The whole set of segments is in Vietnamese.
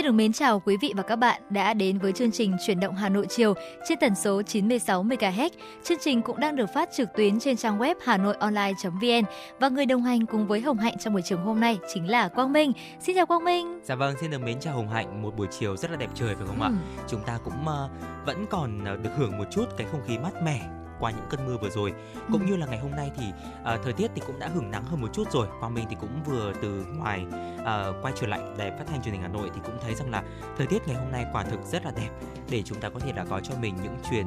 Xin được mến chào quý vị và các bạn đã đến với chương trình Chuyển động Hà Nội chiều trên tần số 96 MHz. Chương trình cũng đang được phát trực tuyến trên trang web hanoionline.vn và người đồng hành cùng với Hồng Hạnh trong buổi chiều hôm nay chính là Quang Minh. Xin chào Quang Minh. Dạ vâng, xin được mến chào Hồng Hạnh. Một buổi chiều rất là đẹp trời phải không ừ. ạ? Chúng ta cũng uh, vẫn còn uh, được hưởng một chút cái không khí mát mẻ qua những cơn mưa vừa rồi. Cũng ừ. như là ngày hôm nay thì uh, thời tiết thì cũng đã hưởng nắng hơn một chút rồi. Quang minh thì cũng vừa từ ngoài uh, quay trở lại đài phát thanh truyền hình hà nội thì cũng thấy rằng là thời tiết ngày hôm nay quả thực rất là đẹp. Để chúng ta có thể là có cho mình những chuyến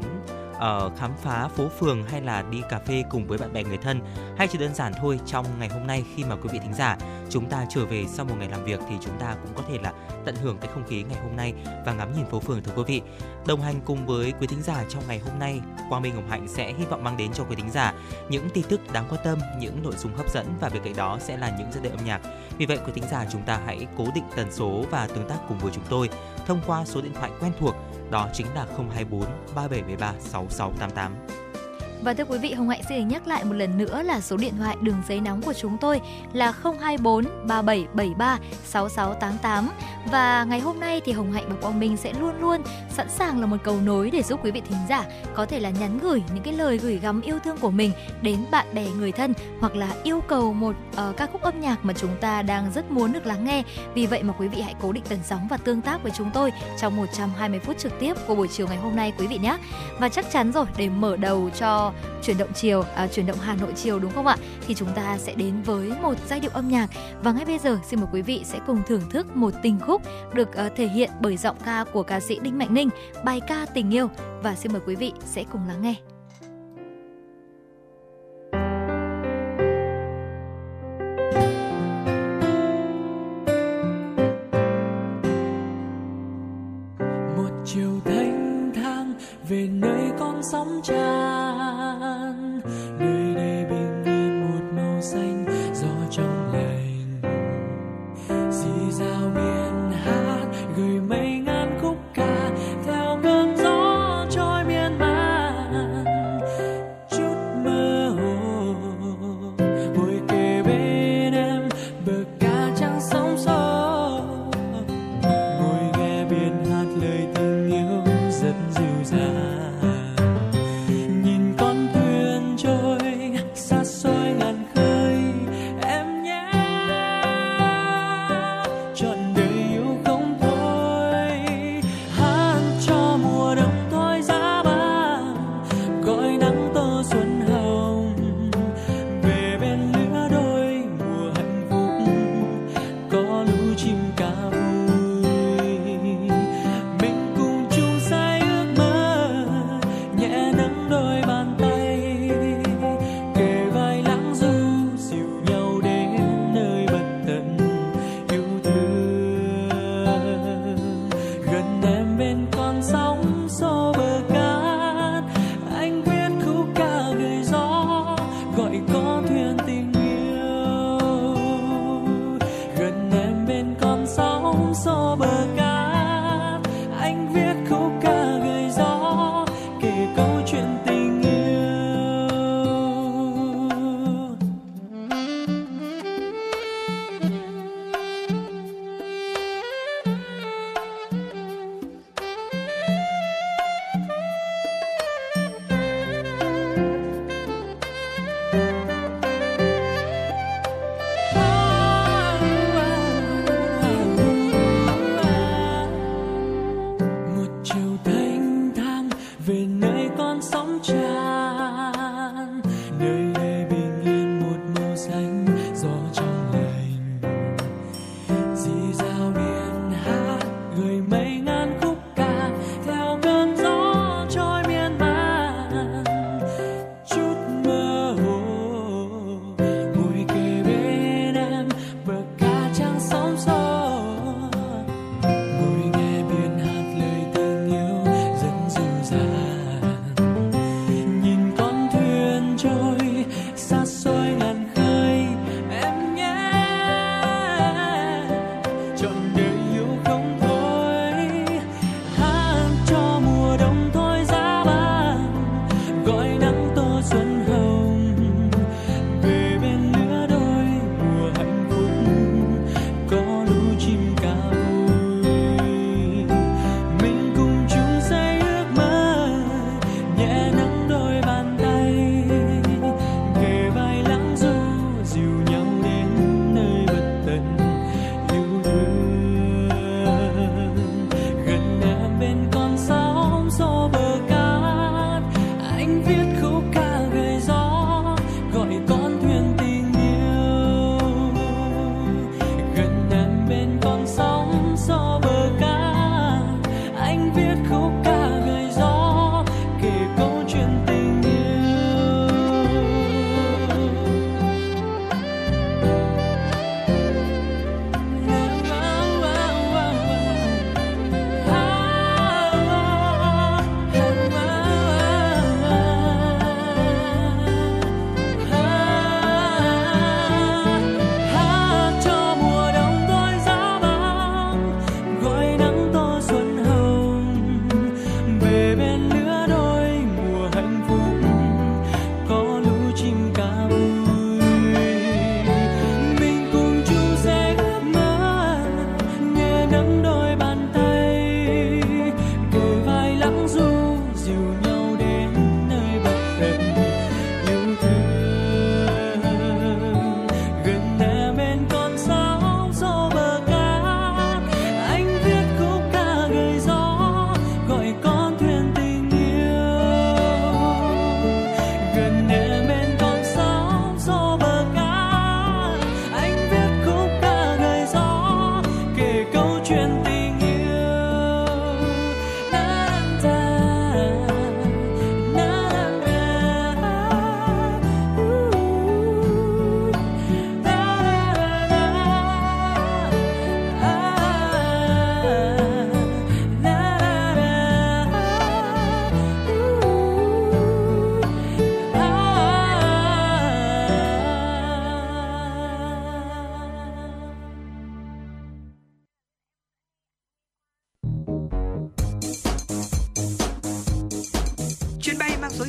uh, khám phá phố phường hay là đi cà phê cùng với bạn bè người thân hay chỉ đơn giản thôi trong ngày hôm nay khi mà quý vị thính giả chúng ta trở về sau một ngày làm việc thì chúng ta cũng có thể là tận hưởng cái không khí ngày hôm nay và ngắm nhìn phố phường thưa quý vị. Đồng hành cùng với quý thính giả trong ngày hôm nay quang minh hồng hạnh sẽ hy vọng mang đến cho quý thính giả những tin tức đáng quan tâm những nội dung hấp dẫn và bên cạnh đó sẽ là những giai điệu âm nhạc. Vì vậy quý thính giả chúng ta hãy cố định tần số và tương tác cùng với chúng tôi thông qua số điện thoại quen thuộc đó chính là 024 3773 6688. Và thưa quý vị, Hồng Hạnh xin nhắc lại một lần nữa là số điện thoại đường dây nóng của chúng tôi là 024 3773 6688. Và ngày hôm nay thì Hồng Hạnh và Quang Minh sẽ luôn luôn sẵn sàng là một cầu nối để giúp quý vị thính giả có thể là nhắn gửi những cái lời gửi gắm yêu thương của mình đến bạn bè người thân hoặc là yêu cầu một uh, ca khúc âm nhạc mà chúng ta đang rất muốn được lắng nghe. Vì vậy mà quý vị hãy cố định tần sóng và tương tác với chúng tôi trong 120 phút trực tiếp của buổi chiều ngày hôm nay quý vị nhé. Và chắc chắn rồi để mở đầu cho chuyển động chiều à, chuyển động Hà Nội chiều đúng không ạ? Thì chúng ta sẽ đến với một giai điệu âm nhạc và ngay bây giờ xin mời quý vị sẽ cùng thưởng thức một tình khúc được uh, thể hiện bởi giọng ca của ca sĩ Đinh Mạnh Ninh, bài ca Tình yêu và xin mời quý vị sẽ cùng lắng nghe.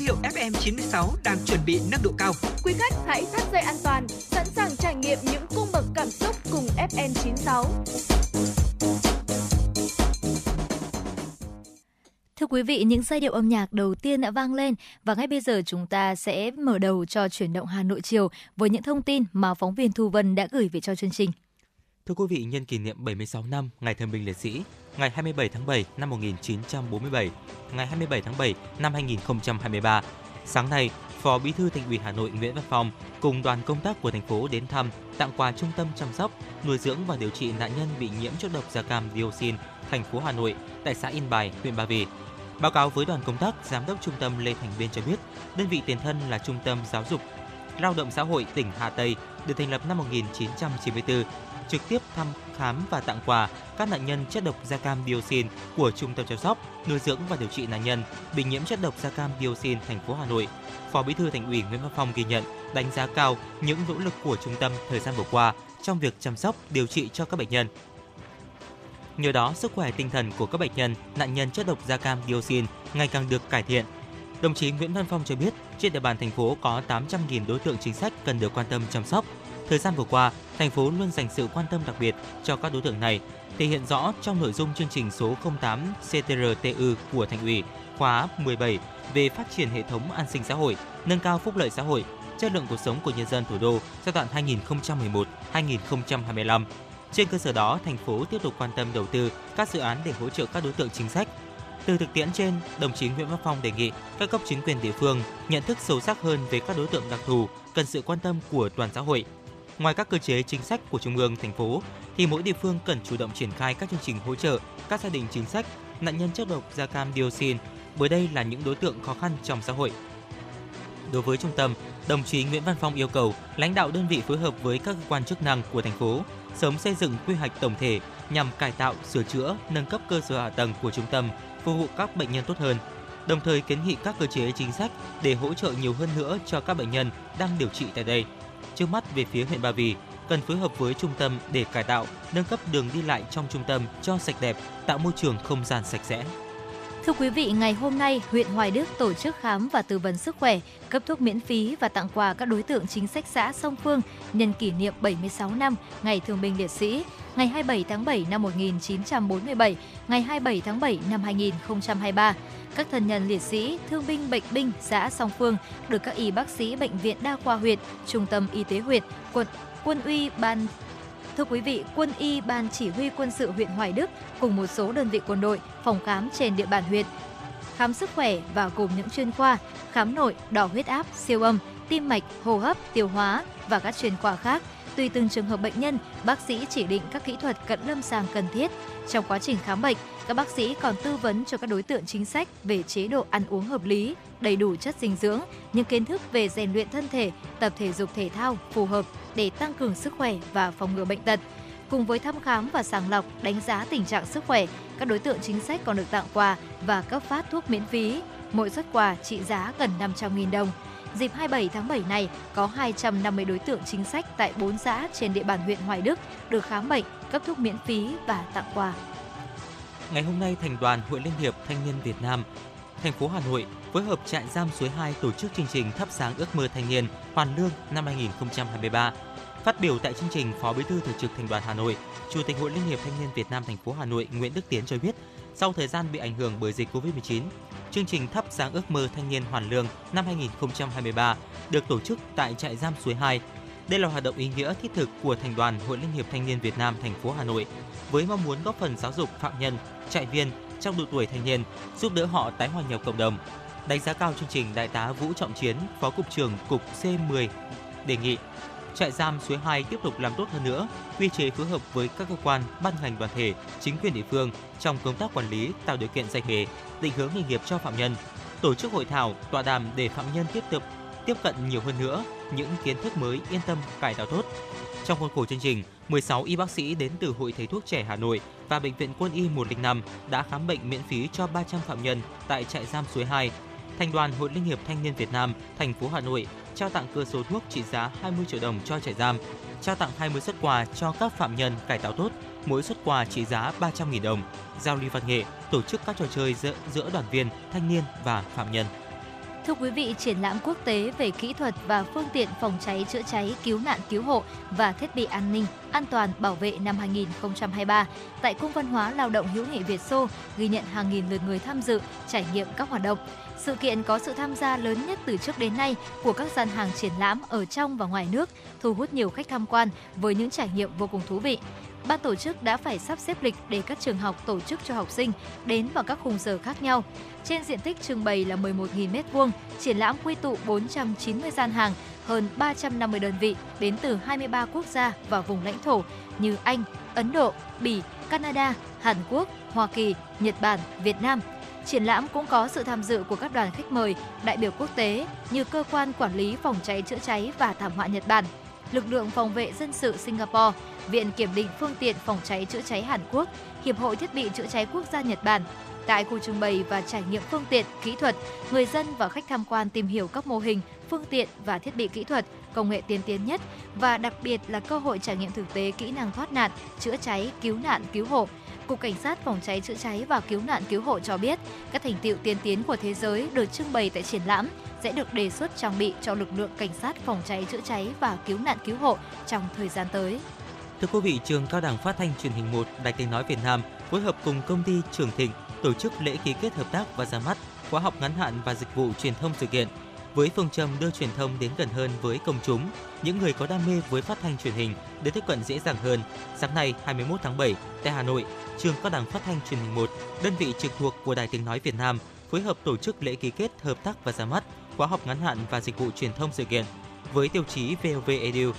FM96 đang chuẩn bị nâng độ cao. Quý khách hãy thắt dây an toàn, sẵn sàng trải nghiệm những cung bậc cảm xúc cùng FN96. Thưa quý vị, những giai điệu âm nhạc đầu tiên đã vang lên và ngay bây giờ chúng ta sẽ mở đầu cho chuyển động Hà Nội chiều với những thông tin mà phóng viên Thu Vân đã gửi về cho chương trình. Thưa quý vị, nhân kỷ niệm 76 năm Ngày Thương binh Liệt sĩ, ngày 27 tháng 7 năm 1947, ngày 27 tháng 7 năm 2023. Sáng nay, Phó Bí thư Thành ủy Hà Nội Nguyễn Văn Phòng cùng đoàn công tác của thành phố đến thăm, tặng quà trung tâm chăm sóc, nuôi dưỡng và điều trị nạn nhân bị nhiễm chất độc da cam dioxin thành phố Hà Nội tại xã Yên Bài, huyện Ba Vì. Báo cáo với đoàn công tác, Giám đốc Trung tâm Lê Thành Biên cho biết, đơn vị tiền thân là Trung tâm Giáo dục Lao động Xã hội tỉnh Hà Tây được thành lập năm 1994 trực tiếp thăm khám và tặng quà các nạn nhân chất độc da cam dioxin của Trung tâm chăm sóc, nuôi dưỡng và điều trị nạn nhân bị nhiễm chất độc da cam dioxin thành phố Hà Nội. Phó Bí thư Thành ủy Nguyễn Văn Phong ghi nhận, đánh giá cao những nỗ lực của trung tâm thời gian vừa qua trong việc chăm sóc, điều trị cho các bệnh nhân. Nhờ đó, sức khỏe tinh thần của các bệnh nhân, nạn nhân chất độc da cam dioxin ngày càng được cải thiện. Đồng chí Nguyễn Văn Phong cho biết, trên địa bàn thành phố có 800.000 đối tượng chính sách cần được quan tâm chăm sóc, Thời gian vừa qua, thành phố luôn dành sự quan tâm đặc biệt cho các đối tượng này, thể hiện rõ trong nội dung chương trình số 08 CTRTU của Thành ủy khóa 17 về phát triển hệ thống an sinh xã hội, nâng cao phúc lợi xã hội, chất lượng cuộc sống của nhân dân thủ đô giai đoạn 2011-2025. Trên cơ sở đó, thành phố tiếp tục quan tâm đầu tư các dự án để hỗ trợ các đối tượng chính sách. Từ thực tiễn trên, đồng chí Nguyễn Văn Phong đề nghị các cấp chính quyền địa phương nhận thức sâu sắc hơn về các đối tượng đặc thù cần sự quan tâm của toàn xã hội, Ngoài các cơ chế chính sách của trung ương, thành phố thì mỗi địa phương cần chủ động triển khai các chương trình hỗ trợ các gia đình chính sách nạn nhân chất độc da cam dioxin bởi đây là những đối tượng khó khăn trong xã hội. Đối với trung tâm, đồng chí Nguyễn Văn Phong yêu cầu lãnh đạo đơn vị phối hợp với các cơ quan chức năng của thành phố sớm xây dựng quy hoạch tổng thể nhằm cải tạo, sửa chữa, nâng cấp cơ sở hạ tầng của trung tâm, phục vụ các bệnh nhân tốt hơn. Đồng thời kiến nghị các cơ chế chính sách để hỗ trợ nhiều hơn nữa cho các bệnh nhân đang điều trị tại đây. Trước mắt về phía huyện Ba Vì, cần phối hợp với trung tâm để cải tạo, nâng cấp đường đi lại trong trung tâm cho sạch đẹp, tạo môi trường không gian sạch sẽ. Thưa quý vị, ngày hôm nay, huyện Hoài Đức tổ chức khám và tư vấn sức khỏe, cấp thuốc miễn phí và tặng quà các đối tượng chính sách xã Song Phương nhân kỷ niệm 76 năm Ngày Thương binh Liệt sĩ, ngày 27 tháng 7 năm 1947, ngày 27 tháng 7 năm 2023 các thân nhân liệt sĩ, thương binh bệnh binh xã Song Phương được các y bác sĩ bệnh viện đa khoa huyện, trung tâm y tế huyện, quận quân uy ban Thưa quý vị, quân y ban chỉ huy quân sự huyện Hoài Đức cùng một số đơn vị quân đội, phòng khám trên địa bàn huyện khám sức khỏe và gồm những chuyên khoa khám nội, đo huyết áp, siêu âm, tim mạch, hô hấp, tiêu hóa và các chuyên khoa khác. Tùy từng trường hợp bệnh nhân, bác sĩ chỉ định các kỹ thuật cận lâm sàng cần thiết. Trong quá trình khám bệnh, các bác sĩ còn tư vấn cho các đối tượng chính sách về chế độ ăn uống hợp lý, đầy đủ chất dinh dưỡng, những kiến thức về rèn luyện thân thể, tập thể dục thể thao phù hợp để tăng cường sức khỏe và phòng ngừa bệnh tật. Cùng với thăm khám và sàng lọc, đánh giá tình trạng sức khỏe, các đối tượng chính sách còn được tặng quà và cấp phát thuốc miễn phí. Mỗi xuất quà trị giá gần 500.000 đồng. Dịp 27 tháng 7 này, có 250 đối tượng chính sách tại 4 xã trên địa bàn huyện Hoài Đức được khám bệnh, cấp thuốc miễn phí và tặng quà. Ngày hôm nay, Thành đoàn Hội Liên hiệp Thanh niên Việt Nam, thành phố Hà Nội phối hợp trại giam suối 2 tổ chức chương trình thắp sáng ước mơ thanh niên hoàn lương năm 2023. Phát biểu tại chương trình, Phó Bí thư Thường trực Thành đoàn Hà Nội, Chủ tịch Hội Liên hiệp Thanh niên Việt Nam thành phố Hà Nội Nguyễn Đức Tiến cho biết, sau thời gian bị ảnh hưởng bởi dịch Covid-19, chương trình thắp sáng ước mơ thanh niên hoàn lương năm 2023 được tổ chức tại trại giam suối 2 đây là hoạt động ý nghĩa thiết thực của Thành đoàn Hội Liên hiệp Thanh niên Việt Nam thành phố Hà Nội với mong muốn góp phần giáo dục phạm nhân, trại viên trong độ tuổi thanh niên, giúp đỡ họ tái hòa nhập cộng đồng. Đánh giá cao chương trình, Đại tá Vũ Trọng Chiến, Phó cục trưởng Cục C10 đề nghị trại giam suối 2 tiếp tục làm tốt hơn nữa quy chế phối hợp với các cơ quan, ban ngành đoàn thể, chính quyền địa phương trong công tác quản lý, tạo điều kiện dạy nghề, định hướng nghề nghiệp cho phạm nhân. Tổ chức hội thảo, tọa đàm để phạm nhân tiếp tục tiếp cận nhiều hơn nữa những kiến thức mới yên tâm cải tạo tốt. Trong khuôn khổ chương trình, 16 y bác sĩ đến từ Hội Thầy thuốc trẻ Hà Nội và Bệnh viện Quân y 105 đã khám bệnh miễn phí cho 300 phạm nhân tại trại giam Suối 2. Thành đoàn Hội Liên hiệp Thanh niên Việt Nam, thành phố Hà Nội trao tặng cơ số thuốc trị giá 20 triệu đồng cho trại giam, trao tặng 20 xuất quà cho các phạm nhân cải tạo tốt, mỗi xuất quà trị giá 300.000 đồng, giao lưu văn nghệ, tổ chức các trò chơi giữa, giữa đoàn viên, thanh niên và phạm nhân. Thưa quý vị, triển lãm quốc tế về kỹ thuật và phương tiện phòng cháy chữa cháy, cứu nạn cứu hộ và thiết bị an ninh, an toàn bảo vệ năm 2023 tại Cung văn hóa Lao động hữu nghị Việt Xô ghi nhận hàng nghìn lượt người tham dự trải nghiệm các hoạt động. Sự kiện có sự tham gia lớn nhất từ trước đến nay của các gian hàng triển lãm ở trong và ngoài nước, thu hút nhiều khách tham quan với những trải nghiệm vô cùng thú vị ban tổ chức đã phải sắp xếp lịch để các trường học tổ chức cho học sinh đến vào các khung giờ khác nhau. Trên diện tích trưng bày là 11.000 m2, triển lãm quy tụ 490 gian hàng, hơn 350 đơn vị đến từ 23 quốc gia và vùng lãnh thổ như Anh, Ấn Độ, Bỉ, Canada, Hàn Quốc, Hoa Kỳ, Nhật Bản, Việt Nam. Triển lãm cũng có sự tham dự của các đoàn khách mời, đại biểu quốc tế như Cơ quan Quản lý Phòng cháy chữa cháy và Thảm họa Nhật Bản, Lực lượng Phòng vệ Dân sự Singapore, Viện Kiểm định Phương tiện Phòng cháy chữa cháy Hàn Quốc, Hiệp hội Thiết bị chữa cháy Quốc gia Nhật Bản. Tại khu trưng bày và trải nghiệm phương tiện, kỹ thuật, người dân và khách tham quan tìm hiểu các mô hình, phương tiện và thiết bị kỹ thuật, công nghệ tiên tiến nhất và đặc biệt là cơ hội trải nghiệm thực tế kỹ năng thoát nạn, chữa cháy, cứu nạn, cứu hộ. Cục Cảnh sát Phòng cháy chữa cháy và Cứu nạn cứu hộ cho biết, các thành tiệu tiên tiến của thế giới được trưng bày tại triển lãm sẽ được đề xuất trang bị cho lực lượng cảnh sát phòng cháy chữa cháy và cứu nạn cứu hộ trong thời gian tới. Thưa quý vị, trường Cao đẳng Phát thanh Truyền hình 1 Đài Tiếng nói Việt Nam phối hợp cùng công ty Trường Thịnh tổ chức lễ ký kết hợp tác và ra mắt khóa học ngắn hạn và dịch vụ truyền thông sự kiện với phương châm đưa truyền thông đến gần hơn với công chúng, những người có đam mê với phát thanh truyền hình để tiếp cận dễ dàng hơn. Sáng nay 21 tháng 7 tại Hà Nội, trường Cao đẳng Phát thanh Truyền hình 1, đơn vị trực thuộc của Đài Tiếng nói Việt Nam phối hợp tổ chức lễ ký kết hợp tác và ra mắt khóa học ngắn hạn và dịch vụ truyền thông sự kiện với tiêu chí VOV Edu.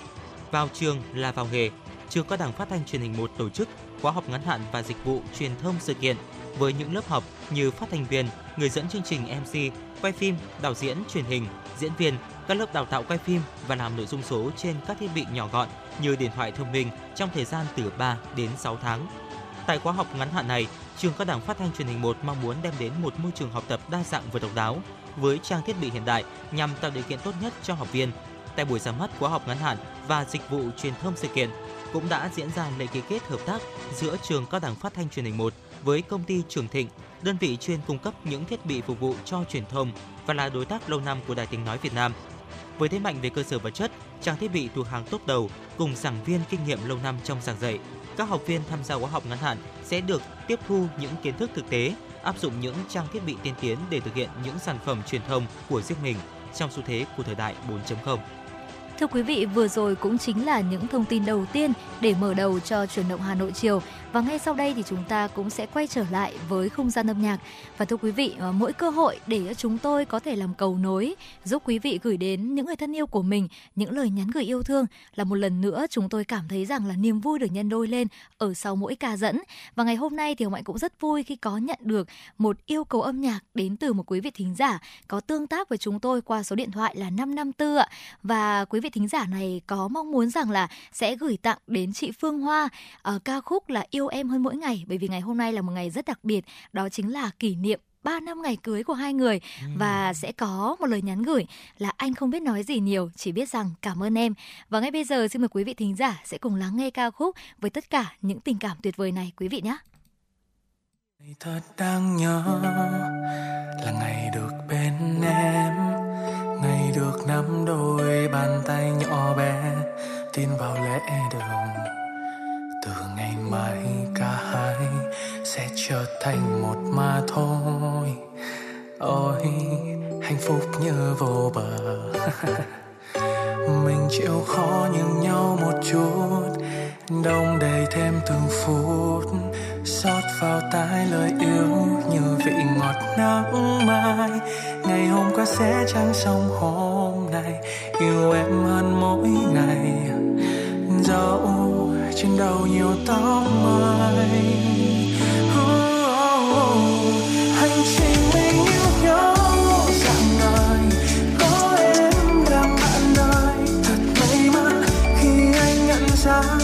Vào trường là vào nghề, trường cao đẳng phát thanh truyền hình một tổ chức khóa học ngắn hạn và dịch vụ truyền thông sự kiện với những lớp học như phát thanh viên, người dẫn chương trình MC, quay phim, đạo diễn truyền hình, diễn viên, các lớp đào tạo quay phim và làm nội dung số trên các thiết bị nhỏ gọn như điện thoại thông minh trong thời gian từ 3 đến 6 tháng. Tại khóa học ngắn hạn này, trường cao đẳng phát thanh truyền hình 1 mong muốn đem đến một môi trường học tập đa dạng và độc đáo, với trang thiết bị hiện đại nhằm tạo điều kiện tốt nhất cho học viên. Tại buổi ra mắt khóa học ngắn hạn và dịch vụ truyền thông sự kiện cũng đã diễn ra lễ ký kết hợp tác giữa trường cao đẳng phát thanh truyền hình 1 với công ty Trường Thịnh, đơn vị chuyên cung cấp những thiết bị phục vụ cho truyền thông và là đối tác lâu năm của Đài Tiếng nói Việt Nam. Với thế mạnh về cơ sở vật chất, trang thiết bị thuộc hàng tốt đầu cùng giảng viên kinh nghiệm lâu năm trong giảng dạy, các học viên tham gia khóa học ngắn hạn sẽ được tiếp thu những kiến thức thực tế áp dụng những trang thiết bị tiên tiến để thực hiện những sản phẩm truyền thông của riêng mình trong xu thế của thời đại 4.0. Thưa quý vị, vừa rồi cũng chính là những thông tin đầu tiên để mở đầu cho chuyển động Hà Nội chiều. Và ngay sau đây thì chúng ta cũng sẽ quay trở lại với không gian âm nhạc. Và thưa quý vị, ờ, mỗi cơ hội để chúng tôi có thể làm cầu nối, giúp quý vị gửi đến những người thân yêu của mình những lời nhắn gửi yêu thương là một lần nữa chúng tôi cảm thấy rằng là niềm vui được nhân đôi lên ở sau mỗi ca dẫn. Và ngày hôm nay thì Hồng Hạnh cũng rất vui khi có nhận được một yêu cầu âm nhạc đến từ một quý vị thính giả có tương tác với chúng tôi qua số điện thoại là 554 ạ. Và quý vị thính giả này có mong muốn rằng là sẽ gửi tặng đến chị Phương Hoa uh, ca khúc là Yêu em hơn mỗi ngày bởi vì ngày hôm nay là một ngày rất đặc biệt, đó chính là kỷ niệm 3 năm ngày cưới của hai người ừ. và sẽ có một lời nhắn gửi là anh không biết nói gì nhiều, chỉ biết rằng cảm ơn em. Và ngay bây giờ xin mời quý vị thính giả sẽ cùng lắng nghe ca khúc với tất cả những tình cảm tuyệt vời này quý vị nhé. Ngày thật đang nhớ là ngày được bên em ngày được nắm đôi bàn tay nhỏ bé tin vào lễ đường từ ngày mai cả hai sẽ trở thành một mà thôi. Ôi, hạnh phúc như vô bờ. Mình chịu khó nhường nhau một chút, đông đầy thêm từng phút. Xót vào tai lời yêu như vị ngọt nắng mai. Ngày hôm qua sẽ chẳng xong hôm nay, yêu em hơn mỗi ngày. Dẫu trên đầu nhiều tóc mai. Oh, hành trình mình yêu nhau dạng ngời có em làm bạn đời thật may mắn khi anh nhận ra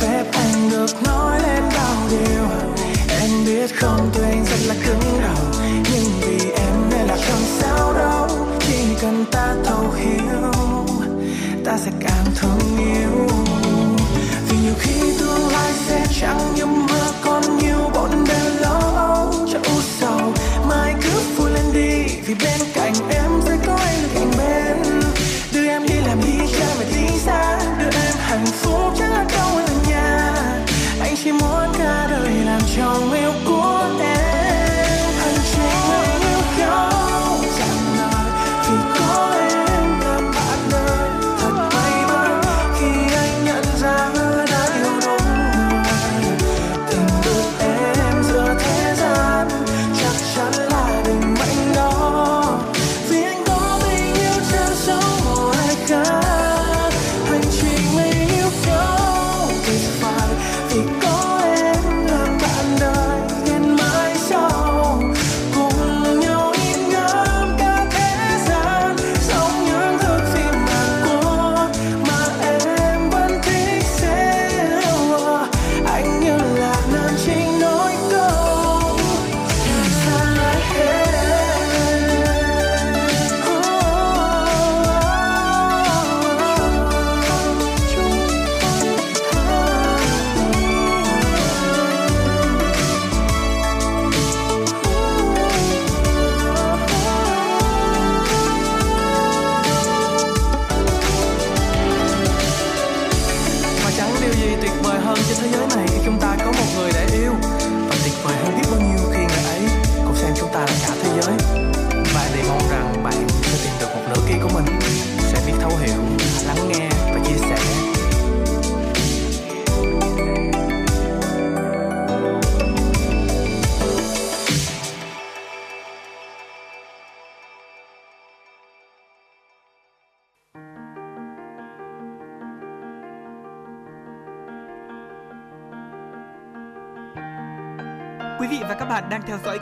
phép, anh được nói lên bao điều. Em biết không tuy anh rất là cứng đầu, nhưng vì em nên là không sao đâu. Chỉ cần ta thấu hiểu, ta sẽ càng thương yêu. Vì nhiều khi tương lai sẽ chẳng như mơ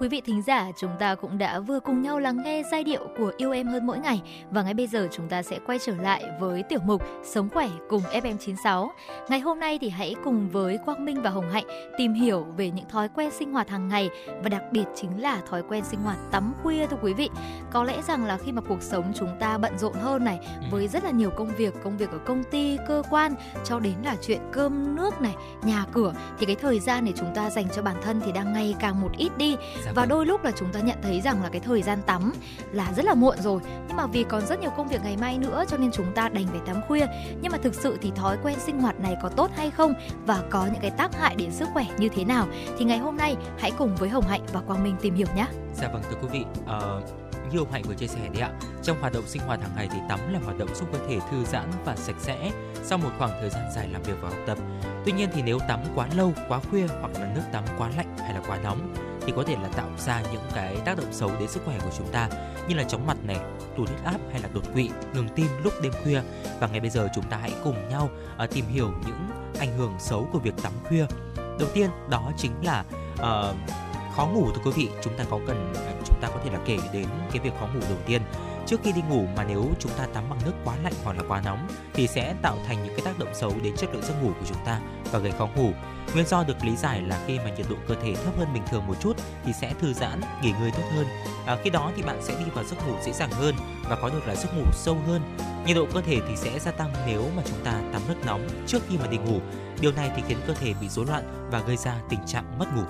quý vị thính giả, chúng ta cũng đã vừa cùng nhau lắng nghe giai điệu của Yêu Em Hơn Mỗi Ngày và ngay bây giờ chúng ta sẽ quay trở lại với tiểu mục Sống Khỏe cùng FM96. Ngày hôm nay thì hãy cùng với Quang Minh và Hồng Hạnh tìm hiểu về những thói quen sinh hoạt hàng ngày và đặc biệt chính là thói quen sinh hoạt tắm khuya thưa quý vị. Có lẽ rằng là khi mà cuộc sống chúng ta bận rộn hơn này với rất là nhiều công việc, công việc ở công ty, cơ quan cho đến là chuyện cơm nước này, nhà cửa thì cái thời gian để chúng ta dành cho bản thân thì đang ngày càng một ít đi Dạ và vâng. đôi lúc là chúng ta nhận thấy rằng là cái thời gian tắm là rất là muộn rồi nhưng mà vì còn rất nhiều công việc ngày mai nữa cho nên chúng ta đành phải tắm khuya nhưng mà thực sự thì thói quen sinh hoạt này có tốt hay không và có những cái tác hại đến sức khỏe như thế nào thì ngày hôm nay hãy cùng với Hồng Hạnh và Quang Minh tìm hiểu nhé. Dạ vâng thưa quý vị, ờ, như ông Hạnh vừa chia sẻ đấy ạ. Trong hoạt động sinh hoạt hàng ngày thì tắm là hoạt động giúp cơ thể thư giãn và sạch sẽ sau một khoảng thời gian dài làm việc và học tập. Tuy nhiên thì nếu tắm quá lâu, quá khuya hoặc là nước tắm quá lạnh hay là quá nóng thì có thể là tạo ra những cái tác động xấu đến sức khỏe của chúng ta như là chóng mặt này, tụt huyết áp hay là đột quỵ, ngừng tim lúc đêm khuya. Và ngay bây giờ chúng ta hãy cùng nhau uh, tìm hiểu những ảnh hưởng xấu của việc tắm khuya. Đầu tiên đó chính là uh, khó ngủ thưa quý vị chúng ta có cần chúng ta có thể là kể đến cái việc khó ngủ đầu tiên trước khi đi ngủ mà nếu chúng ta tắm bằng nước quá lạnh hoặc là quá nóng thì sẽ tạo thành những cái tác động xấu đến chất lượng giấc ngủ của chúng ta và gây khó ngủ. Nguyên do được lý giải là khi mà nhiệt độ cơ thể thấp hơn bình thường một chút thì sẽ thư giãn nghỉ ngơi tốt hơn. À, khi đó thì bạn sẽ đi vào giấc ngủ dễ dàng hơn và có được là giấc ngủ sâu hơn. Nhiệt độ cơ thể thì sẽ gia tăng nếu mà chúng ta tắm nước nóng trước khi mà đi ngủ. Điều này thì khiến cơ thể bị rối loạn và gây ra tình trạng mất ngủ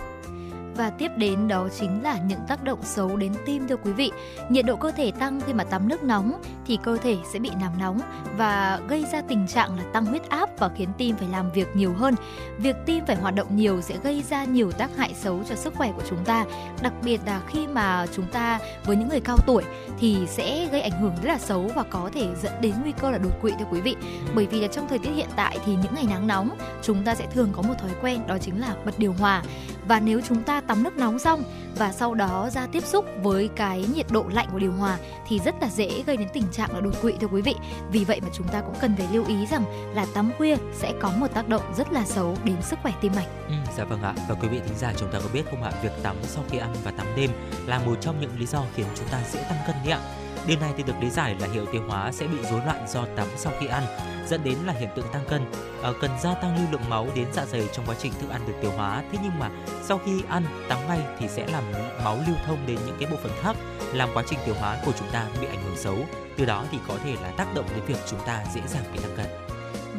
và tiếp đến đó chính là những tác động xấu đến tim thưa quý vị. Nhiệt độ cơ thể tăng khi mà tắm nước nóng thì cơ thể sẽ bị làm nóng và gây ra tình trạng là tăng huyết áp và khiến tim phải làm việc nhiều hơn. Việc tim phải hoạt động nhiều sẽ gây ra nhiều tác hại xấu cho sức khỏe của chúng ta, đặc biệt là khi mà chúng ta với những người cao tuổi thì sẽ gây ảnh hưởng rất là xấu và có thể dẫn đến nguy cơ là đột quỵ thưa quý vị. Bởi vì là trong thời tiết hiện tại thì những ngày nắng nóng chúng ta sẽ thường có một thói quen đó chính là bật điều hòa và nếu chúng ta tắm nước nóng xong và sau đó ra tiếp xúc với cái nhiệt độ lạnh của điều hòa thì rất là dễ gây đến tình trạng là đột quỵ thưa quý vị. Vì vậy mà chúng ta cũng cần phải lưu ý rằng là tắm khuya sẽ có một tác động rất là xấu đến sức khỏe tim mạch. Ừ, dạ vâng ạ. Và quý vị thính giả chúng ta có biết không ạ, việc tắm sau khi ăn và tắm đêm là một trong những lý do khiến chúng ta dễ tăng cân đấy ạ. Điều này thì được lý giải là hệ tiêu hóa sẽ bị rối loạn do tắm sau khi ăn, dẫn đến là hiện tượng tăng cân. À, cần gia tăng lưu lượng máu đến dạ dày trong quá trình thức ăn được tiêu hóa. Thế nhưng mà sau khi ăn tắm ngay thì sẽ làm máu lưu thông đến những cái bộ phận khác, làm quá trình tiêu hóa của chúng ta bị ảnh hưởng xấu. Từ đó thì có thể là tác động đến việc chúng ta dễ dàng bị tăng cân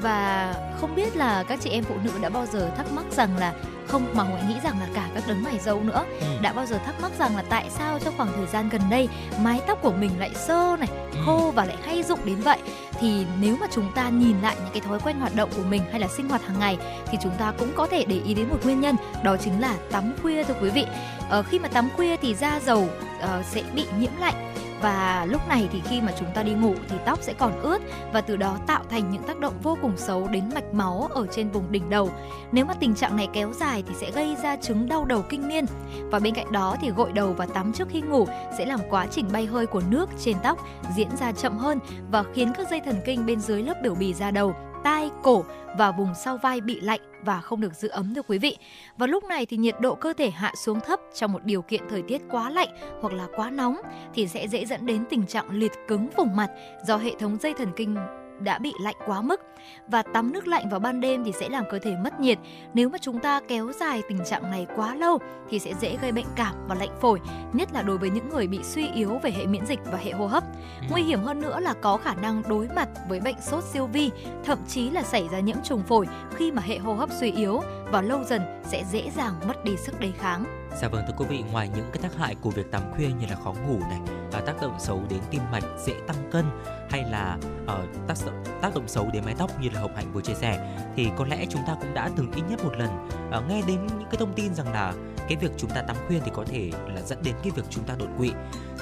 và không biết là các chị em phụ nữ đã bao giờ thắc mắc rằng là không mà Huệ nghĩ rằng là cả các đấng mày dâu nữa ừ. đã bao giờ thắc mắc rằng là tại sao trong khoảng thời gian gần đây mái tóc của mình lại sơ này ừ. khô và lại hay rụng đến vậy thì nếu mà chúng ta nhìn lại những cái thói quen hoạt động của mình hay là sinh hoạt hàng ngày thì chúng ta cũng có thể để ý đến một nguyên nhân đó chính là tắm khuya thưa quý vị ờ, khi mà tắm khuya thì da dầu uh, sẽ bị nhiễm lạnh và lúc này thì khi mà chúng ta đi ngủ thì tóc sẽ còn ướt và từ đó tạo thành những tác động vô cùng xấu đến mạch máu ở trên vùng đỉnh đầu. Nếu mà tình trạng này kéo dài thì sẽ gây ra chứng đau đầu kinh niên. Và bên cạnh đó thì gội đầu và tắm trước khi ngủ sẽ làm quá trình bay hơi của nước trên tóc diễn ra chậm hơn và khiến các dây thần kinh bên dưới lớp biểu bì da đầu tai, cổ và vùng sau vai bị lạnh và không được giữ ấm thưa quý vị. Và lúc này thì nhiệt độ cơ thể hạ xuống thấp trong một điều kiện thời tiết quá lạnh hoặc là quá nóng thì sẽ dễ dẫn đến tình trạng liệt cứng vùng mặt do hệ thống dây thần kinh đã bị lạnh quá mức và tắm nước lạnh vào ban đêm thì sẽ làm cơ thể mất nhiệt. Nếu mà chúng ta kéo dài tình trạng này quá lâu thì sẽ dễ gây bệnh cảm và lạnh phổi, nhất là đối với những người bị suy yếu về hệ miễn dịch và hệ hô hấp. Ừ. Nguy hiểm hơn nữa là có khả năng đối mặt với bệnh sốt siêu vi, thậm chí là xảy ra nhiễm trùng phổi khi mà hệ hô hấp suy yếu và lâu dần sẽ dễ dàng mất đi sức đề kháng. Dạ vâng thưa quý vị, ngoài những cái tác hại của việc tắm khuya như là khó ngủ này, và tác động xấu đến tim mạch, dễ tăng cân hay là uh, tác tác động xấu đến mái tóc như là Hồng Hạnh vừa chia sẻ thì có lẽ chúng ta cũng đã từng ít nhất một lần uh, nghe đến những cái thông tin rằng là cái việc chúng ta tắm khuya thì có thể là dẫn đến cái việc chúng ta đột quỵ.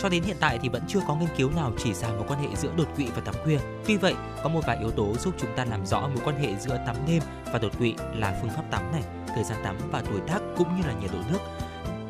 Cho đến hiện tại thì vẫn chưa có nghiên cứu nào chỉ ra mối quan hệ giữa đột quỵ và tắm khuya. Tuy vậy, có một vài yếu tố giúp chúng ta làm rõ mối quan hệ giữa tắm đêm và đột quỵ là phương pháp tắm này, thời gian tắm và tuổi tác cũng như là nhiệt độ nước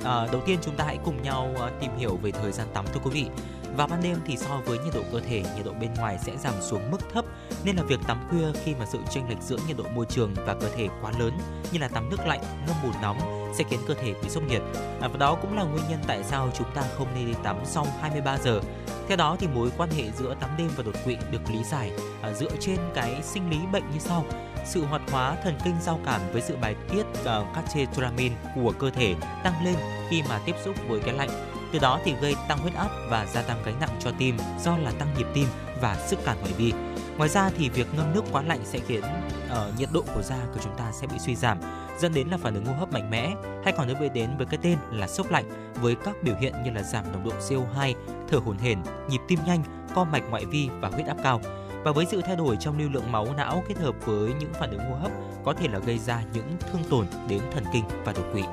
À, đầu tiên chúng ta hãy cùng nhau ờ, tìm hiểu về thời gian tắm thưa quý vị. Vào ban đêm thì so với nhiệt độ cơ thể, nhiệt độ bên ngoài sẽ giảm xuống mức thấp nên là việc tắm khuya khi mà sự chênh lệch giữa nhiệt độ môi trường và cơ thể quá lớn như là tắm nước lạnh, ngâm bùn nóng sẽ khiến cơ thể bị sốc nhiệt. À, và đó cũng là nguyên nhân tại sao chúng ta không nên đi tắm sau 23 giờ. Theo đó thì mối quan hệ giữa tắm đêm và đột quỵ được lý giải à, dựa trên cái sinh lý bệnh như sau sự hoạt hóa thần kinh giao cảm với sự bài tiết uh, catecholamine của cơ thể tăng lên khi mà tiếp xúc với cái lạnh. Từ đó thì gây tăng huyết áp và gia tăng gánh nặng cho tim do là tăng nhịp tim và sức cản ngoại vi. Ngoài ra thì việc ngâm nước quá lạnh sẽ khiến uh, nhiệt độ của da của chúng ta sẽ bị suy giảm, dẫn đến là phản ứng hô hấp mạnh mẽ, hay còn được biết đến với cái tên là sốc lạnh với các biểu hiện như là giảm nồng độ CO2, thở hổn hển, nhịp tim nhanh, co mạch ngoại vi và huyết áp cao và với sự thay đổi trong lưu lượng máu não kết hợp với những phản ứng hô hấp, có thể là gây ra những thương tổn đến thần kinh và đột quỵ.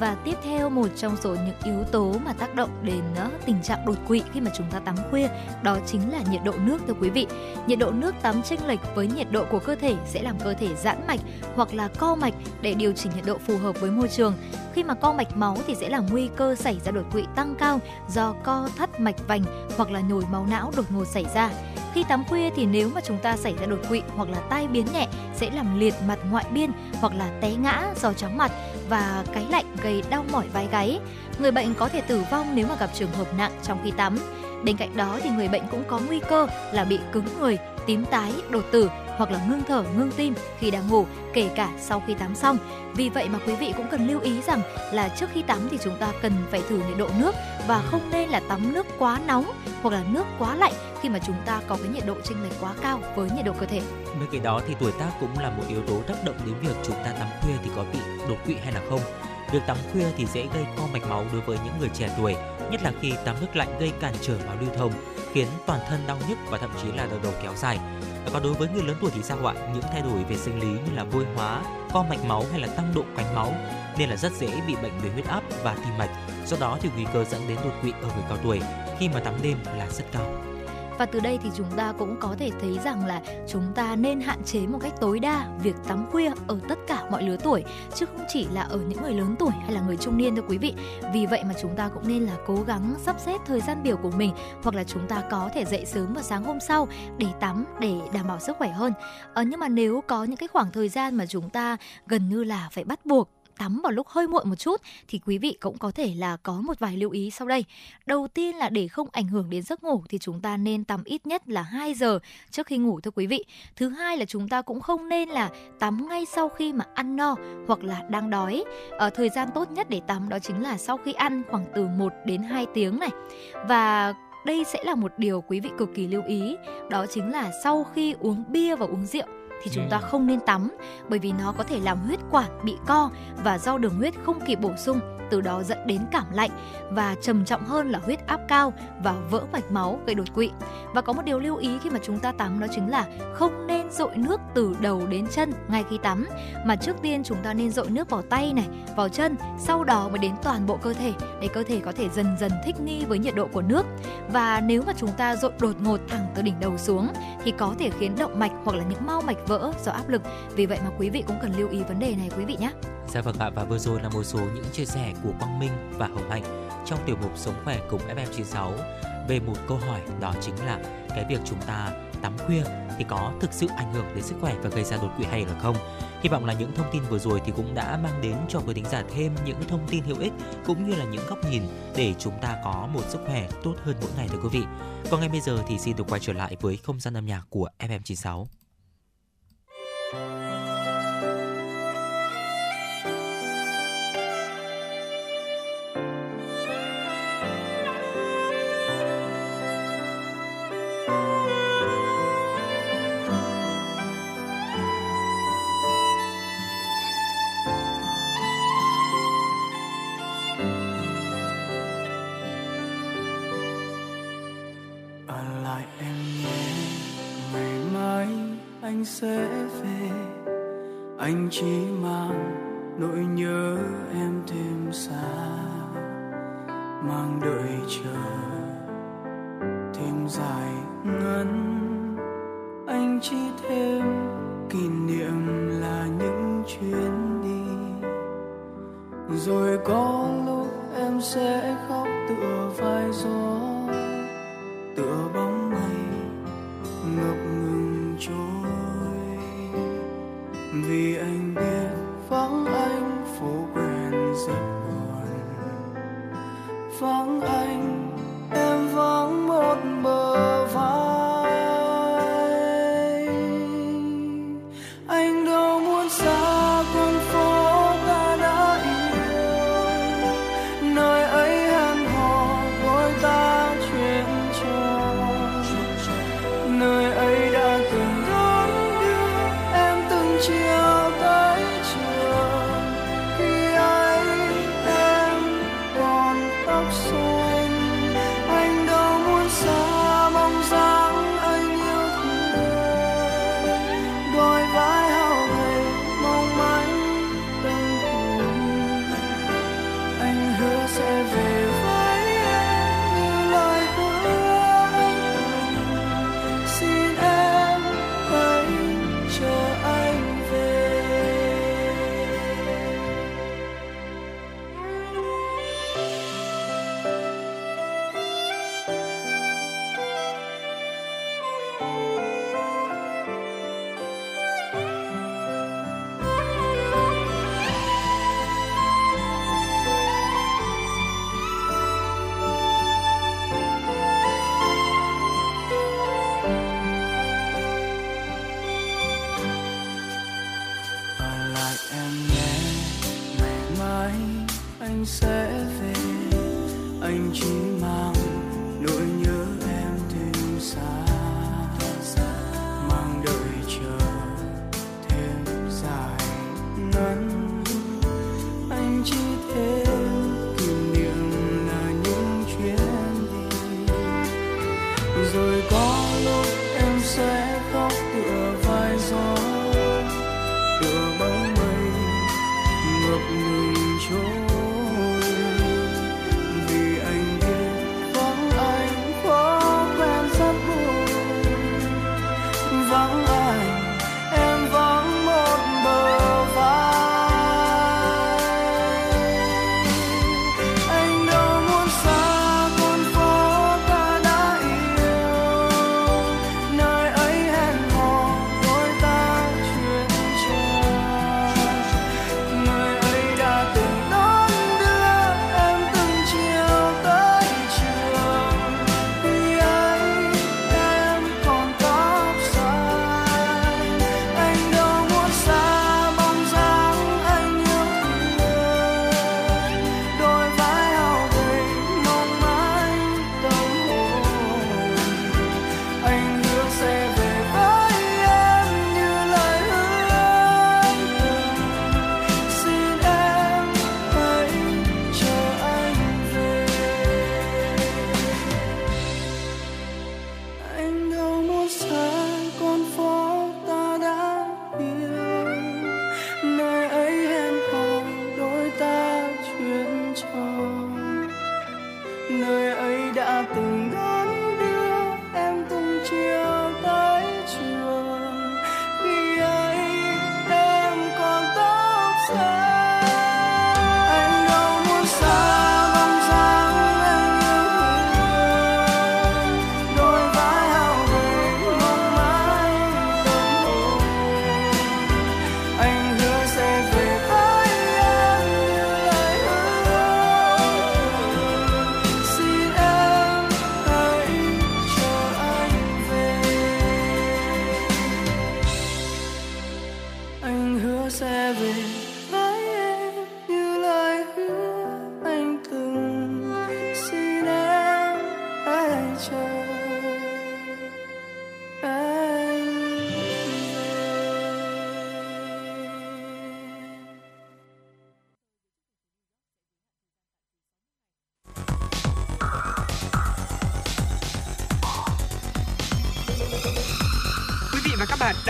Và tiếp theo, một trong số những yếu tố mà tác động đến ờ, tình trạng đột quỵ khi mà chúng ta tắm khuya, đó chính là nhiệt độ nước, thưa quý vị. Nhiệt độ nước tắm chênh lệch với nhiệt độ của cơ thể sẽ làm cơ thể giãn mạch hoặc là co mạch để điều chỉnh nhiệt độ phù hợp với môi trường. Khi mà co mạch máu thì sẽ làm nguy cơ xảy ra đột quỵ tăng cao do co thắt mạch vành hoặc là nhồi máu não đột ngột xảy ra. Khi tắm khuya thì nếu mà chúng ta xảy ra đột quỵ hoặc là tai biến nhẹ sẽ làm liệt mặt ngoại biên hoặc là té ngã do chóng mặt và cái lạnh gây đau mỏi vai gáy. Người bệnh có thể tử vong nếu mà gặp trường hợp nặng trong khi tắm. Bên cạnh đó thì người bệnh cũng có nguy cơ là bị cứng người, tím tái, đột tử hoặc là ngưng thở, ngưng tim khi đang ngủ, kể cả sau khi tắm xong. Vì vậy mà quý vị cũng cần lưu ý rằng là trước khi tắm thì chúng ta cần phải thử nhiệt độ nước và không nên là tắm nước quá nóng hoặc là nước quá lạnh khi mà chúng ta có cái nhiệt độ chênh lệch quá cao với nhiệt độ cơ thể. Bên cạnh đó thì tuổi tác cũng là một yếu tố tác động đến việc chúng ta tắm khuya thì có bị đột quỵ hay là không. Việc tắm khuya thì dễ gây co mạch máu đối với những người trẻ tuổi, nhất là khi tắm nước lạnh gây cản trở máu lưu thông, khiến toàn thân đau nhức và thậm chí là đau đầu kéo dài. Và còn đối với người lớn tuổi thì sao ạ? Những thay đổi về sinh lý như là vôi hóa, co mạch máu hay là tăng độ quánh máu nên là rất dễ bị bệnh về huyết áp và tim mạch. Do đó thì nguy cơ dẫn đến đột quỵ ở người cao tuổi khi mà tắm đêm là rất cao và từ đây thì chúng ta cũng có thể thấy rằng là chúng ta nên hạn chế một cách tối đa việc tắm khuya ở tất cả mọi lứa tuổi chứ không chỉ là ở những người lớn tuổi hay là người trung niên thưa quý vị. Vì vậy mà chúng ta cũng nên là cố gắng sắp xếp thời gian biểu của mình hoặc là chúng ta có thể dậy sớm vào sáng hôm sau để tắm để đảm bảo sức khỏe hơn. Ờ, nhưng mà nếu có những cái khoảng thời gian mà chúng ta gần như là phải bắt buộc tắm vào lúc hơi muộn một chút thì quý vị cũng có thể là có một vài lưu ý sau đây. Đầu tiên là để không ảnh hưởng đến giấc ngủ thì chúng ta nên tắm ít nhất là 2 giờ trước khi ngủ thưa quý vị. Thứ hai là chúng ta cũng không nên là tắm ngay sau khi mà ăn no hoặc là đang đói. Ở thời gian tốt nhất để tắm đó chính là sau khi ăn khoảng từ 1 đến 2 tiếng này. Và đây sẽ là một điều quý vị cực kỳ lưu ý, đó chính là sau khi uống bia và uống rượu thì chúng ta không nên tắm bởi vì nó có thể làm huyết quản bị co và do đường huyết không kịp bổ sung từ đó dẫn đến cảm lạnh và trầm trọng hơn là huyết áp cao và vỡ mạch máu gây đột quỵ. Và có một điều lưu ý khi mà chúng ta tắm đó chính là không nên dội nước từ đầu đến chân ngay khi tắm mà trước tiên chúng ta nên dội nước vào tay này, vào chân, sau đó mới đến toàn bộ cơ thể để cơ thể có thể dần dần thích nghi với nhiệt độ của nước. Và nếu mà chúng ta dội đột ngột thẳng từ đỉnh đầu xuống thì có thể khiến động mạch hoặc là những mau mạch vỡ do áp lực. Vì vậy mà quý vị cũng cần lưu ý vấn đề này, quý vị nhé. Dạ vâng ạ, và vừa rồi là một số những chia sẻ của Quang Minh và Hồng Hạnh trong tiểu mục Sống khỏe cùng FM96 về một câu hỏi đó chính là cái việc chúng ta tắm khuya thì có thực sự ảnh hưởng đến sức khỏe và gây ra đột quỵ hay là không. Hy vọng là những thông tin vừa rồi thì cũng đã mang đến cho quý thính giả thêm những thông tin hữu ích cũng như là những góc nhìn để chúng ta có một sức khỏe tốt hơn mỗi ngày, thưa quý vị. Còn ngay bây giờ thì xin được quay trở lại với không gian âm nhạc của FM96. Sẽ về. Anh chỉ mang nỗi nhớ em thêm xa mang đợi chờ thêm dài ngắn.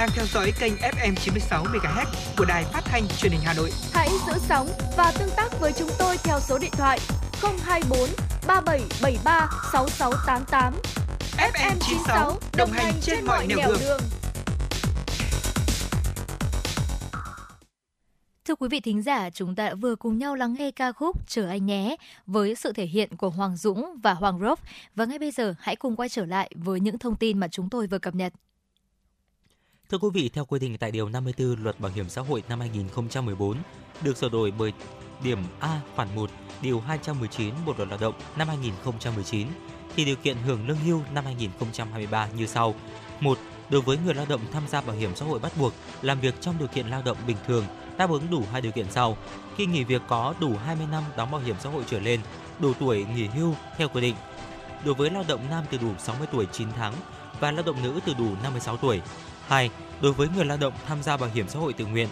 Đang theo dõi kênh FM 96 MHz của đài phát thanh truyền hình Hà Nội. Hãy giữ sóng và tương tác với chúng tôi theo số điện thoại 024 3773 6688. FM 96 đồng, đồng hành trên, trên mọi nẻo đường. đường. Thưa quý vị thính giả, chúng ta đã vừa cùng nhau lắng nghe ca khúc Chờ anh nhé với sự thể hiện của Hoàng Dũng và Hoàng Rop. Và ngay bây giờ hãy cùng quay trở lại với những thông tin mà chúng tôi vừa cập nhật. Thưa quý vị, theo quy định tại Điều 54 Luật Bảo hiểm xã hội năm 2014, được sửa đổi bởi điểm A khoản 1, Điều 219 Bộ Luật Lao động năm 2019, thì điều kiện hưởng lương hưu năm 2023 như sau. 1. Đối với người lao động tham gia bảo hiểm xã hội bắt buộc làm việc trong điều kiện lao động bình thường đáp ứng đủ hai điều kiện sau. Khi nghỉ việc có đủ 20 năm đóng bảo hiểm xã hội trở lên, đủ tuổi nghỉ hưu theo quy định. Đối với lao động nam từ đủ 60 tuổi 9 tháng và lao động nữ từ đủ 56 tuổi, 2. Đối với người lao động tham gia bảo hiểm xã hội tự nguyện,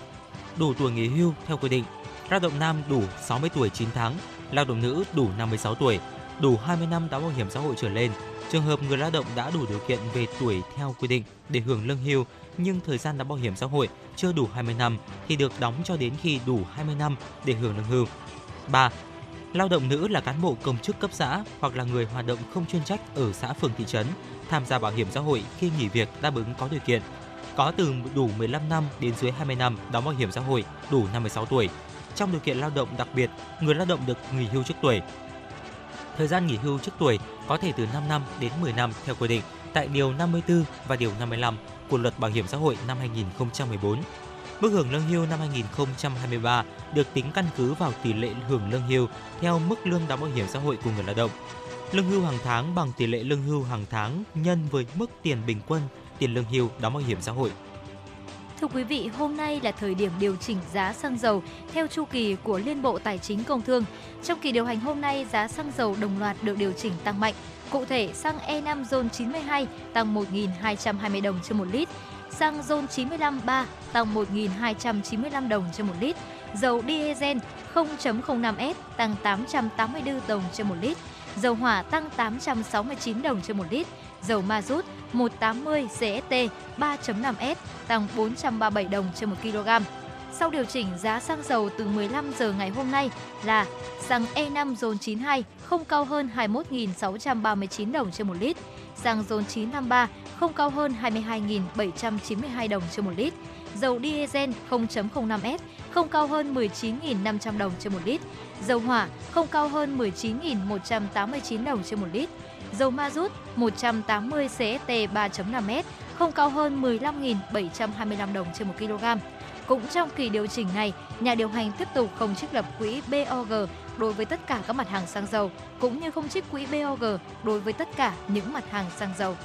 đủ tuổi nghỉ hưu theo quy định, lao động nam đủ 60 tuổi 9 tháng, lao động nữ đủ 56 tuổi, đủ 20 năm đóng bảo hiểm xã hội trở lên. Trường hợp người lao động đã đủ điều kiện về tuổi theo quy định để hưởng lương hưu nhưng thời gian đóng bảo hiểm xã hội chưa đủ 20 năm thì được đóng cho đến khi đủ 20 năm để hưởng lương hưu. 3. Lao động nữ là cán bộ công chức cấp xã hoặc là người hoạt động không chuyên trách ở xã phường thị trấn tham gia bảo hiểm xã hội khi nghỉ việc đáp ứng có điều kiện. Có từ đủ 15 năm đến dưới 20 năm đóng bảo hiểm xã hội đủ 56 tuổi. Trong điều kiện lao động đặc biệt, người lao động được nghỉ hưu trước tuổi. Thời gian nghỉ hưu trước tuổi có thể từ 5 năm đến 10 năm theo quy định tại Điều 54 và Điều 55 của Luật Bảo hiểm xã hội năm 2014. Mức hưởng lương hưu năm 2023 được tính căn cứ vào tỷ lệ hưởng lương hưu theo mức lương đóng bảo hiểm xã hội của người lao động. Lương hưu hàng tháng bằng tỷ lệ lương hưu hàng tháng nhân với mức tiền bình quân tiền lương hưu đóng bảo hiểm xã hội. Thưa quý vị, hôm nay là thời điểm điều chỉnh giá xăng dầu theo chu kỳ của Liên Bộ Tài chính Công Thương. Trong kỳ điều hành hôm nay, giá xăng dầu đồng loạt được điều chỉnh tăng mạnh. Cụ thể, xăng E5 RON 92 tăng 1.220 đồng trên một lít, xăng RON 95 3 tăng 1.295 đồng trên một lít, dầu diesel 0.05S tăng 884 đồng trên một lít, dầu hỏa tăng 869 đồng trên một lít, dầu ma rút 180 CST 3.5S tăng 437 đồng trên 1 kg. Sau điều chỉnh giá xăng dầu từ 15 giờ ngày hôm nay là xăng E5 RON 92 không cao hơn 21.639 đồng trên một lít, xăng RON 953 không cao hơn 22.792 đồng trên một lít, dầu diesel 0.05S không cao hơn 19.500 đồng trên một lít, dầu hỏa không cao hơn 19.189 đồng trên một lít, dầu ma rút 180 CST 3.5S không cao hơn 15.725 đồng trên 1 kg. Cũng trong kỳ điều chỉnh này, nhà điều hành tiếp tục không trích lập quỹ BOG đối với tất cả các mặt hàng xăng dầu, cũng như không trích quỹ BOG đối với tất cả những mặt hàng xăng dầu.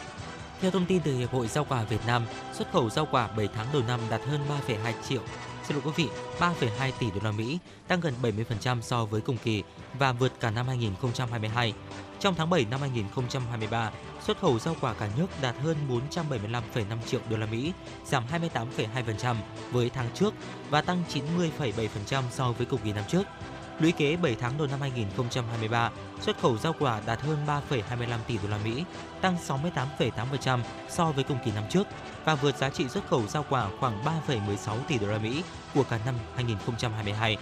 Theo thông tin từ Hiệp hội Rau quả Việt Nam, xuất khẩu rau quả 7 tháng đầu năm đạt hơn 3,2 triệu xin lỗi quý vị, 3,2 tỷ đô la Mỹ, tăng gần 70% so với cùng kỳ và vượt cả năm 2022. Trong tháng 7 năm 2023, xuất khẩu rau quả cả nước đạt hơn 475,5 triệu đô la Mỹ, giảm 28,2% với tháng trước và tăng 90,7% so với cùng kỳ năm trước. Lũy kế 7 tháng đầu năm 2023, xuất khẩu rau quả đạt hơn 3,25 tỷ đô la Mỹ, tăng 68,8% so với cùng kỳ năm trước và vượt giá trị xuất khẩu rau quả khoảng 3,16 tỷ đô la Mỹ của cả năm 2022.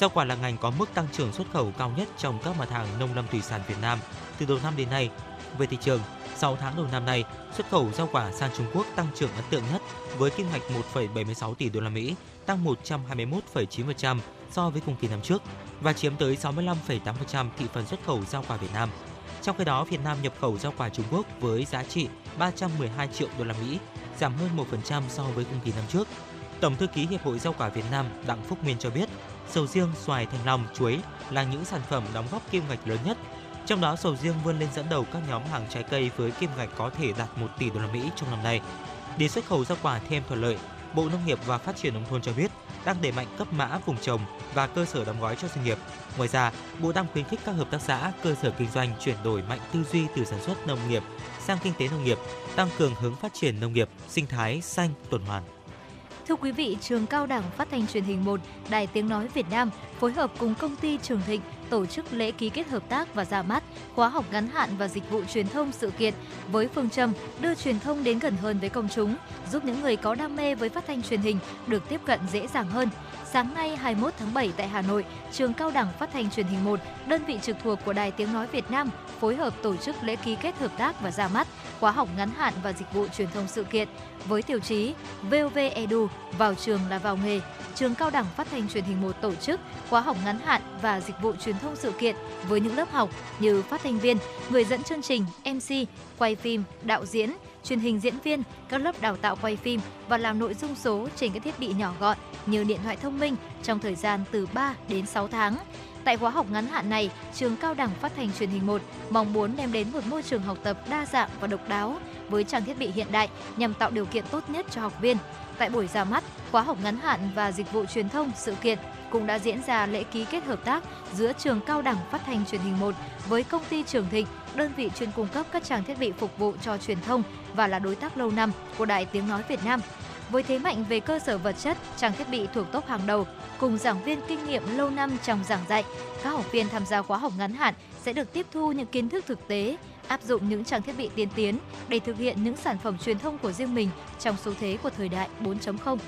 Rau quả là ngành có mức tăng trưởng xuất khẩu cao nhất trong các mặt hàng nông lâm thủy sản Việt Nam từ đầu năm đến nay. Về thị trường, 6 tháng đầu năm nay, xuất khẩu rau quả sang Trung Quốc tăng trưởng ấn tượng nhất với kim ngạch 1,76 tỷ đô la Mỹ, tăng 121,9% so với cùng kỳ năm trước và chiếm tới 65,8% thị phần xuất khẩu rau quả Việt Nam. Trong khi đó, Việt Nam nhập khẩu rau quả Trung Quốc với giá trị 312 triệu đô la Mỹ, giảm hơn 1% so với cùng kỳ năm trước. Tổng thư ký Hiệp hội Rau quả Việt Nam Đặng Phúc Nguyên cho biết, sầu riêng, xoài, thanh long, chuối là những sản phẩm đóng góp kim ngạch lớn nhất. Trong đó, sầu riêng vươn lên dẫn đầu các nhóm hàng trái cây với kim ngạch có thể đạt 1 tỷ đô la Mỹ trong năm nay. Để xuất khẩu rau quả thêm thuận lợi, Bộ Nông nghiệp và Phát triển nông thôn cho biết đang đẩy mạnh cấp mã vùng trồng và cơ sở đóng gói cho doanh nghiệp. Ngoài ra, Bộ đang khuyến khích các hợp tác xã, cơ sở kinh doanh chuyển đổi mạnh tư duy từ sản xuất nông nghiệp sang kinh tế nông nghiệp, tăng cường hướng phát triển nông nghiệp, sinh thái, xanh, tuần hoàn. Thưa quý vị, trường Cao đẳng Phát thanh Truyền hình 1, Đài Tiếng Nói Việt Nam phối hợp cùng công ty Trường Thịnh tổ chức lễ ký kết hợp tác và ra mắt khóa học ngắn hạn và dịch vụ truyền thông sự kiện với phương châm đưa truyền thông đến gần hơn với công chúng, giúp những người có đam mê với phát thanh truyền hình được tiếp cận dễ dàng hơn. Sáng nay 21 tháng 7 tại Hà Nội, trường Cao đẳng Phát thanh Truyền hình 1, đơn vị trực thuộc của Đài Tiếng nói Việt Nam phối hợp tổ chức lễ ký kết hợp tác và ra mắt khóa học ngắn hạn và dịch vụ truyền thông sự kiện với tiêu chí VOV Edu vào trường là vào nghề. Trường Cao đẳng Phát thanh Truyền hình 1 tổ chức khóa học ngắn hạn và dịch vụ truyền thông sự kiện với những lớp học như phát thanh viên, người dẫn chương trình, MC, quay phim, đạo diễn, truyền hình diễn viên, các lớp đào tạo quay phim và làm nội dung số trên các thiết bị nhỏ gọn như điện thoại thông minh trong thời gian từ 3 đến 6 tháng. Tại khóa học ngắn hạn này, trường Cao đẳng Phát thanh Truyền hình 1 mong muốn đem đến một môi trường học tập đa dạng và độc đáo với trang thiết bị hiện đại nhằm tạo điều kiện tốt nhất cho học viên. Tại buổi ra mắt, khóa học ngắn hạn và dịch vụ truyền thông sự kiện cũng đã diễn ra lễ ký kết hợp tác giữa trường Cao đẳng Phát thanh Truyền hình 1 với công ty Trường Thịnh, đơn vị chuyên cung cấp các trang thiết bị phục vụ cho truyền thông và là đối tác lâu năm của Đài Tiếng Nói Việt Nam. Với thế mạnh về cơ sở vật chất, trang thiết bị thuộc top hàng đầu, cùng giảng viên kinh nghiệm lâu năm trong giảng dạy, các học viên tham gia khóa học ngắn hạn sẽ được tiếp thu những kiến thức thực tế, áp dụng những trang thiết bị tiên tiến để thực hiện những sản phẩm truyền thông của riêng mình trong xu thế của thời đại 4.0.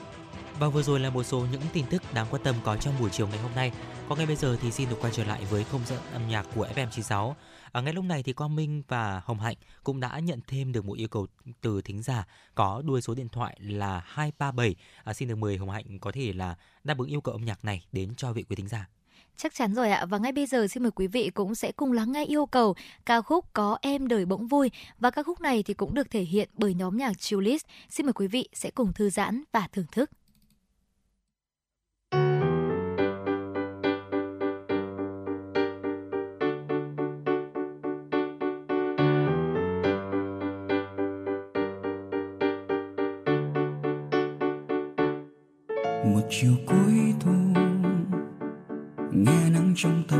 Và vừa rồi là một số những tin tức đáng quan tâm có trong buổi chiều ngày hôm nay. Còn ngay bây giờ thì xin được quay trở lại với không gian âm nhạc của FM96. Ở à, ngay lúc này thì Quang Minh và Hồng Hạnh cũng đã nhận thêm được một yêu cầu từ thính giả có đuôi số điện thoại là 237. À, xin được mời Hồng Hạnh có thể là đáp ứng yêu cầu âm nhạc này đến cho vị quý thính giả. Chắc chắn rồi ạ. Và ngay bây giờ xin mời quý vị cũng sẽ cùng lắng nghe yêu cầu ca khúc Có em đời bỗng vui. Và ca khúc này thì cũng được thể hiện bởi nhóm nhạc Chulis. Xin mời quý vị sẽ cùng thư giãn và thưởng thức. Nghe nắng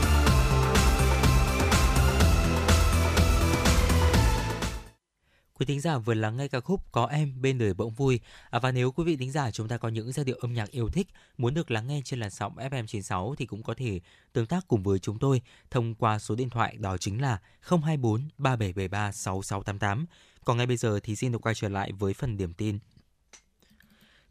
Thính giả vừa lắng nghe ca khúc Có em bên đời bỗng vui. À, và nếu quý vị thính giả chúng ta có những giai điệu âm nhạc yêu thích muốn được lắng nghe trên làn sóng FM 96 thì cũng có thể tương tác cùng với chúng tôi thông qua số điện thoại đó chính là 024 3773 6688. Còn ngay bây giờ thì xin được quay trở lại với phần điểm tin.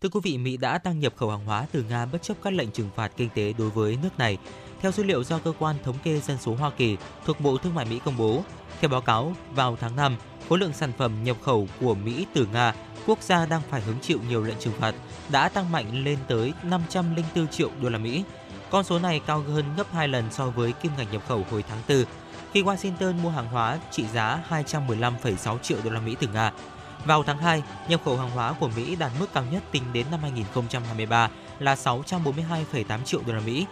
Thưa quý vị, Mỹ đã tăng nhập khẩu hàng hóa từ Nga bất chấp các lệnh trừng phạt kinh tế đối với nước này. Theo dữ liệu do cơ quan thống kê dân số Hoa Kỳ thuộc Bộ Thương mại Mỹ công bố, theo báo cáo, vào tháng 5, khối lượng sản phẩm nhập khẩu của Mỹ từ Nga, quốc gia đang phải hứng chịu nhiều lệnh trừng phạt, đã tăng mạnh lên tới 504 triệu đô la Mỹ. Con số này cao hơn gấp 2 lần so với kim ngạch nhập khẩu hồi tháng 4, khi Washington mua hàng hóa trị giá 215,6 triệu đô la Mỹ từ Nga. Vào tháng 2, nhập khẩu hàng hóa của Mỹ đạt mức cao nhất tính đến năm 2023 là 642,8 triệu đô la Mỹ.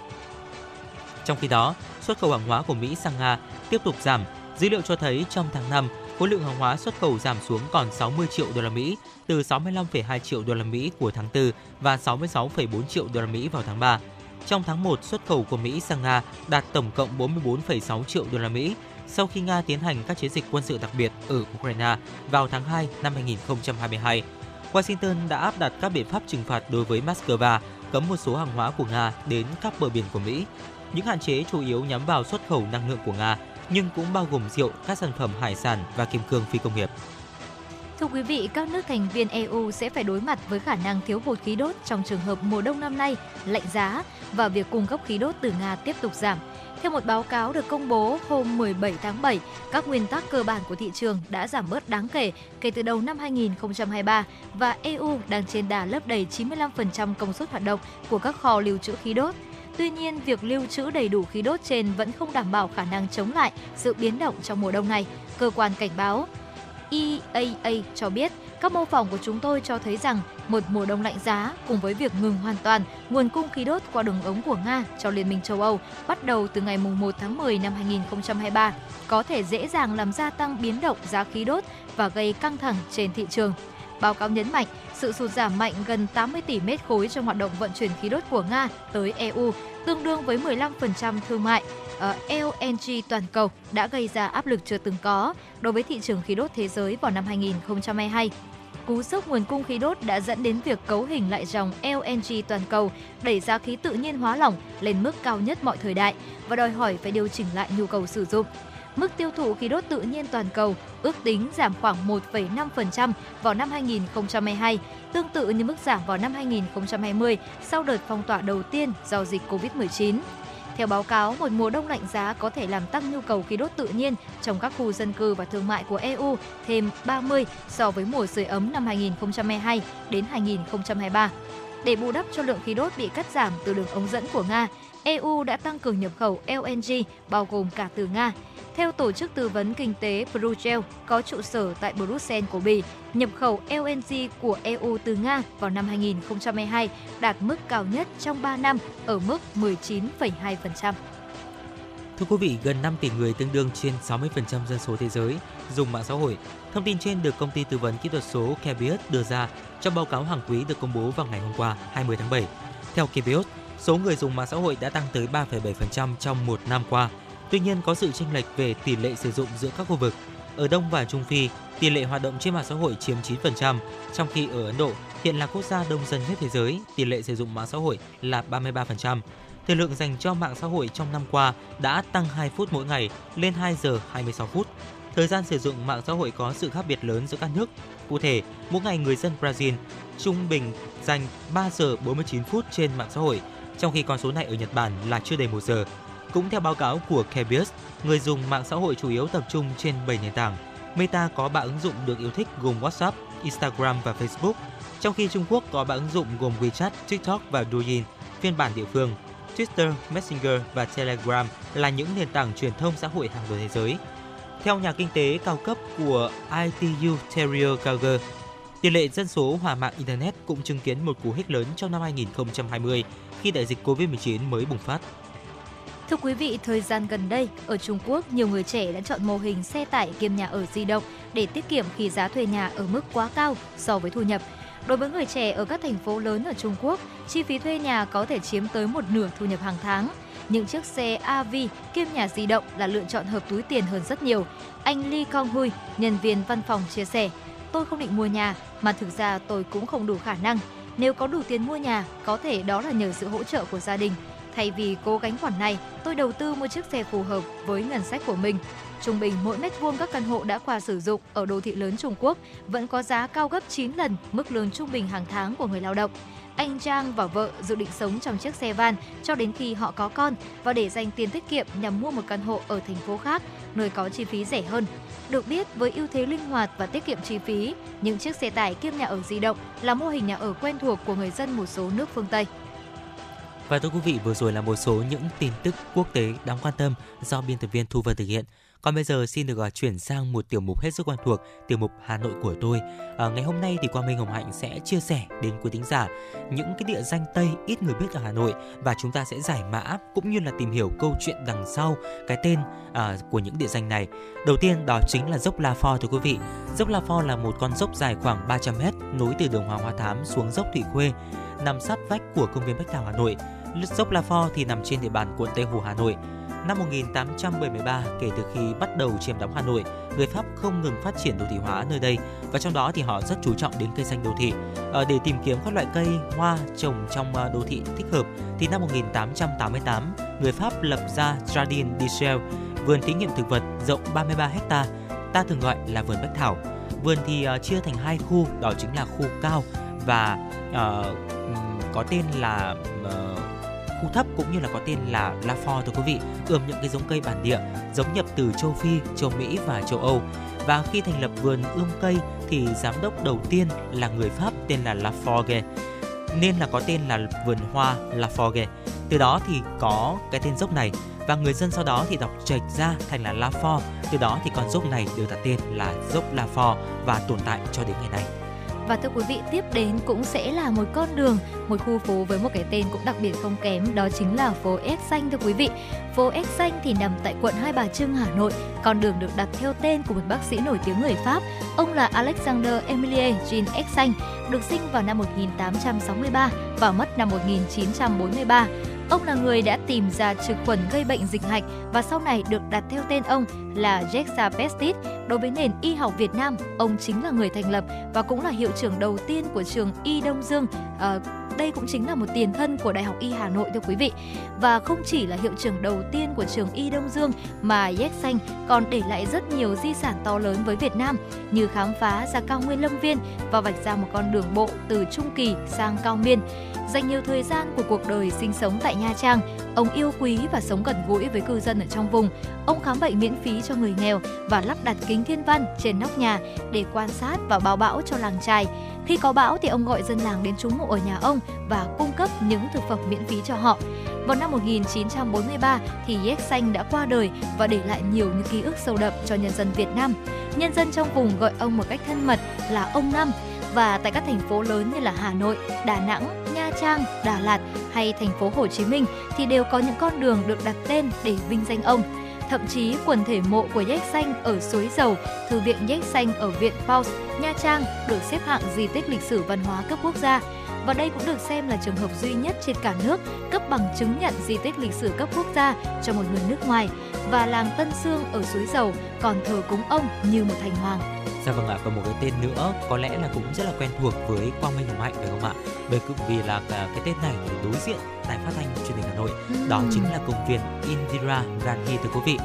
Trong khi đó, xuất khẩu hàng hóa của Mỹ sang Nga tiếp tục giảm. Dữ liệu cho thấy trong tháng 5, khối lượng hàng hóa xuất khẩu giảm xuống còn 60 triệu đô la Mỹ từ 65,2 triệu đô la Mỹ của tháng 4 và 66,4 triệu đô la Mỹ vào tháng 3. Trong tháng 1, xuất khẩu của Mỹ sang Nga đạt tổng cộng 44,6 triệu đô la Mỹ sau khi Nga tiến hành các chiến dịch quân sự đặc biệt ở Ukraine vào tháng 2 năm 2022. Washington đã áp đặt các biện pháp trừng phạt đối với Moscow, cấm một số hàng hóa của Nga đến các bờ biển của Mỹ. Những hạn chế chủ yếu nhắm vào xuất khẩu năng lượng của Nga, nhưng cũng bao gồm rượu, các sản phẩm hải sản và kim cương phi công nghiệp. Thưa quý vị, các nước thành viên EU sẽ phải đối mặt với khả năng thiếu hụt khí đốt trong trường hợp mùa đông năm nay lạnh giá và việc cung cấp khí đốt từ Nga tiếp tục giảm. Theo một báo cáo được công bố hôm 17 tháng 7, các nguyên tắc cơ bản của thị trường đã giảm bớt đáng kể kể từ đầu năm 2023 và EU đang trên đà lấp đầy 95% công suất hoạt động của các kho lưu trữ khí đốt. Tuy nhiên, việc lưu trữ đầy đủ khí đốt trên vẫn không đảm bảo khả năng chống lại sự biến động trong mùa đông này, cơ quan cảnh báo. EAA cho biết, các mô phỏng của chúng tôi cho thấy rằng một mùa đông lạnh giá cùng với việc ngừng hoàn toàn nguồn cung khí đốt qua đường ống của Nga cho Liên minh châu Âu bắt đầu từ ngày 1 tháng 10 năm 2023 có thể dễ dàng làm gia tăng biến động giá khí đốt và gây căng thẳng trên thị trường. Báo cáo nhấn mạnh, sự sụt giảm mạnh gần 80 tỷ mét khối trong hoạt động vận chuyển khí đốt của Nga tới EU, tương đương với 15% thương mại ờ, ở LNG toàn cầu đã gây ra áp lực chưa từng có đối với thị trường khí đốt thế giới vào năm 2022. Cú sốc nguồn cung khí đốt đã dẫn đến việc cấu hình lại dòng LNG toàn cầu, đẩy giá khí tự nhiên hóa lỏng lên mức cao nhất mọi thời đại và đòi hỏi phải điều chỉnh lại nhu cầu sử dụng. Mức tiêu thụ khí đốt tự nhiên toàn cầu ước tính giảm khoảng 1,5% vào năm 2022, tương tự như mức giảm vào năm 2020 sau đợt phong tỏa đầu tiên do dịch Covid-19. Theo báo cáo, một mùa đông lạnh giá có thể làm tăng nhu cầu khí đốt tự nhiên trong các khu dân cư và thương mại của EU thêm 30 so với mùa sưởi ấm năm 2022 đến 2023. Để bù đắp cho lượng khí đốt bị cắt giảm từ đường ống dẫn của Nga, EU đã tăng cường nhập khẩu LNG bao gồm cả từ Nga. Theo Tổ chức Tư vấn Kinh tế Bruegel có trụ sở tại Bruxelles của Bỉ, nhập khẩu LNG của EU từ Nga vào năm 2022 đạt mức cao nhất trong 3 năm ở mức 19,2%. Thưa quý vị, gần 5 tỷ người tương đương trên 60% dân số thế giới dùng mạng xã hội. Thông tin trên được công ty tư vấn kỹ thuật số Kebius đưa ra trong báo cáo hàng quý được công bố vào ngày hôm qua, 20 tháng 7. Theo Kebius, số người dùng mạng xã hội đã tăng tới 3,7% trong một năm qua. Tuy nhiên, có sự chênh lệch về tỷ lệ sử dụng giữa các khu vực. Ở Đông và Trung Phi, tỷ lệ hoạt động trên mạng xã hội chiếm 9%, trong khi ở Ấn Độ, hiện là quốc gia đông dân nhất thế giới, tỷ lệ sử dụng mạng xã hội là 33%. Thời lượng dành cho mạng xã hội trong năm qua đã tăng 2 phút mỗi ngày lên 2 giờ 26 phút. Thời gian sử dụng mạng xã hội có sự khác biệt lớn giữa các nước. Cụ thể, mỗi ngày người dân Brazil trung bình dành 3 giờ 49 phút trên mạng xã hội, trong khi con số này ở Nhật Bản là chưa đầy 1 giờ. Cũng theo báo cáo của Kebius, người dùng mạng xã hội chủ yếu tập trung trên 7 nền tảng. Meta có 3 ứng dụng được yêu thích gồm WhatsApp, Instagram và Facebook, trong khi Trung Quốc có 3 ứng dụng gồm WeChat, TikTok và Douyin, phiên bản địa phương. Twitter, Messenger và Telegram là những nền tảng truyền thông xã hội hàng đầu thế giới. Theo nhà kinh tế cao cấp của ITU Terrier Gauger, tỷ lệ dân số hòa mạng Internet cũng chứng kiến một cú hích lớn trong năm 2020 khi đại dịch Covid-19 mới bùng phát. Thưa quý vị, thời gian gần đây, ở Trung Quốc, nhiều người trẻ đã chọn mô hình xe tải kiêm nhà ở di động để tiết kiệm khi giá thuê nhà ở mức quá cao so với thu nhập. Đối với người trẻ ở các thành phố lớn ở Trung Quốc, chi phí thuê nhà có thể chiếm tới một nửa thu nhập hàng tháng. Những chiếc xe AV kiêm nhà di động là lựa chọn hợp túi tiền hơn rất nhiều. Anh Lee Kong Hui, nhân viên văn phòng chia sẻ, tôi không định mua nhà mà thực ra tôi cũng không đủ khả năng. Nếu có đủ tiền mua nhà, có thể đó là nhờ sự hỗ trợ của gia đình. Thay vì cố gánh khoản này, tôi đầu tư mua chiếc xe phù hợp với ngân sách của mình. Trung bình mỗi mét vuông các căn hộ đã qua sử dụng ở đô thị lớn Trung Quốc vẫn có giá cao gấp 9 lần mức lương trung bình hàng tháng của người lao động. Anh Trang và vợ dự định sống trong chiếc xe van cho đến khi họ có con và để dành tiền tiết kiệm nhằm mua một căn hộ ở thành phố khác, nơi có chi phí rẻ hơn. Được biết, với ưu thế linh hoạt và tiết kiệm chi phí, những chiếc xe tải kiêm nhà ở di động là mô hình nhà ở quen thuộc của người dân một số nước phương Tây. Và thưa quý vị, vừa rồi là một số những tin tức quốc tế đáng quan tâm do biên tập viên Thu Vân thực hiện. Còn bây giờ xin được à, chuyển sang một tiểu mục hết sức quen thuộc, tiểu mục Hà Nội của tôi. À, ngày hôm nay thì Quang Minh Hồng Hạnh sẽ chia sẻ đến quý thính giả những cái địa danh Tây ít người biết ở Hà Nội và chúng ta sẽ giải mã cũng như là tìm hiểu câu chuyện đằng sau cái tên à, của những địa danh này. Đầu tiên đó chính là dốc La Phò thưa quý vị. Dốc La Phò là một con dốc dài khoảng 300 m nối từ đường Hoàng Hoa Thám xuống dốc Thủy Khuê, nằm sát vách của công viên Bách Thảo Hà Nội. Dốc La Phò thì nằm trên địa bàn quận Tây Hồ Hà Nội Năm 1873, kể từ khi bắt đầu chiếm đóng Hà Nội, người Pháp không ngừng phát triển đô thị hóa nơi đây và trong đó thì họ rất chú trọng đến cây xanh đô thị. À, để tìm kiếm các loại cây hoa trồng trong ờ, đô thị thích hợp thì năm 1888, người Pháp lập ra Jardin d'Ichel, vườn thí nghiệm thực vật rộng 33 hecta, ta thường gọi là vườn Bách Thảo. Vườn thì uh, chia thành hai khu, đó chính là khu cao và uh, có tên là uh, khu thấp cũng như là có tên là Lafor, thưa quý vị, ươm những cái giống cây bản địa giống nhập từ châu Phi, châu Mỹ và châu Âu. Và khi thành lập vườn ươm cây thì giám đốc đầu tiên là người Pháp tên là Laforgue, nên là có tên là vườn hoa Laforgue. Từ đó thì có cái tên dốc này và người dân sau đó thì đọc trạch ra thành là Lafor. Từ đó thì con dốc này được đặt tên là dốc Lafor và tồn tại cho đến ngày nay. Và thưa quý vị, tiếp đến cũng sẽ là một con đường, một khu phố với một cái tên cũng đặc biệt không kém, đó chính là phố Ếch Xanh thưa quý vị. Phố Ếch Xanh thì nằm tại quận Hai Bà Trưng, Hà Nội. Con đường được đặt theo tên của một bác sĩ nổi tiếng người Pháp. Ông là Alexander Emilie Jean Ếch Xanh, được sinh vào năm 1863 và mất năm 1943. Ông là người đã tìm ra trực khuẩn gây bệnh dịch hạch và sau này được đặt theo tên ông là Jexa Pestis. Đối với nền y học Việt Nam, ông chính là người thành lập và cũng là hiệu trưởng đầu tiên của trường Y Đông Dương, À, đây cũng chính là một tiền thân của Đại học Y Hà Nội thưa quý vị. Và không chỉ là hiệu trưởng đầu tiên của trường Y Đông Dương mà Yết Xanh còn để lại rất nhiều di sản to lớn với Việt Nam như khám phá ra cao nguyên Lâm Viên và vạch ra một con đường bộ từ Trung Kỳ sang Cao Miên. Dành nhiều thời gian của cuộc đời sinh sống tại Nha Trang, ông yêu quý và sống gần gũi với cư dân ở trong vùng. Ông khám bệnh miễn phí cho người nghèo và lắp đặt kính thiên văn trên nóc nhà để quan sát và báo bão cho làng trài. Khi có bão thì ông gọi dân làng đến trú ngụ ở nhà ông và cung cấp những thực phẩm miễn phí cho họ. Vào năm 1943 thì Yết Xanh đã qua đời và để lại nhiều những ký ức sâu đậm cho nhân dân Việt Nam. Nhân dân trong vùng gọi ông một cách thân mật là ông Năm và tại các thành phố lớn như là Hà Nội, Đà Nẵng, Nha Trang, Đà Lạt hay thành phố Hồ Chí Minh thì đều có những con đường được đặt tên để vinh danh ông. Thậm chí quần thể mộ của Yếch Xanh ở Suối Dầu, Thư viện Yếch Xanh ở Viện Paus, Nha Trang được xếp hạng di tích lịch sử văn hóa cấp quốc gia và đây cũng được xem là trường hợp duy nhất trên cả nước cấp bằng chứng nhận di tích lịch sử cấp quốc gia cho một người nước ngoài và làng Tân Sương ở Suối Dầu còn thờ cúng ông như một thành hoàng. Dạ vâng ạ, và một cái tên nữa có lẽ là cũng rất là quen thuộc với Quang Minh Hồng Hạnh phải không ạ? Bởi vì là cái tên này thì đối diện đài phát thanh truyền hình Hà Nội, ừ. đó chính là công viên Indira Gandhi thưa quý vị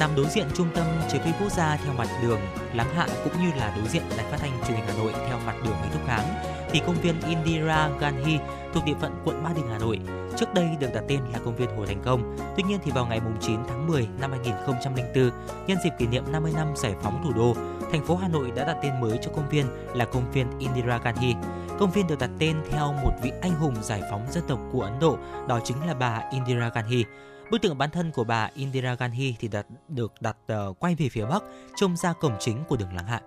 nằm đối diện trung tâm chỉ huy quốc gia theo mặt đường Láng Hạ cũng như là đối diện đài phát thanh truyền hình Hà Nội theo mặt đường Nguyễn Thúc Kháng thì công viên Indira Gandhi thuộc địa phận quận Ba Đình Hà Nội trước đây được đặt tên là công viên Hồ Thành Công. Tuy nhiên thì vào ngày 9 tháng 10 năm 2004, nhân dịp kỷ niệm 50 năm giải phóng thủ đô, thành phố Hà Nội đã đặt tên mới cho công viên là công viên Indira Gandhi. Công viên được đặt tên theo một vị anh hùng giải phóng dân tộc của Ấn Độ, đó chính là bà Indira Gandhi. Bức tượng bản thân của bà Indira Gandhi thì đặt, được đặt uh, quay về phía bắc, trông ra cổng chính của đường Láng Hạ.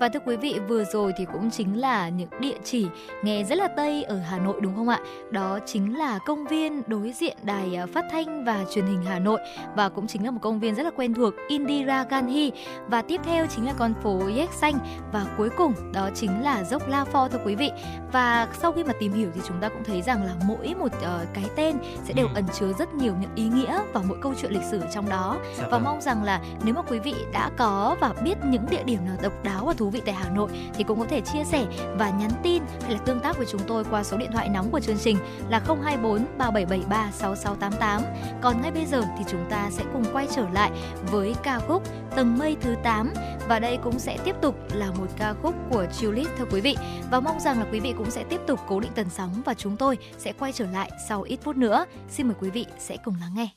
Và thưa quý vị, vừa rồi thì cũng chính là những địa chỉ nghe rất là Tây ở Hà Nội đúng không ạ? Đó chính là công viên đối diện đài à, phát thanh và truyền hình Hà Nội và cũng chính là một công viên rất là quen thuộc Indira Gandhi và tiếp theo chính là con phố Yếch Xanh và cuối cùng đó chính là dốc La Pho thưa quý vị. Và sau khi mà tìm hiểu thì chúng ta cũng thấy rằng là mỗi một uh, cái tên sẽ đều ừ. ẩn chứa rất nhiều những ý nghĩa và mỗi câu chuyện lịch sử trong đó. Dạ và vâng. mong rằng là nếu mà quý vị đã có và biết những địa điểm nào độc đáo và thú thú vị tại Hà Nội thì cũng có thể chia sẻ và nhắn tin hay là tương tác với chúng tôi qua số điện thoại nóng của chương trình là 024 3773 6688. Còn ngay bây giờ thì chúng ta sẽ cùng quay trở lại với ca khúc Tầng mây thứ 8 và đây cũng sẽ tiếp tục là một ca khúc của Tulip, thưa quý vị và mong rằng là quý vị cũng sẽ tiếp tục cố định tần sóng và chúng tôi sẽ quay trở lại sau ít phút nữa. Xin mời quý vị sẽ cùng lắng nghe.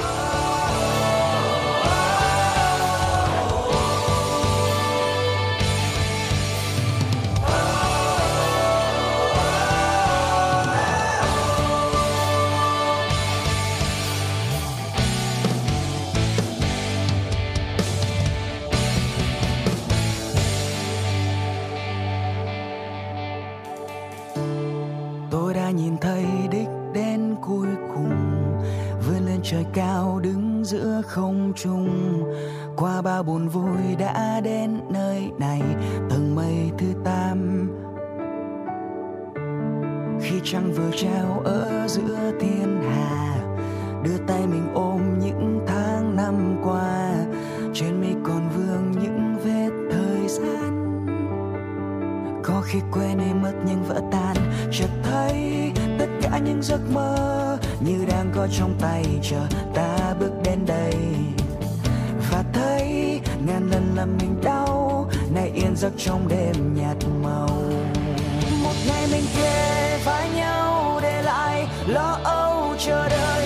Oh chung. Trung qua bao buồn vui đã đến nơi này tầng mây thứ tám. Khi trăng vừa treo ở giữa thiên hà, đưa tay mình ôm những tháng năm qua, trên mi còn vương những vết thời gian. Có khi quên đi mất nhưng vỡ tan, chợt thấy tất cả những giấc mơ như đang có trong tay, chờ ta bước đến đây và thấy ngàn lần làm mình đau. Nay yên giấc trong đêm nhạt màu. Một ngày mình kề vai nhau để lại lo âu chờ đợi.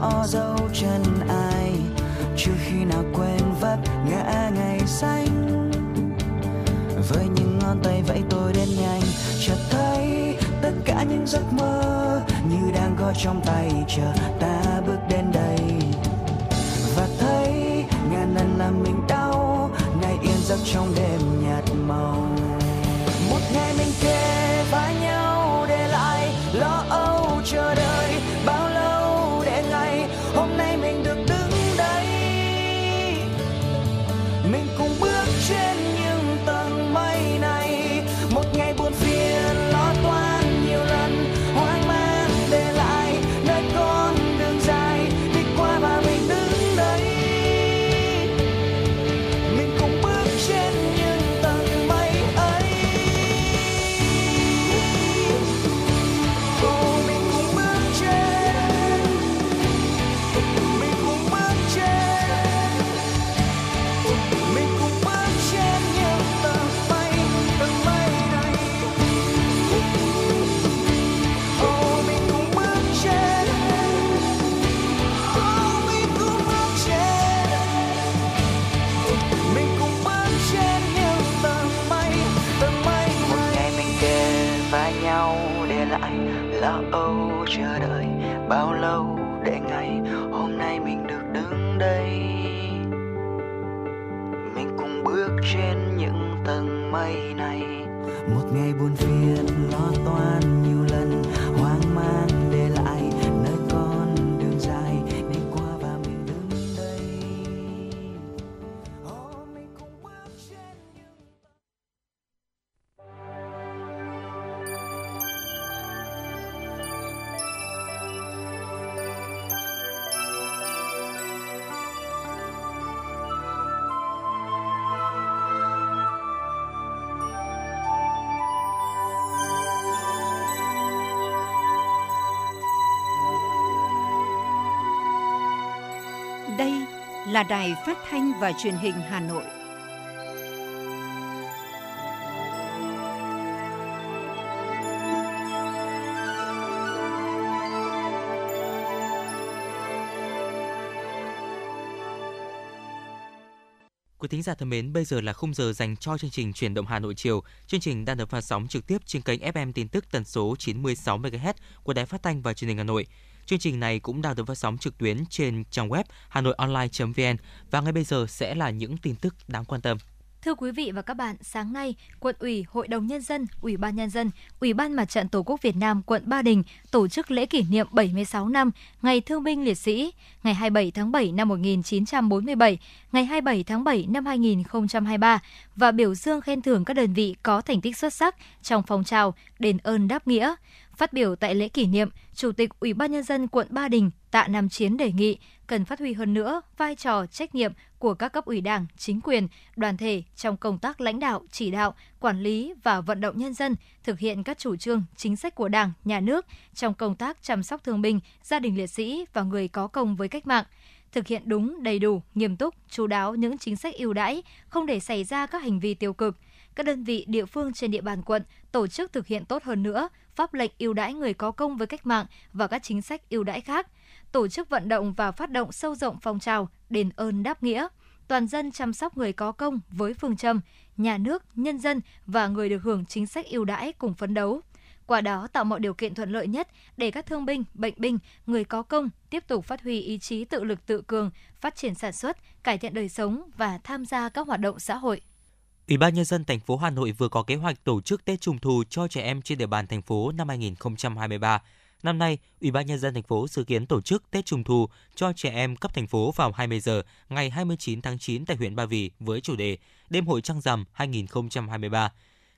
Rõ dấu chân ai. Trước khi nào quên vấp ngã ngày xanh. Với những ngón tay vẫy tôi đến nhanh, chợt thấy tất cả những giấc mơ như đang có trong tay chờ ta bước đến đây. Và thấy ngàn lần làm mình đau, ngày yên giấc trong đêm một ngày buồn phiền là đài phát thanh và truyền hình Hà Nội. Quý thính giả thân mến, bây giờ là khung giờ dành cho chương trình chuyển động Hà Nội chiều. Chương trình đang được phát sóng trực tiếp trên kênh FM tin tức tần số 96 MHz của Đài Phát thanh và Truyền hình Hà Nội. Chương trình này cũng đang được phát sóng trực tuyến trên trang web hanoionline.vn và ngay bây giờ sẽ là những tin tức đáng quan tâm. Thưa quý vị và các bạn, sáng nay, Quận ủy, Hội đồng Nhân dân, Ủy ban Nhân dân, Ủy ban Mặt trận Tổ quốc Việt Nam quận Ba Đình tổ chức lễ kỷ niệm 76 năm Ngày Thương binh Liệt sĩ, ngày 27 tháng 7 năm 1947, ngày 27 tháng 7 năm 2023 và biểu dương khen thưởng các đơn vị có thành tích xuất sắc trong phong trào đền ơn đáp nghĩa. Phát biểu tại lễ kỷ niệm, Chủ tịch Ủy ban Nhân dân quận Ba Đình Tạ Nam Chiến đề nghị cần phát huy hơn nữa vai trò trách nhiệm của các cấp ủy đảng, chính quyền, đoàn thể trong công tác lãnh đạo, chỉ đạo, quản lý và vận động nhân dân thực hiện các chủ trương, chính sách của Đảng, Nhà nước trong công tác chăm sóc thương binh, gia đình liệt sĩ và người có công với cách mạng thực hiện đúng, đầy đủ, nghiêm túc, chú đáo những chính sách ưu đãi, không để xảy ra các hành vi tiêu cực. Các đơn vị địa phương trên địa bàn quận tổ chức thực hiện tốt hơn nữa pháp lệnh ưu đãi người có công với cách mạng và các chính sách ưu đãi khác, tổ chức vận động và phát động sâu rộng phong trào đền ơn đáp nghĩa, toàn dân chăm sóc người có công với phương châm nhà nước, nhân dân và người được hưởng chính sách ưu đãi cùng phấn đấu. Qua đó tạo mọi điều kiện thuận lợi nhất để các thương binh, bệnh binh, người có công tiếp tục phát huy ý chí tự lực tự cường, phát triển sản xuất, cải thiện đời sống và tham gia các hoạt động xã hội. Ủy ban nhân dân thành phố Hà Nội vừa có kế hoạch tổ chức Tết Trung thu cho trẻ em trên địa bàn thành phố năm 2023. Năm nay, Ủy ban nhân dân thành phố dự kiến tổ chức Tết Trung thu cho trẻ em cấp thành phố vào 20 giờ ngày 29 tháng 9 tại huyện Ba Vì với chủ đề Đêm hội trăng rằm 2023.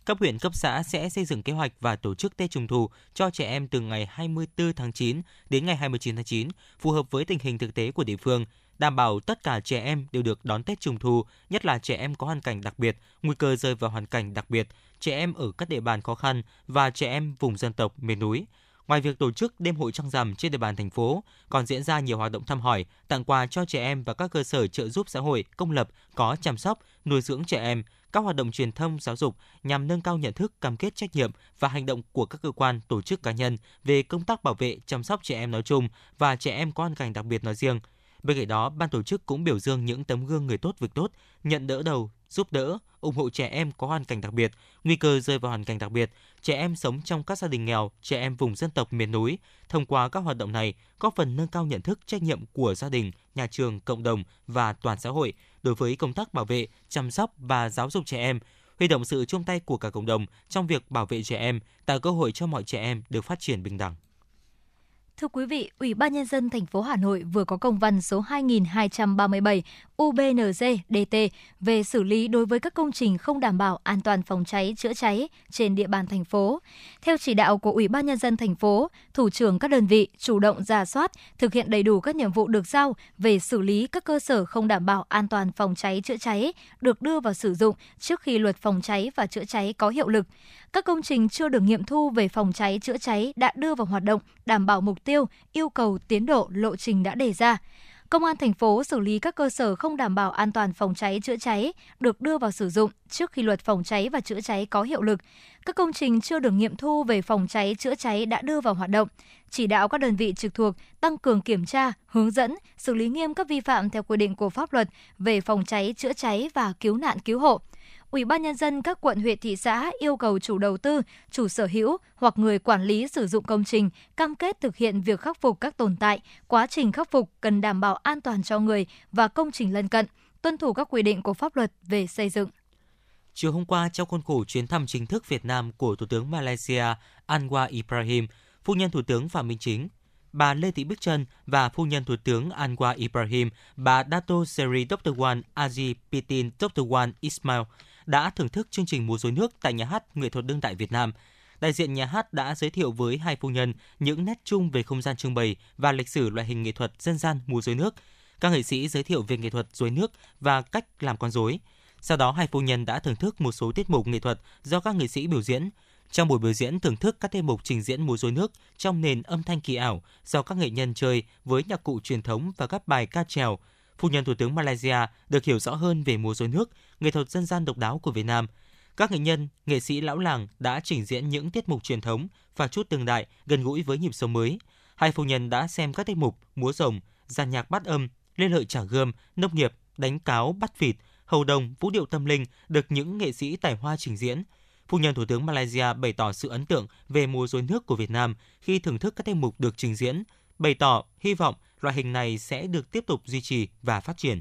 Các huyện cấp xã sẽ xây dựng kế hoạch và tổ chức Tết Trung thu cho trẻ em từ ngày 24 tháng 9 đến ngày 29 tháng 9, phù hợp với tình hình thực tế của địa phương, đảm bảo tất cả trẻ em đều được đón Tết Trung thu, nhất là trẻ em có hoàn cảnh đặc biệt, nguy cơ rơi vào hoàn cảnh đặc biệt, trẻ em ở các địa bàn khó khăn và trẻ em vùng dân tộc miền núi. Ngoài việc tổ chức đêm hội trăng rằm trên địa bàn thành phố, còn diễn ra nhiều hoạt động thăm hỏi, tặng quà cho trẻ em và các cơ sở trợ giúp xã hội công lập có chăm sóc, nuôi dưỡng trẻ em, các hoạt động truyền thông giáo dục nhằm nâng cao nhận thức, cam kết trách nhiệm và hành động của các cơ quan, tổ chức cá nhân về công tác bảo vệ, chăm sóc trẻ em nói chung và trẻ em có hoàn cảnh đặc biệt nói riêng. Bên cạnh đó, ban tổ chức cũng biểu dương những tấm gương người tốt việc tốt, nhận đỡ đầu, giúp đỡ, ủng hộ trẻ em có hoàn cảnh đặc biệt, nguy cơ rơi vào hoàn cảnh đặc biệt, trẻ em sống trong các gia đình nghèo, trẻ em vùng dân tộc miền núi. Thông qua các hoạt động này, góp phần nâng cao nhận thức trách nhiệm của gia đình, nhà trường, cộng đồng và toàn xã hội đối với công tác bảo vệ, chăm sóc và giáo dục trẻ em, huy động sự chung tay của cả cộng đồng trong việc bảo vệ trẻ em, tạo cơ hội cho mọi trẻ em được phát triển bình đẳng. Thưa quý vị, Ủy ban nhân dân thành phố Hà Nội vừa có công văn số 2237 UBND-DT về xử lý đối với các công trình không đảm bảo an toàn phòng cháy chữa cháy trên địa bàn thành phố. Theo chỉ đạo của Ủy ban nhân dân thành phố, thủ trưởng các đơn vị chủ động ra soát, thực hiện đầy đủ các nhiệm vụ được giao về xử lý các cơ sở không đảm bảo an toàn phòng cháy chữa cháy được đưa vào sử dụng trước khi luật phòng cháy và chữa cháy có hiệu lực. Các công trình chưa được nghiệm thu về phòng cháy chữa cháy đã đưa vào hoạt động đảm bảo mục tiêu, yêu cầu tiến độ lộ trình đã đề ra. Công an thành phố xử lý các cơ sở không đảm bảo an toàn phòng cháy chữa cháy được đưa vào sử dụng trước khi luật phòng cháy và chữa cháy có hiệu lực. Các công trình chưa được nghiệm thu về phòng cháy chữa cháy đã đưa vào hoạt động. Chỉ đạo các đơn vị trực thuộc tăng cường kiểm tra, hướng dẫn, xử lý nghiêm các vi phạm theo quy định của pháp luật về phòng cháy chữa cháy và cứu nạn cứu hộ. Ủy ban nhân dân các quận huyện thị xã yêu cầu chủ đầu tư, chủ sở hữu hoặc người quản lý sử dụng công trình cam kết thực hiện việc khắc phục các tồn tại, quá trình khắc phục cần đảm bảo an toàn cho người và công trình lân cận, tuân thủ các quy định của pháp luật về xây dựng. Chiều hôm qua, trong khuôn khổ chuyến thăm chính thức Việt Nam của Thủ tướng Malaysia Anwar Ibrahim, phu nhân Thủ tướng Phạm Minh Chính, bà Lê Thị Bích Trân và phu nhân Thủ tướng Anwar Ibrahim, bà Dato Seri Dr. Wan Aziz Pitin Dr. Wan Ismail đã thưởng thức chương trình múa rối nước tại nhà hát nghệ thuật đương đại Việt Nam. Đại diện nhà hát đã giới thiệu với hai phu nhân những nét chung về không gian trưng bày và lịch sử loại hình nghệ thuật dân gian múa rối nước. Các nghệ sĩ giới thiệu về nghệ thuật rối nước và cách làm con rối. Sau đó hai phu nhân đã thưởng thức một số tiết mục nghệ thuật do các nghệ sĩ biểu diễn. Trong buổi biểu diễn thưởng thức các tiết mục trình diễn múa rối nước trong nền âm thanh kỳ ảo do các nghệ nhân chơi với nhạc cụ truyền thống và các bài ca trèo, Phu nhân Thủ tướng Malaysia được hiểu rõ hơn về múa rối nước, nghệ thuật dân gian độc đáo của Việt Nam. Các nghệ nhân, nghệ sĩ lão làng đã trình diễn những tiết mục truyền thống và chút tương đại gần gũi với nhịp sống mới. Hai phu nhân đã xem các tiết mục múa rồng, giàn nhạc bát âm, lên lợi trả gươm, nông nghiệp, đánh cáo, bắt vịt, hầu đồng, vũ điệu tâm linh được những nghệ sĩ tài hoa trình diễn. Phu nhân Thủ tướng Malaysia bày tỏ sự ấn tượng về mùa rối nước của Việt Nam khi thưởng thức các tiết mục được trình diễn, bày tỏ hy vọng loại hình này sẽ được tiếp tục duy trì và phát triển.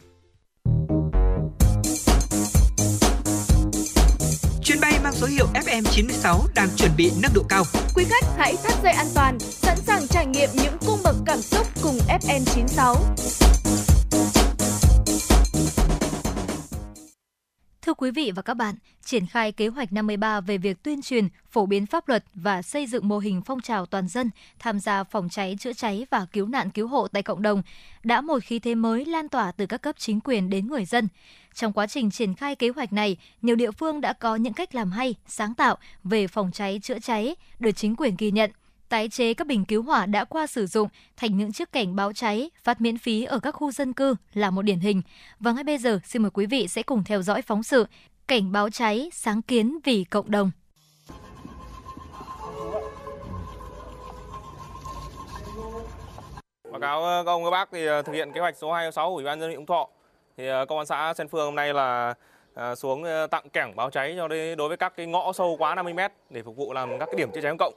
số hiệu FM96 đang chuẩn bị nâng độ cao. Quý khách hãy thắt dây an toàn, sẵn sàng trải nghiệm những cung bậc cảm xúc cùng FN96. Thưa quý vị và các bạn, triển khai kế hoạch 53 về việc tuyên truyền, phổ biến pháp luật và xây dựng mô hình phong trào toàn dân tham gia phòng cháy, chữa cháy và cứu nạn cứu hộ tại cộng đồng đã một khí thế mới lan tỏa từ các cấp chính quyền đến người dân. Trong quá trình triển khai kế hoạch này, nhiều địa phương đã có những cách làm hay, sáng tạo về phòng cháy, chữa cháy, được chính quyền ghi nhận tái chế các bình cứu hỏa đã qua sử dụng thành những chiếc cảnh báo cháy phát miễn phí ở các khu dân cư là một điển hình. Và ngay bây giờ, xin mời quý vị sẽ cùng theo dõi phóng sự Cảnh báo cháy sáng kiến vì cộng đồng. Báo cáo ờ, các ông các bác thì ờ, thực hiện kế hoạch số 26 của Ủy ban dân huyện Phúc Thọ thì ờ, công an xã Sen Phương hôm nay là xuống tặng kẻng báo cháy cho đối với các cái ngõ sâu quá 50 m để phục vụ làm các cái điểm chữa cháy công cộng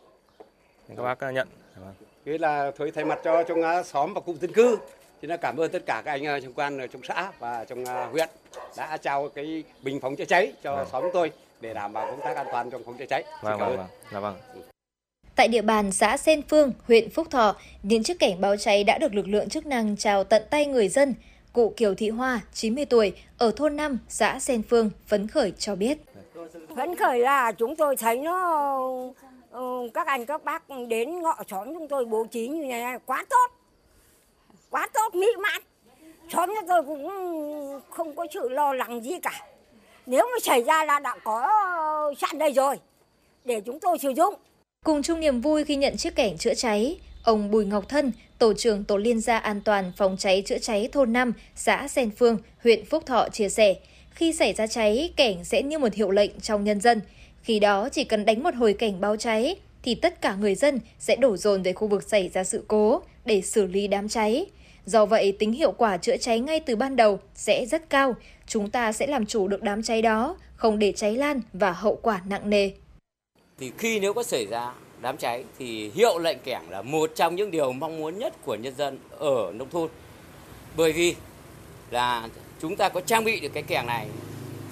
các bác ờ, nhận Thế là thôi thay mặt cho trong ờ, xóm và cụm dân cư thì là cảm ơn tất cả các anh ờ, trong quan ở trong xã và trong huyện đã trao cái bình phòng cháy cháy cho vâng. xóm tôi để đảm bảo công tác an toàn trong phòng cháy cháy. Vâng, vâng, vâng. Dạ, vâng. Tại địa bàn xã Sen Phương, huyện Phúc Thọ, những chiếc cảnh báo cháy đã được lực lượng chức năng trao tận tay người dân. Cụ Kiều Thị Hoa, 90 tuổi, ở thôn 5, xã Sen Phương, phấn khởi cho biết. Phấn khởi là chúng tôi thấy nó Ừ, các anh các bác đến ngõ xóm chúng tôi bố trí như này quá tốt. Quá tốt mỹ mãn. Xóm chúng tôi cũng không có sự lo lắng gì cả. Nếu mà xảy ra là đã có sẵn đây rồi để chúng tôi sử dụng. Cùng chung niềm vui khi nhận chiếc cảnh chữa cháy ông Bùi Ngọc Thân, tổ trưởng tổ liên gia an toàn phòng cháy chữa cháy thôn 5, xã Sen Phương, huyện Phúc Thọ chia sẻ, khi xảy ra cháy, cảnh sẽ như một hiệu lệnh trong nhân dân. Khi đó chỉ cần đánh một hồi cảnh báo cháy thì tất cả người dân sẽ đổ dồn về khu vực xảy ra sự cố để xử lý đám cháy. Do vậy, tính hiệu quả chữa cháy ngay từ ban đầu sẽ rất cao. Chúng ta sẽ làm chủ được đám cháy đó, không để cháy lan và hậu quả nặng nề. Thì khi nếu có xảy ra đám cháy thì hiệu lệnh kẻng là một trong những điều mong muốn nhất của nhân dân ở nông thôn. Bởi vì là chúng ta có trang bị được cái kẻng này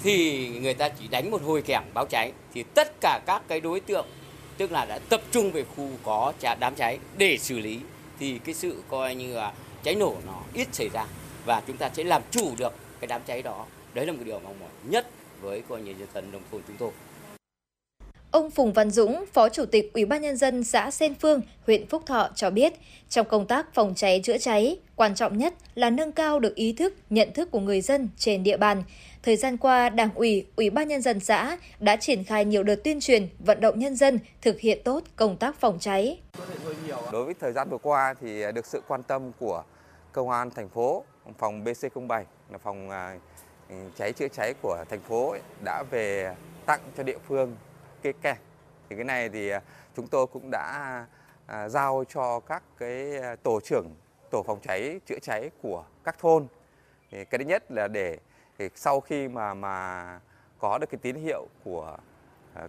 thì người ta chỉ đánh một hồi kẻng báo cháy thì tất cả các cái đối tượng, tức là đã tập trung về khu có đám cháy để xử lý thì cái sự coi như là cháy nổ nó ít xảy ra và chúng ta sẽ làm chủ được cái đám cháy đó đấy là một điều mong mỏi nhất với coi như nhân dân nông thôn chúng tôi Ông Phùng Văn Dũng, Phó Chủ tịch Ủy ban Nhân dân xã Sen Phương, huyện Phúc Thọ cho biết, trong công tác phòng cháy chữa cháy, quan trọng nhất là nâng cao được ý thức, nhận thức của người dân trên địa bàn. Thời gian qua, Đảng ủy, Ủy ban Nhân dân xã đã triển khai nhiều đợt tuyên truyền, vận động nhân dân thực hiện tốt công tác phòng cháy. Đối với thời gian vừa qua thì được sự quan tâm của Công an thành phố, phòng BC07 là phòng à, cháy chữa cháy của thành phố đã về tặng cho địa phương cái kè thì cái này thì à, chúng tôi cũng đã à, giao cho các cái à, tổ trưởng tổ phòng cháy chữa cháy của các thôn thì cái thứ nhất là để thì sau khi mà mà có được cái tín hiệu của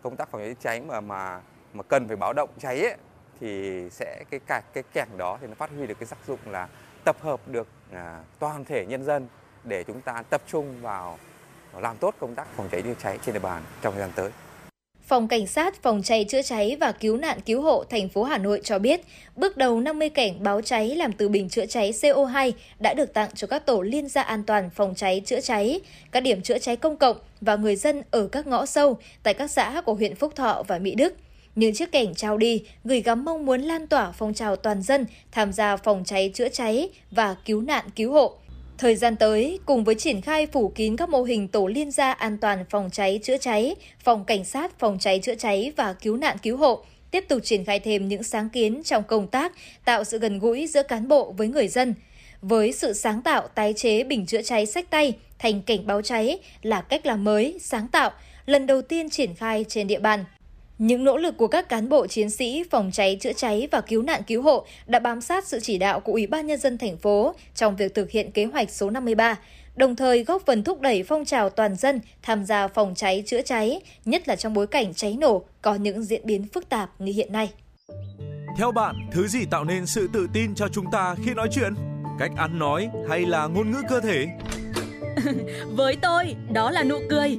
công tác phòng cháy chữa cháy mà mà mà cần phải báo động cháy ấy, thì sẽ cái cái cái kèn đó thì nó phát huy được cái tác dụng là tập hợp được à, toàn thể nhân dân để chúng ta tập trung vào làm tốt công tác phòng cháy chữa cháy trên địa bàn trong thời gian tới. Phòng Cảnh sát Phòng cháy chữa cháy và Cứu nạn Cứu hộ thành phố Hà Nội cho biết, bước đầu 50 cảnh báo cháy làm từ bình chữa cháy CO2 đã được tặng cho các tổ liên gia an toàn phòng cháy chữa cháy, các điểm chữa cháy công cộng và người dân ở các ngõ sâu tại các xã của huyện Phúc Thọ và Mỹ Đức. Những chiếc cảnh trao đi gửi gắm mong muốn lan tỏa phong trào toàn dân tham gia phòng cháy chữa cháy và cứu nạn cứu hộ. Thời gian tới, cùng với triển khai phủ kín các mô hình tổ liên gia an toàn phòng cháy chữa cháy, phòng cảnh sát phòng cháy chữa cháy và cứu nạn cứu hộ, tiếp tục triển khai thêm những sáng kiến trong công tác, tạo sự gần gũi giữa cán bộ với người dân. Với sự sáng tạo tái chế bình chữa cháy sách tay thành cảnh báo cháy là cách làm mới, sáng tạo, lần đầu tiên triển khai trên địa bàn. Những nỗ lực của các cán bộ chiến sĩ phòng cháy chữa cháy và cứu nạn cứu hộ đã bám sát sự chỉ đạo của Ủy ban nhân dân thành phố trong việc thực hiện kế hoạch số 53, đồng thời góp phần thúc đẩy phong trào toàn dân tham gia phòng cháy chữa cháy, nhất là trong bối cảnh cháy nổ có những diễn biến phức tạp như hiện nay. Theo bạn, thứ gì tạo nên sự tự tin cho chúng ta khi nói chuyện? Cách ăn nói hay là ngôn ngữ cơ thể? Với tôi, đó là nụ cười.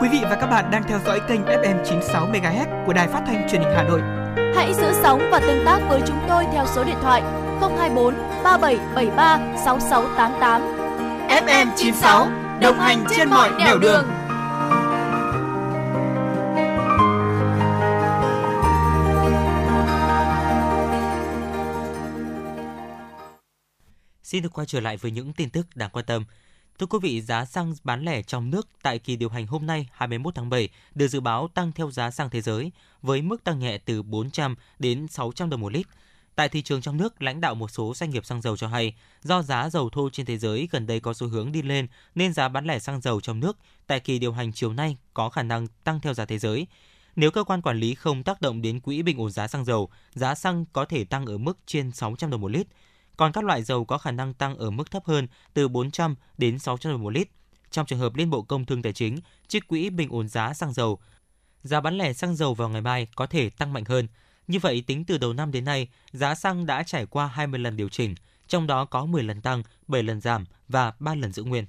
Quý vị và các bạn đang theo dõi kênh FM 96 MHz của đài phát thanh truyền hình Hà Nội. Hãy giữ sóng và tương tác với chúng tôi theo số điện thoại 024 3773 6688. FM 96 đồng hành trên mọi nẻo đường. Xin được quay trở lại với những tin tức đáng quan tâm. Thưa quý vị, giá xăng bán lẻ trong nước tại kỳ điều hành hôm nay 21 tháng 7 được dự báo tăng theo giá xăng thế giới với mức tăng nhẹ từ 400 đến 600 đồng một lít. Tại thị trường trong nước, lãnh đạo một số doanh nghiệp xăng dầu cho hay, do giá dầu thô trên thế giới gần đây có xu hướng đi lên nên giá bán lẻ xăng dầu trong nước tại kỳ điều hành chiều nay có khả năng tăng theo giá thế giới. Nếu cơ quan quản lý không tác động đến quỹ bình ổn giá xăng dầu, giá xăng có thể tăng ở mức trên 600 đồng một lít còn các loại dầu có khả năng tăng ở mức thấp hơn từ 400 đến 600 đồng một lít. Trong trường hợp Liên Bộ Công Thương Tài chính trích quỹ bình ổn giá xăng dầu, giá bán lẻ xăng dầu vào ngày mai có thể tăng mạnh hơn. Như vậy, tính từ đầu năm đến nay, giá xăng đã trải qua 20 lần điều chỉnh, trong đó có 10 lần tăng, 7 lần giảm và 3 lần giữ nguyên.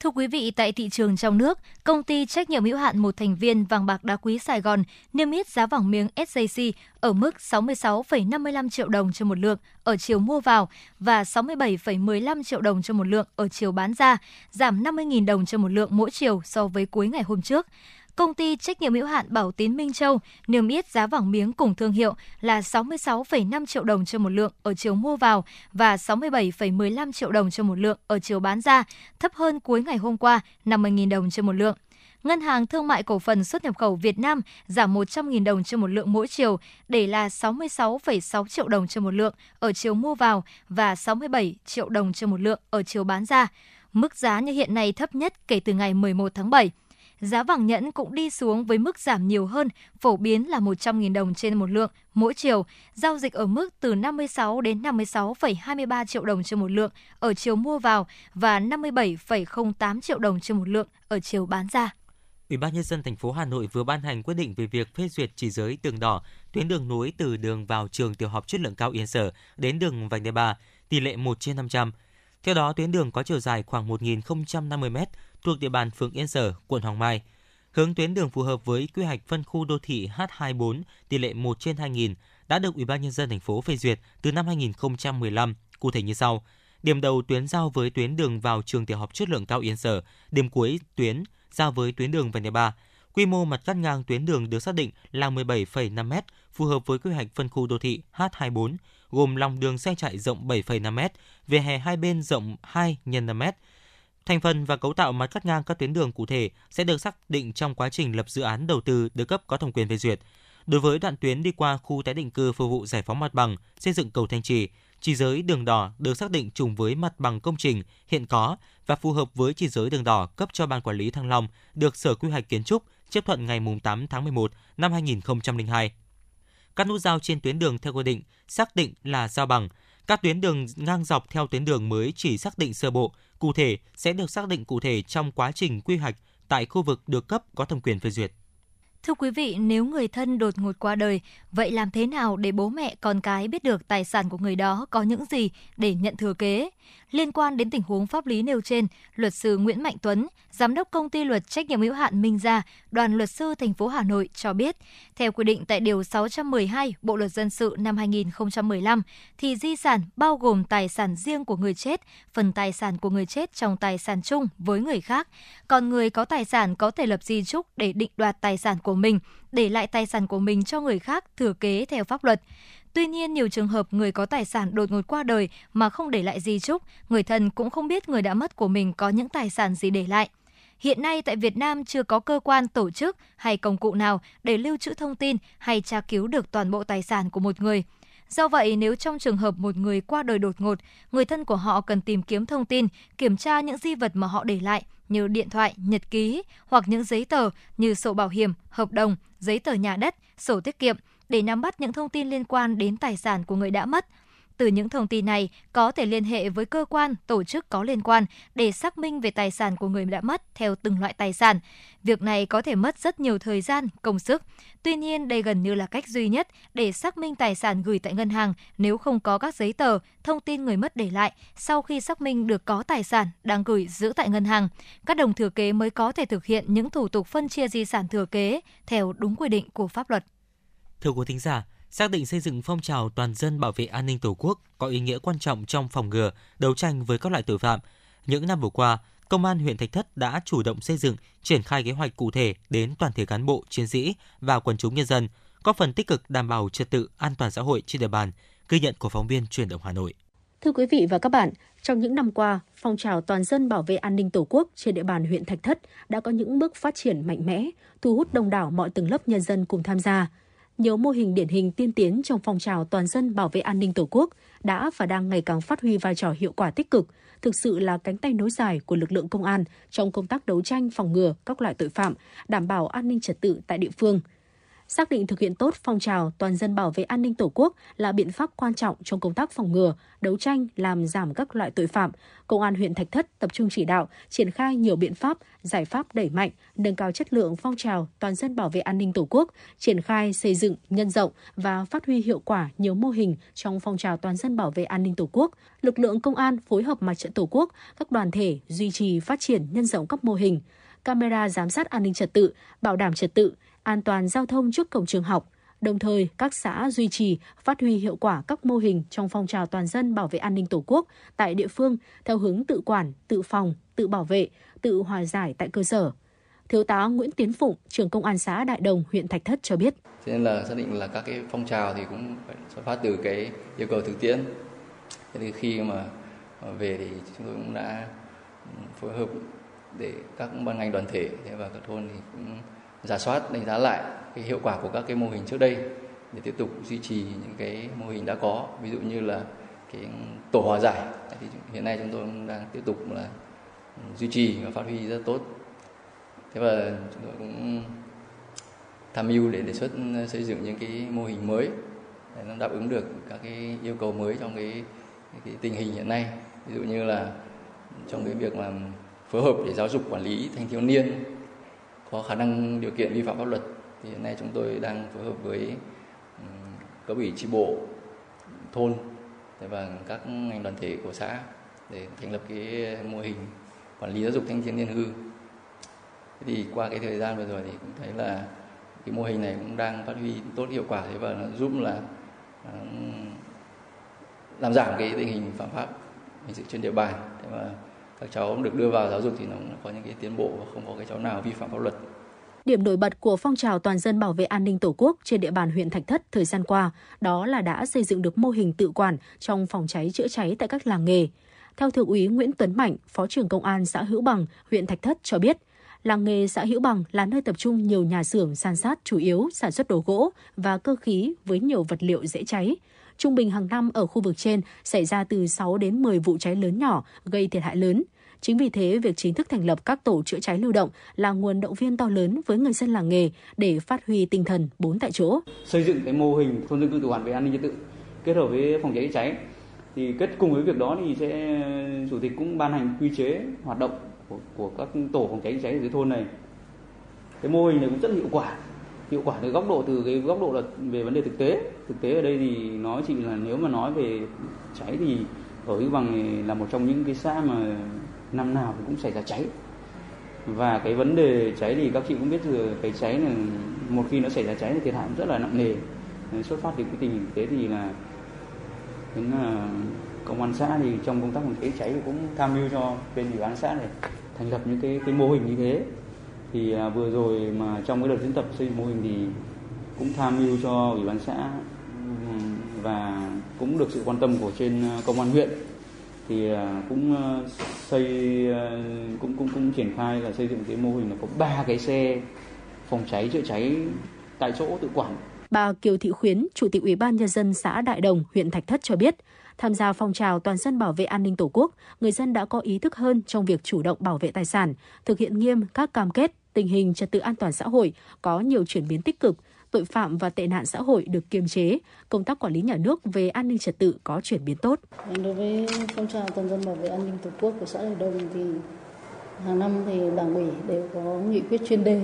Thưa quý vị, tại thị trường trong nước, công ty trách nhiệm hữu hạn một thành viên vàng bạc đá quý Sài Gòn niêm yết giá vàng miếng SJC ở mức 66,55 triệu đồng cho một lượng ở chiều mua vào và 67,15 triệu đồng cho một lượng ở chiều bán ra, giảm 50.000 đồng cho một lượng mỗi chiều so với cuối ngày hôm trước công ty trách nhiệm hữu hạn Bảo Tín Minh Châu niêm yết giá vàng miếng cùng thương hiệu là 66,5 triệu đồng cho một lượng ở chiều mua vào và 67,15 triệu đồng cho một lượng ở chiều bán ra, thấp hơn cuối ngày hôm qua 50.000 đồng cho một lượng. Ngân hàng Thương mại Cổ phần xuất nhập khẩu Việt Nam giảm 100.000 đồng cho một lượng mỗi chiều, để là 66,6 triệu đồng cho một lượng ở chiều mua vào và 67 triệu đồng cho một lượng ở chiều bán ra. Mức giá như hiện nay thấp nhất kể từ ngày 11 tháng 7 giá vàng nhẫn cũng đi xuống với mức giảm nhiều hơn, phổ biến là 100.000 đồng trên một lượng mỗi chiều, giao dịch ở mức từ 56 đến 56,23 triệu đồng trên một lượng ở chiều mua vào và 57,08 triệu đồng trên một lượng ở chiều bán ra. Ủy ban nhân dân thành phố Hà Nội vừa ban hành quyết định về việc phê duyệt chỉ giới tường đỏ, tuyến đường nối từ đường vào trường tiểu học chất lượng cao Yên Sở đến đường vành đai 3, tỷ lệ 1 trên 500. Theo đó, tuyến đường có chiều dài khoảng 1.050 m thuộc địa bàn phường Yên Sở, quận Hoàng Mai. Hướng tuyến đường phù hợp với quy hoạch phân khu đô thị H24 tỷ lệ 1 trên 2.000 đã được Ủy ban nhân dân thành phố phê duyệt từ năm 2015, cụ thể như sau: Điểm đầu tuyến giao với tuyến đường vào trường tiểu học chất lượng cao Yên Sở, điểm cuối tuyến giao với tuyến đường vành đai 3. Quy mô mặt cắt ngang tuyến đường được xác định là 17,5 m, phù hợp với quy hoạch phân khu đô thị H24, gồm lòng đường xe chạy rộng 7,5 m, vỉa hè hai bên rộng 2 x 5 m. Thành phần và cấu tạo mặt cắt ngang các tuyến đường cụ thể sẽ được xác định trong quá trình lập dự án đầu tư được cấp có thẩm quyền phê duyệt. Đối với đoạn tuyến đi qua khu tái định cư phục vụ giải phóng mặt bằng, xây dựng cầu Thanh Trì, chỉ giới đường đỏ được xác định trùng với mặt bằng công trình hiện có và phù hợp với chỉ giới đường đỏ cấp cho Ban Quản lý Thăng Long được Sở Quy hoạch Kiến trúc chấp thuận ngày 8 tháng 11 năm 2002. Các nút giao trên tuyến đường theo quy định xác định là giao bằng. Các tuyến đường ngang dọc theo tuyến đường mới chỉ xác định sơ bộ, cụ thể sẽ được xác định cụ thể trong quá trình quy hoạch tại khu vực được cấp có thẩm quyền phê duyệt. Thưa quý vị, nếu người thân đột ngột qua đời, vậy làm thế nào để bố mẹ con cái biết được tài sản của người đó có những gì để nhận thừa kế? Liên quan đến tình huống pháp lý nêu trên, luật sư Nguyễn Mạnh Tuấn, giám đốc công ty luật trách nhiệm hữu hạn Minh Gia, đoàn luật sư thành phố Hà Nội cho biết, theo quy định tại điều 612 Bộ luật dân sự năm 2015 thì di sản bao gồm tài sản riêng của người chết, phần tài sản của người chết trong tài sản chung với người khác, còn người có tài sản có thể lập di chúc để định đoạt tài sản của mình, để lại tài sản của mình cho người khác thừa kế theo pháp luật. Tuy nhiên, nhiều trường hợp người có tài sản đột ngột qua đời mà không để lại di chúc, người thân cũng không biết người đã mất của mình có những tài sản gì để lại. Hiện nay tại Việt Nam chưa có cơ quan, tổ chức hay công cụ nào để lưu trữ thông tin hay tra cứu được toàn bộ tài sản của một người. Do vậy, nếu trong trường hợp một người qua đời đột ngột, người thân của họ cần tìm kiếm thông tin, kiểm tra những di vật mà họ để lại như điện thoại, nhật ký hoặc những giấy tờ như sổ bảo hiểm, hợp đồng, giấy tờ nhà đất, sổ tiết kiệm để nắm bắt những thông tin liên quan đến tài sản của người đã mất. Từ những thông tin này, có thể liên hệ với cơ quan, tổ chức có liên quan để xác minh về tài sản của người đã mất theo từng loại tài sản. Việc này có thể mất rất nhiều thời gian, công sức. Tuy nhiên, đây gần như là cách duy nhất để xác minh tài sản gửi tại ngân hàng nếu không có các giấy tờ, thông tin người mất để lại sau khi xác minh được có tài sản đang gửi giữ tại ngân hàng. Các đồng thừa kế mới có thể thực hiện những thủ tục phân chia di sản thừa kế theo đúng quy định của pháp luật. Thưa quý thính giả, xác định xây dựng phong trào toàn dân bảo vệ an ninh Tổ quốc có ý nghĩa quan trọng trong phòng ngừa, đấu tranh với các loại tội phạm. Những năm vừa qua, Công an huyện Thạch Thất đã chủ động xây dựng, triển khai kế hoạch cụ thể đến toàn thể cán bộ, chiến sĩ và quần chúng nhân dân, có phần tích cực đảm bảo trật tự an toàn xã hội trên địa bàn, ghi nhận của phóng viên truyền động Hà Nội. Thưa quý vị và các bạn, trong những năm qua, phong trào toàn dân bảo vệ an ninh Tổ quốc trên địa bàn huyện Thạch Thất đã có những bước phát triển mạnh mẽ, thu hút đông đảo mọi tầng lớp nhân dân cùng tham gia nhiều mô hình điển hình tiên tiến trong phong trào toàn dân bảo vệ an ninh Tổ quốc đã và đang ngày càng phát huy vai trò hiệu quả tích cực, thực sự là cánh tay nối dài của lực lượng công an trong công tác đấu tranh phòng ngừa các loại tội phạm, đảm bảo an ninh trật tự tại địa phương – xác định thực hiện tốt phong trào toàn dân bảo vệ an ninh Tổ quốc là biện pháp quan trọng trong công tác phòng ngừa, đấu tranh làm giảm các loại tội phạm. Công an huyện Thạch Thất tập trung chỉ đạo, triển khai nhiều biện pháp, giải pháp đẩy mạnh, nâng cao chất lượng phong trào toàn dân bảo vệ an ninh Tổ quốc, triển khai xây dựng, nhân rộng và phát huy hiệu quả nhiều mô hình trong phong trào toàn dân bảo vệ an ninh Tổ quốc. Lực lượng công an phối hợp mặt trận Tổ quốc, các đoàn thể duy trì phát triển nhân rộng các mô hình camera giám sát an ninh trật tự, bảo đảm trật tự, an toàn giao thông trước cổng trường học. Đồng thời, các xã duy trì, phát huy hiệu quả các mô hình trong phong trào toàn dân bảo vệ an ninh Tổ quốc tại địa phương theo hướng tự quản, tự phòng, tự bảo vệ, tự hòa giải tại cơ sở. Thiếu tá Nguyễn Tiến Phụng, trưởng công an xã Đại Đồng, huyện Thạch Thất cho biết. Cho nên là xác định là các cái phong trào thì cũng phải xuất phát từ cái yêu cầu thực tiễn. Thế thì khi mà về thì chúng tôi cũng đã phối hợp để các ban ngành đoàn thể và các thôn thì cũng giả soát đánh giá lại cái hiệu quả của các cái mô hình trước đây để tiếp tục duy trì những cái mô hình đã có. Ví dụ như là cái tổ hòa giải. Thì hiện nay chúng tôi cũng đang tiếp tục là ừ, duy trì và phát huy rất tốt. Thế và chúng tôi cũng tham mưu để đề xuất xây dựng những cái mô hình mới để nó đáp ứng được các cái yêu cầu mới trong cái, cái tình hình hiện nay. Ví dụ như là trong cái việc làm phối hợp để giáo dục quản lý thanh thiếu niên có khả năng điều kiện vi phạm pháp luật, thì hiện nay chúng tôi đang phối hợp với cấp ủy tri bộ, thôn và các ngành đoàn thể của xã để thành lập cái mô hình quản lý giáo dục thanh thiếu niên hư. Thì qua cái thời gian vừa rồi thì cũng thấy là cái mô hình này cũng đang phát huy tốt hiệu quả, thế và nó giúp là làm giảm cái tình hình phạm pháp hình sự trên địa bàn, thế mà các cháu được đưa vào giáo dục thì nó có những cái tiến bộ và không có cái cháu nào vi phạm pháp luật Điểm nổi bật của phong trào toàn dân bảo vệ an ninh Tổ quốc trên địa bàn huyện Thạch Thất thời gian qua đó là đã xây dựng được mô hình tự quản trong phòng cháy chữa cháy tại các làng nghề. Theo Thượng úy Nguyễn Tuấn Mạnh, Phó trưởng Công an xã Hữu Bằng, huyện Thạch Thất cho biết, làng nghề xã Hữu Bằng là nơi tập trung nhiều nhà xưởng san sát chủ yếu sản xuất đồ gỗ và cơ khí với nhiều vật liệu dễ cháy. Trung bình hàng năm ở khu vực trên xảy ra từ 6 đến 10 vụ cháy lớn nhỏ gây thiệt hại lớn. Chính vì thế, việc chính thức thành lập các tổ chữa cháy lưu động là nguồn động viên to lớn với người dân làng nghề để phát huy tinh thần bốn tại chỗ. Xây dựng cái mô hình thôn dân cư tự quản về an ninh trật tự kết hợp với phòng cháy chữa cháy thì kết cùng với việc đó thì sẽ chủ tịch cũng ban hành quy chế hoạt động của, của các tổ phòng cháy chữa cháy ở dưới thôn này. Cái mô hình này cũng rất hiệu quả hiệu quả từ góc độ, từ cái góc độ là về vấn đề thực tế. Thực tế ở đây thì nói chị là nếu mà nói về cháy thì ở Hữu Bằng là một trong những cái xã mà năm nào cũng xảy ra cháy. Và cái vấn đề cháy thì các chị cũng biết rồi, cái cháy là một khi nó xảy ra cháy thì thiệt hại rất là nặng nề. Xuất phát từ cái tình hình thế thì là đến là công an xã thì trong công tác phòng cháy cháy thì cũng tham mưu cho bên ủy ban xã này thành lập những cái cái mô hình như thế thì à, vừa rồi mà trong cái đợt diễn tập xây mô hình thì cũng tham mưu cho ủy ban xã và cũng được sự quan tâm của trên à, công an huyện thì à, cũng à, xây à, cũng cũng cũng triển khai là xây dựng cái mô hình là có ba cái xe phòng cháy chữa cháy tại chỗ tự quản. Bà Kiều Thị Khuyến, Chủ tịch Ủy ban nhân dân xã Đại Đồng, huyện Thạch Thất cho biết, tham gia phong trào toàn dân bảo vệ an ninh Tổ quốc, người dân đã có ý thức hơn trong việc chủ động bảo vệ tài sản, thực hiện nghiêm các cam kết, tình hình trật tự an toàn xã hội có nhiều chuyển biến tích cực, tội phạm và tệ nạn xã hội được kiềm chế, công tác quản lý nhà nước về an ninh trật tự có chuyển biến tốt. Vâng, đối với phong trào toàn dân bảo vệ an ninh Tổ quốc của xã Đại Đồng thì hàng năm thì đảng ủy đều có nghị quyết chuyên đề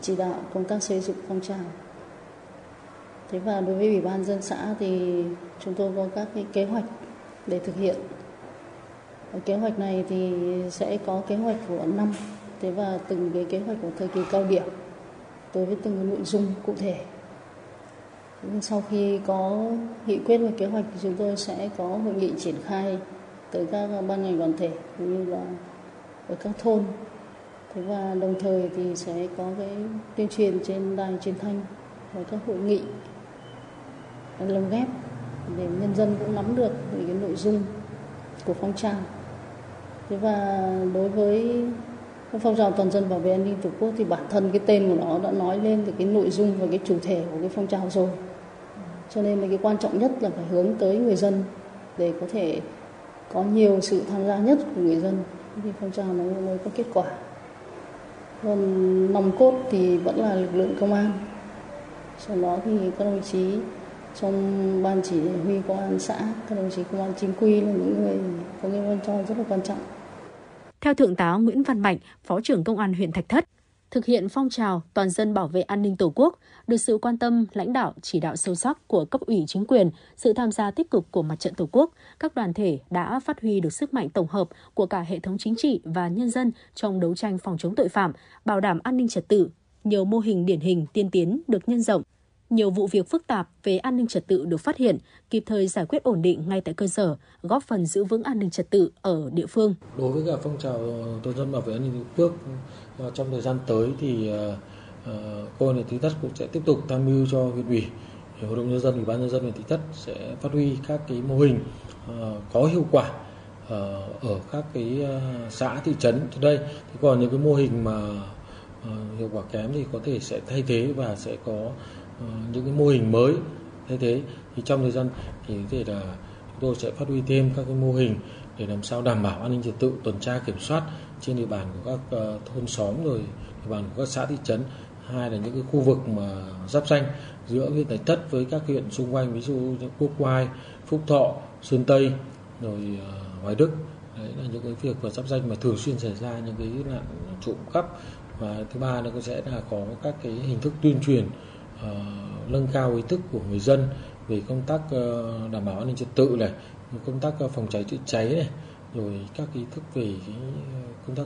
chỉ đạo công tác xây dựng phong trào Thế và đối với Ủy ban dân xã thì chúng tôi có các cái kế hoạch để thực hiện. Ở kế hoạch này thì sẽ có kế hoạch của năm, thế và từng cái kế hoạch của thời kỳ cao điểm đối với từng nội dung cụ thể. Sau khi có nghị quyết và kế hoạch thì chúng tôi sẽ có hội nghị triển khai tới các ban ngành đoàn thể cũng như là ở các thôn. Thế và đồng thời thì sẽ có cái tuyên truyền trên đài truyền thanh và các hội nghị lồng ghép để nhân dân cũng nắm được về cái nội dung của phong trào. Thế và đối với phong trào toàn dân bảo vệ an ninh tổ quốc thì bản thân cái tên của nó đã nói lên được cái nội dung và cái chủ thể của cái phong trào rồi. Cho nên là cái quan trọng nhất là phải hướng tới người dân để có thể có nhiều sự tham gia nhất của người dân thì phong trào nó mới có kết quả. Còn nòng cốt thì vẫn là lực lượng công an. Sau đó thì các đồng chí trong ban chỉ huy công an xã, các đồng chí công an chính quy là những người có cái vai trò rất là quan trọng. Theo Thượng tá Nguyễn Văn Mạnh, Phó trưởng Công an huyện Thạch Thất, thực hiện phong trào toàn dân bảo vệ an ninh Tổ quốc được sự quan tâm, lãnh đạo, chỉ đạo sâu sắc của cấp ủy chính quyền, sự tham gia tích cực của mặt trận Tổ quốc, các đoàn thể đã phát huy được sức mạnh tổng hợp của cả hệ thống chính trị và nhân dân trong đấu tranh phòng chống tội phạm, bảo đảm an ninh trật tự. Nhiều mô hình điển hình tiên tiến được nhân rộng, nhiều vụ việc phức tạp về an ninh trật tự được phát hiện, kịp thời giải quyết ổn định ngay tại cơ sở, góp phần giữ vững an ninh trật tự ở địa phương. Đối với cả phong trào toàn dân bảo vệ an ninh tổ quốc ờ, trong thời gian tới thì ờ, ờ, cô an thị Thạch Thất cũng sẽ tiếp tục tham mưu cho huyện ủy, hội đồng nhân dân, ủy ban nhân dân huyện thị Thất sẽ phát huy các cái mô hình có hiệu quả ở các cái xã thị trấn trước đây. Thì còn những cái mô hình mà hiệu quả kém thì có thể sẽ thay thế và sẽ có Ờ, những cái mô hình mới thế thế. Thì trong thời gian thì có thể là chúng tôi sẽ phát huy thêm các cái mô hình để làm sao đảm bảo an ninh trật tự tuần tra kiểm soát trên địa bàn của các ờ, thôn xóm rồi địa bàn của các xã thị trấn. Hai là những cái khu vực mà giáp danh giữa huyện Thạch Thất với các huyện xung quanh ví dụ như Quốc Oai, Phúc Thọ, Sơn Tây rồi ờ, Hoài Đức. Đấy là những cái việc và giáp danh mà thường xuyên xảy ra những cái nạn trộm cắp. Và thứ ba nó cũng sẽ là có các cái hình thức tuyên truyền uh, Ờ, nâng cao ý thức của người dân về công tác ờ, đảm bảo an ninh trật tự này công tác ờ, phòng cháy chữa cháy này rồi các ý thức về cái công tác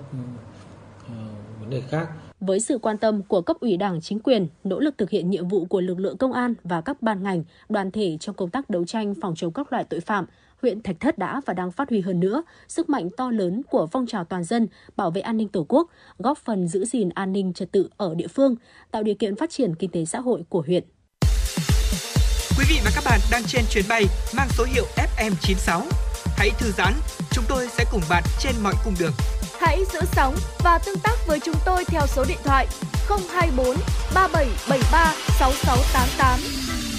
vấn đề khác. Với sự quan tâm của cấp ủy Đảng, chính quyền, nỗ lực thực hiện nhiệm vụ của lực lượng công an và các ban ngành, đoàn thể trong công tác đấu tranh phòng chống các loại tội phạm, huyện Thạch Thất đã và đang phát huy hơn nữa sức mạnh to lớn của phong trào toàn dân bảo vệ an ninh Tổ quốc, góp phần giữ gìn an ninh trật tự ở địa phương, tạo điều kiện phát triển kinh tế xã hội của huyện. Quý vị và các bạn đang trên chuyến bay mang số hiệu FM96. Hãy thư giãn, chúng tôi sẽ cùng bạn trên mọi cung đường. Hãy giữ sóng và tương tác với chúng tôi theo số điện thoại 024 3773 6688.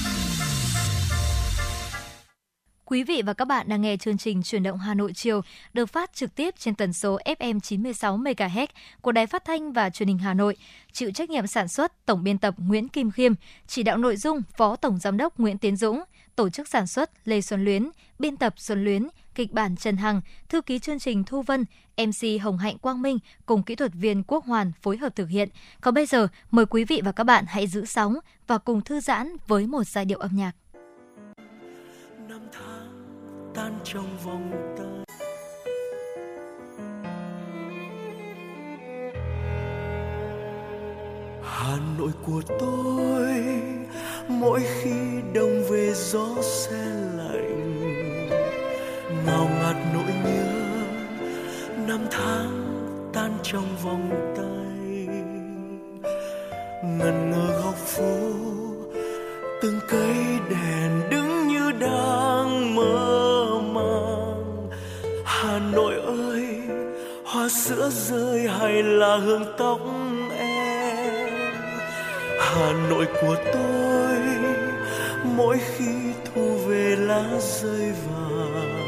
Quý vị và các bạn đang nghe chương trình Chuyển động Hà Nội chiều được phát trực tiếp trên tần số FM 96 MHz của Đài Phát thanh và Truyền hình Hà Nội. Chịu trách nhiệm sản xuất tổng biên tập Nguyễn Kim Khiêm, chỉ đạo nội dung Phó Tổng giám đốc Nguyễn Tiến Dũng, tổ chức sản xuất Lê Xuân Luyến, biên tập Xuân Luyến, kịch bản Trần Hằng, thư ký chương trình Thu Vân, MC Hồng Hạnh Quang Minh cùng kỹ thuật viên Quốc Hoàn phối hợp thực hiện. Còn bây giờ, mời quý vị và các bạn hãy giữ sóng và cùng thư giãn với một giai điệu âm nhạc tan trong vòng tay. Hà Nội của tôi, mỗi khi đông về gió se lạnh. Ngào ngạt nỗi nhớ, năm tháng tan trong vòng tay. Ngần ngơ góc phố, từng cây đèn sữa rơi hay là hương tóc em? Hà nội của tôi, mỗi khi thu về lá rơi vàng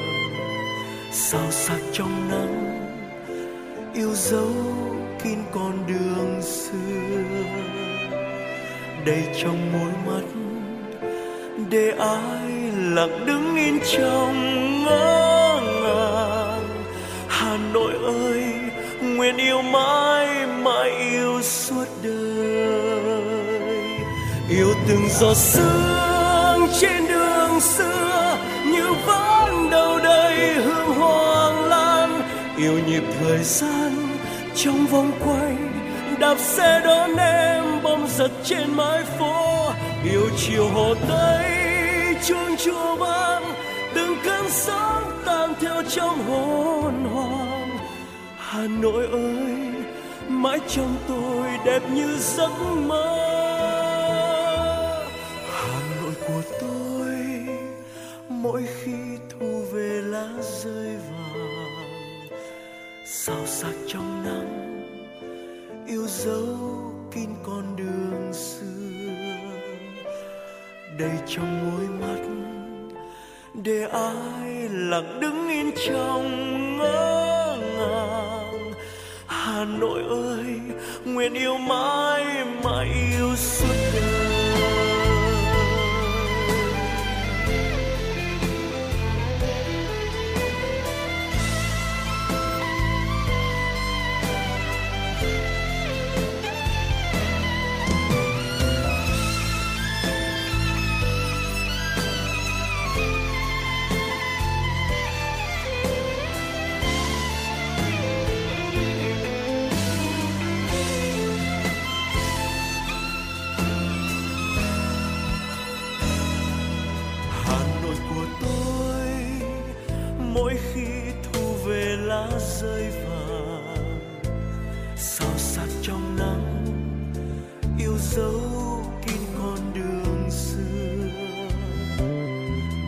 sao sắc trong nắng, yêu dấu kín con đường xưa. Đây trong môi mắt, để ai lặng đứng yên trong ngỡ ngàng. Hà nội ơi nguyện yêu mãi mãi yêu suốt đời. Yêu từng giọt sương trên đường xưa, như vẫn đâu đây hương hoàng lan. Yêu nhịp thời gian trong vòng quay, đạp xe đón em bom giật trên mái phố. Yêu chiều hồ tây, chuông chùa vang, từng cơn sóng tan theo trong hồn hoàng hà nội ơi, mãi trong tôi đẹp như giấc mơ. Hà nội của tôi, mỗi khi thu về lá rơi vàng sao sắc trong nắng, yêu dấu kín con đường xưa. Đây trong môi mắt, để ai lặng đứng yên trong ngỡ ngàng hà nội ơi nguyện yêu mãi mãi yêu suốt rơi vàng. Sao sạc trong nắng, yêu dấu kín con đường xưa.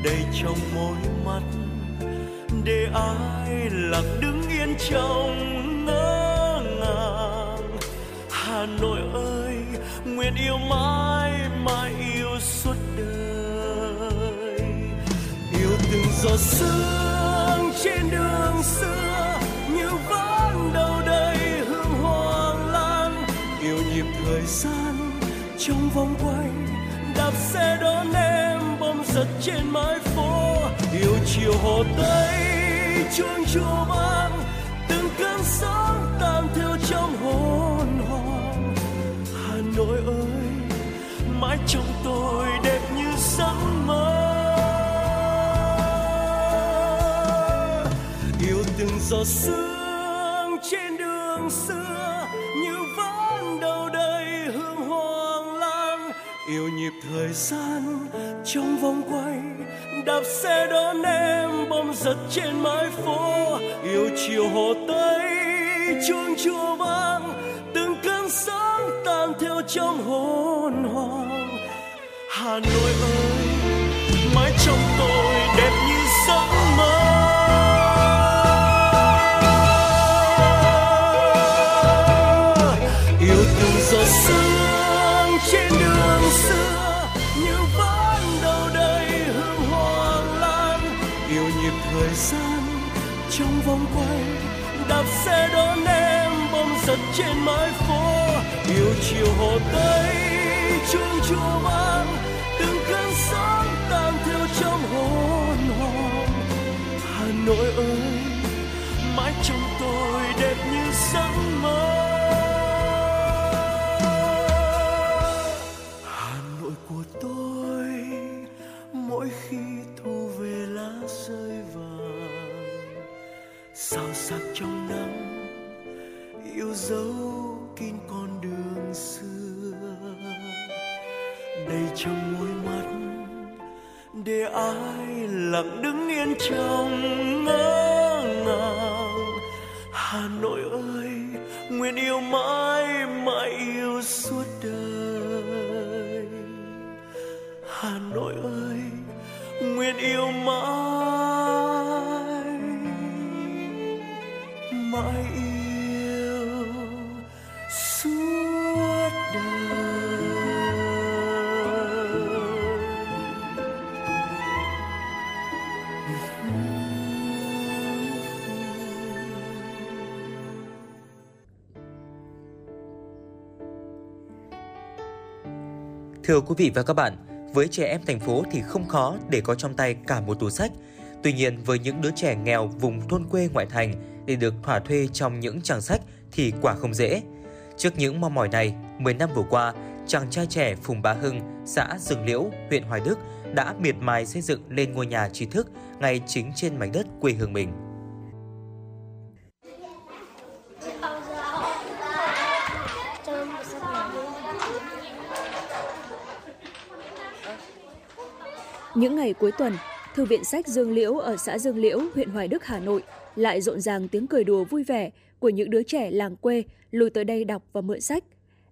Đây trong môi mắt, để ai lặng đứng yên trong ngỡ ngàng. Hà Nội ơi, nguyện yêu mãi mãi yêu suốt đời. Yêu từng giọt sương trên đường xưa. gian, trong vòng quay đạp xe đón em, bom giật trên mái phố. Yêu chiều hồ tây, chuông chùa vang, từng cơn sóng tan theo trong hồn hồn hà nội ơi, mãi trong tôi đẹp như giấc mơ. Yêu từng giọt sương nhiều nhịp thời gian trong vòng quay, đạp xe đón em bom giật trên mái phố. Yêu chiều hồ tây, chuông chùa vang, từng cơn sóng tan theo trong hồn hoàng hà nội ơi, mãi trong tôi đẹp trên mái phố, yêu chiều hồ tây chuông chùa vang từng cơn sóng tan theo trong hồn hồn. Hà nội ơi lặng đứng yên trong Thưa quý vị và các bạn, với trẻ em thành phố thì không khó để có trong tay cả một tủ sách. Tuy nhiên, với những đứa trẻ nghèo vùng thôn quê ngoại thành để được thỏa thuê trong những trang sách thì quả không dễ. Trước những mong mỏi này, 10 năm vừa qua, chàng trai trẻ Phùng Bá Hưng, xã Rừng Liễu, huyện Hoài Đức đã miệt mài xây dựng lên ngôi nhà trí thức ngay chính trên mảnh đất quê hương mình. Những ngày cuối tuần, Thư viện sách Dương Liễu ở xã Dương Liễu, huyện Hoài Đức, Hà Nội lại rộn ràng tiếng cười đùa vui vẻ của những đứa trẻ làng quê lùi tới đây đọc và mượn sách.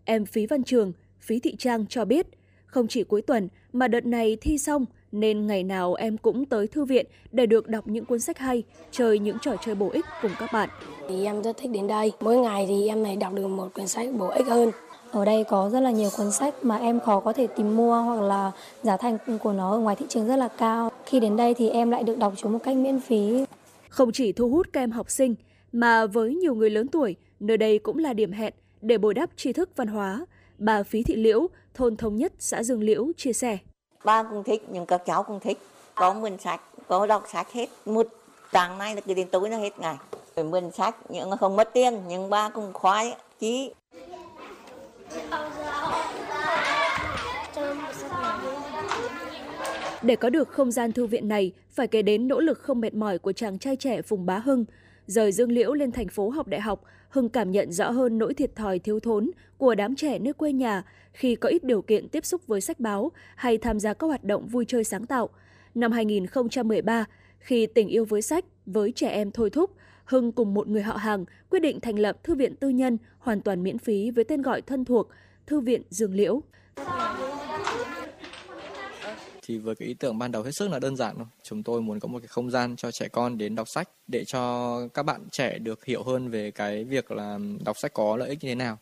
Em Phí Văn Trường, Phí Thị Trang cho biết, không chỉ cuối tuần mà đợt này thi xong nên ngày nào em cũng tới thư viện để được đọc những cuốn sách hay, chơi những trò chơi bổ ích cùng các bạn. Thì em rất thích đến đây. Mỗi ngày thì em này đọc được một quyển sách bổ ích hơn. Ở đây có rất là nhiều cuốn sách mà em khó có thể tìm mua hoặc là giá thành của nó ở ngoài thị trường rất là cao. Khi đến đây thì em lại được đọc chúng một cách miễn phí. Không chỉ thu hút các em học sinh, mà với nhiều người lớn tuổi, nơi đây cũng là điểm hẹn để bồi đắp tri thức văn hóa. Bà Phí Thị Liễu, thôn Thống Nhất, xã Dương Liễu chia sẻ. Ba cũng thích, nhưng các cháu cũng thích. Có mượn sách, có đọc sách hết. Một tháng nay là cứ đến tối nó hết ngày. Mượn sách, nhưng không mất tiền, nhưng ba cũng khoái, chí. Để có được không gian thư viện này, phải kể đến nỗ lực không mệt mỏi của chàng trai trẻ Phùng Bá Hưng. Rời Dương Liễu lên thành phố học đại học, Hưng cảm nhận rõ hơn nỗi thiệt thòi thiếu thốn của đám trẻ nơi quê nhà khi có ít điều kiện tiếp xúc với sách báo hay tham gia các hoạt động vui chơi sáng tạo. Năm 2013, khi tình yêu với sách, với trẻ em thôi thúc, Hưng cùng một người họ hàng quyết định thành lập thư viện tư nhân hoàn toàn miễn phí với tên gọi thân thuộc Thư viện Dương Liễu. thì với cái ý tưởng ban đầu hết sức là đơn giản thôi. Chúng tôi muốn có một cái không gian cho trẻ con đến đọc sách để cho các bạn trẻ được hiểu hơn về cái việc là đọc sách có lợi ích như thế nào.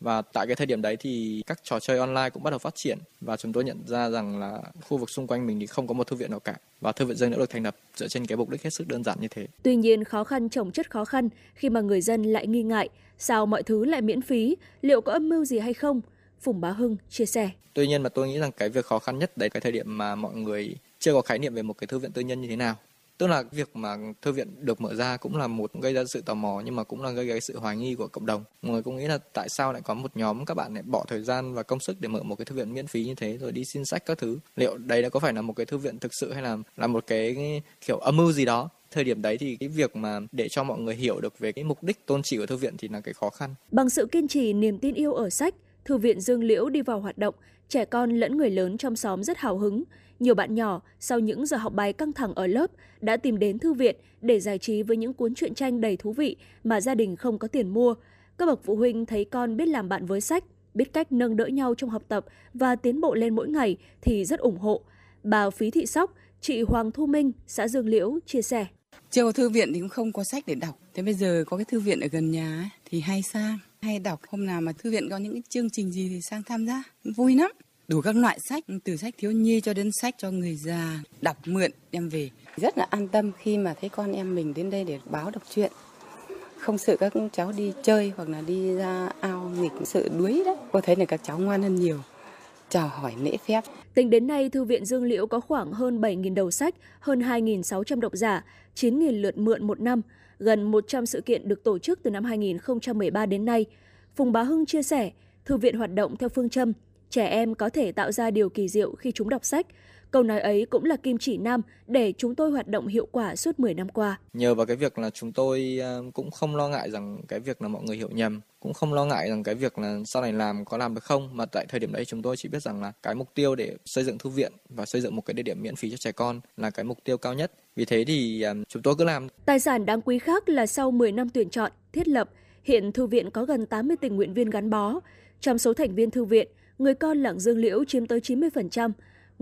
Và tại cái thời điểm đấy thì các trò chơi online cũng bắt đầu phát triển và chúng tôi nhận ra rằng là khu vực xung quanh mình thì không có một thư viện nào cả và thư viện Dương đã được thành lập dựa trên cái mục đích hết sức đơn giản như thế. Tuy nhiên khó khăn chồng chất khó khăn khi mà người dân lại nghi ngại sao mọi thứ lại miễn phí, liệu có âm mưu gì hay không? Phùng Bá Hưng chia sẻ. Tuy nhiên mà tôi nghĩ rằng cái việc khó khăn nhất đấy cái thời điểm mà mọi người chưa có khái niệm về một cái thư viện tư nhân như thế nào. Tức là việc mà thư viện được mở ra cũng là một gây ra sự tò mò nhưng mà cũng là gây ra sự hoài nghi của cộng đồng. Mọi người cũng nghĩ là tại sao lại có một nhóm các bạn lại bỏ thời gian và công sức để mở một cái thư viện miễn phí như thế rồi đi xin sách các thứ? Liệu đây đã có phải là một cái thư viện thực sự hay là là một cái kiểu âm mưu gì đó? Thời điểm đấy thì cái việc mà để cho mọi người hiểu được về cái mục đích tôn chỉ của thư viện thì là cái khó khăn. Bằng sự kiên trì, niềm tin yêu ở sách, thư viện Dương Liễu đi vào hoạt động, trẻ con lẫn người lớn trong xóm rất hào hứng. Nhiều bạn nhỏ sau những giờ học bài căng thẳng ở lớp đã tìm đến thư viện để giải trí với những cuốn truyện tranh đầy thú vị mà gia đình không có tiền mua. Các bậc phụ huynh thấy con biết làm bạn với sách, biết cách nâng đỡ nhau trong học tập và tiến bộ lên mỗi ngày thì rất ủng hộ. Bà Phí Thị Sóc, chị Hoàng Thu Minh, xã Dương Liễu chia sẻ. Chưa có thư viện thì cũng không có sách để đọc. Thế bây giờ có cái thư viện ở gần nhà ấy, thì hay sang, hay đọc. Hôm nào mà thư viện có những cái chương trình gì thì sang tham gia. Vui lắm. Đủ các loại sách, từ sách thiếu nhi cho đến sách cho người già. Đọc mượn, đem về. Rất là an tâm khi mà thấy con em mình đến đây để báo đọc truyện. Không sợ các cháu đi chơi hoặc là đi ra ao nghịch sợ đuối đấy. Cô thấy là các cháu ngoan hơn nhiều chào hỏi lễ phép. Tính đến nay, Thư viện Dương Liễu có khoảng hơn 7.000 đầu sách, hơn 2.600 độc giả, 9.000 lượt mượn một năm, gần 100 sự kiện được tổ chức từ năm 2013 đến nay. Phùng Bá Hưng chia sẻ, Thư viện hoạt động theo phương châm trẻ em có thể tạo ra điều kỳ diệu khi chúng đọc sách. Câu nói ấy cũng là kim chỉ nam để chúng tôi hoạt động hiệu quả suốt 10 năm qua. Nhờ vào cái việc là chúng tôi à, cũng không lo ngại rằng cái việc là mọi người hiểu nhầm, cũng không lo ngại rằng cái việc là sau này làm có làm được không, mà tại thời điểm đấy chúng tôi chỉ biết rằng là cái mục tiêu để xây dựng thư viện và xây dựng một cái địa điểm miễn phí cho trẻ con là cái mục tiêu cao nhất. Vì thế thì à, chúng tôi cứ làm. Tài sản đáng quý khác là sau 10 năm tuyển chọn, thiết lập, hiện thư viện có gần 80 tình nguyện viên gắn bó. Trong số thành viên thư viện, người con làng Dương Liễu chiếm tới 90%.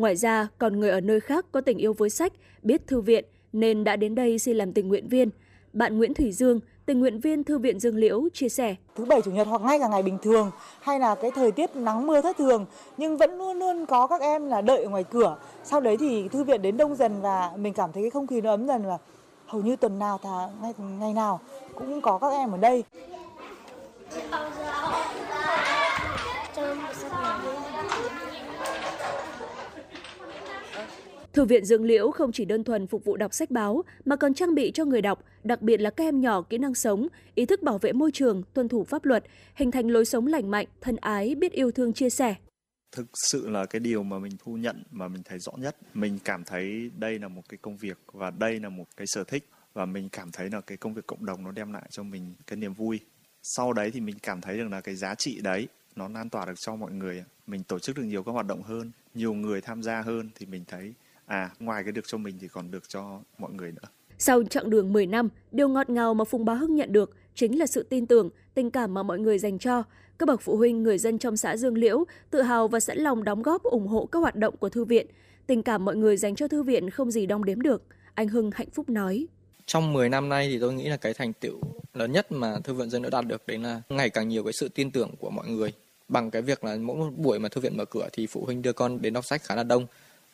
Ngoài ra, còn người ở nơi khác có tình yêu với sách, biết thư viện nên đã đến đây xin làm tình nguyện viên. Bạn Nguyễn Thủy Dương, tình nguyện viên Thư viện Dương Liễu chia sẻ. Thứ bảy chủ nhật hoặc ngay cả ngày bình thường hay là cái thời tiết nắng mưa thất thường nhưng vẫn luôn luôn có các em là đợi ở ngoài cửa. Sau đấy thì thư viện đến đông dần và mình cảm thấy cái không khí nó ấm dần và hầu như tuần nào thà ngày, ngày nào cũng có các em ở đây. Thư viện Dương Liễu không chỉ đơn thuần phục vụ đọc sách báo mà còn trang bị cho người đọc, đặc biệt là các em nhỏ kỹ năng sống, ý thức bảo vệ môi trường, tuân thủ pháp luật, hình thành lối sống lành mạnh, thân ái, biết yêu thương chia sẻ. Thực sự là cái điều mà mình thu nhận mà mình thấy rõ nhất, mình cảm thấy đây là một cái công việc và đây là một cái sở thích và mình cảm thấy là cái công việc cộng đồng nó đem lại cho mình cái niềm vui. Sau đấy thì mình cảm thấy được là cái giá trị đấy nó lan tỏa được cho mọi người. Mình tổ chức được nhiều các hoạt động hơn, nhiều người tham gia hơn thì mình thấy à ngoài cái được cho mình thì còn được cho mọi người nữa. Sau chặng đường 10 năm, điều ngọt ngào mà Phùng Bá Hưng nhận được chính là sự tin tưởng, tình cảm mà mọi người dành cho. Các bậc phụ huynh, người dân trong xã Dương Liễu tự hào và sẵn lòng đóng góp ủng hộ các hoạt động của thư viện. Tình cảm mọi người dành cho thư viện không gì đong đếm được. Anh Hưng hạnh phúc nói. Trong 10 năm nay thì tôi nghĩ là cái thành tựu lớn nhất mà thư viện dân đã đạt được đấy là ngày càng nhiều cái sự tin tưởng của mọi người bằng cái việc là mỗi một buổi mà thư viện mở cửa thì phụ huynh đưa con đến đọc sách khá là đông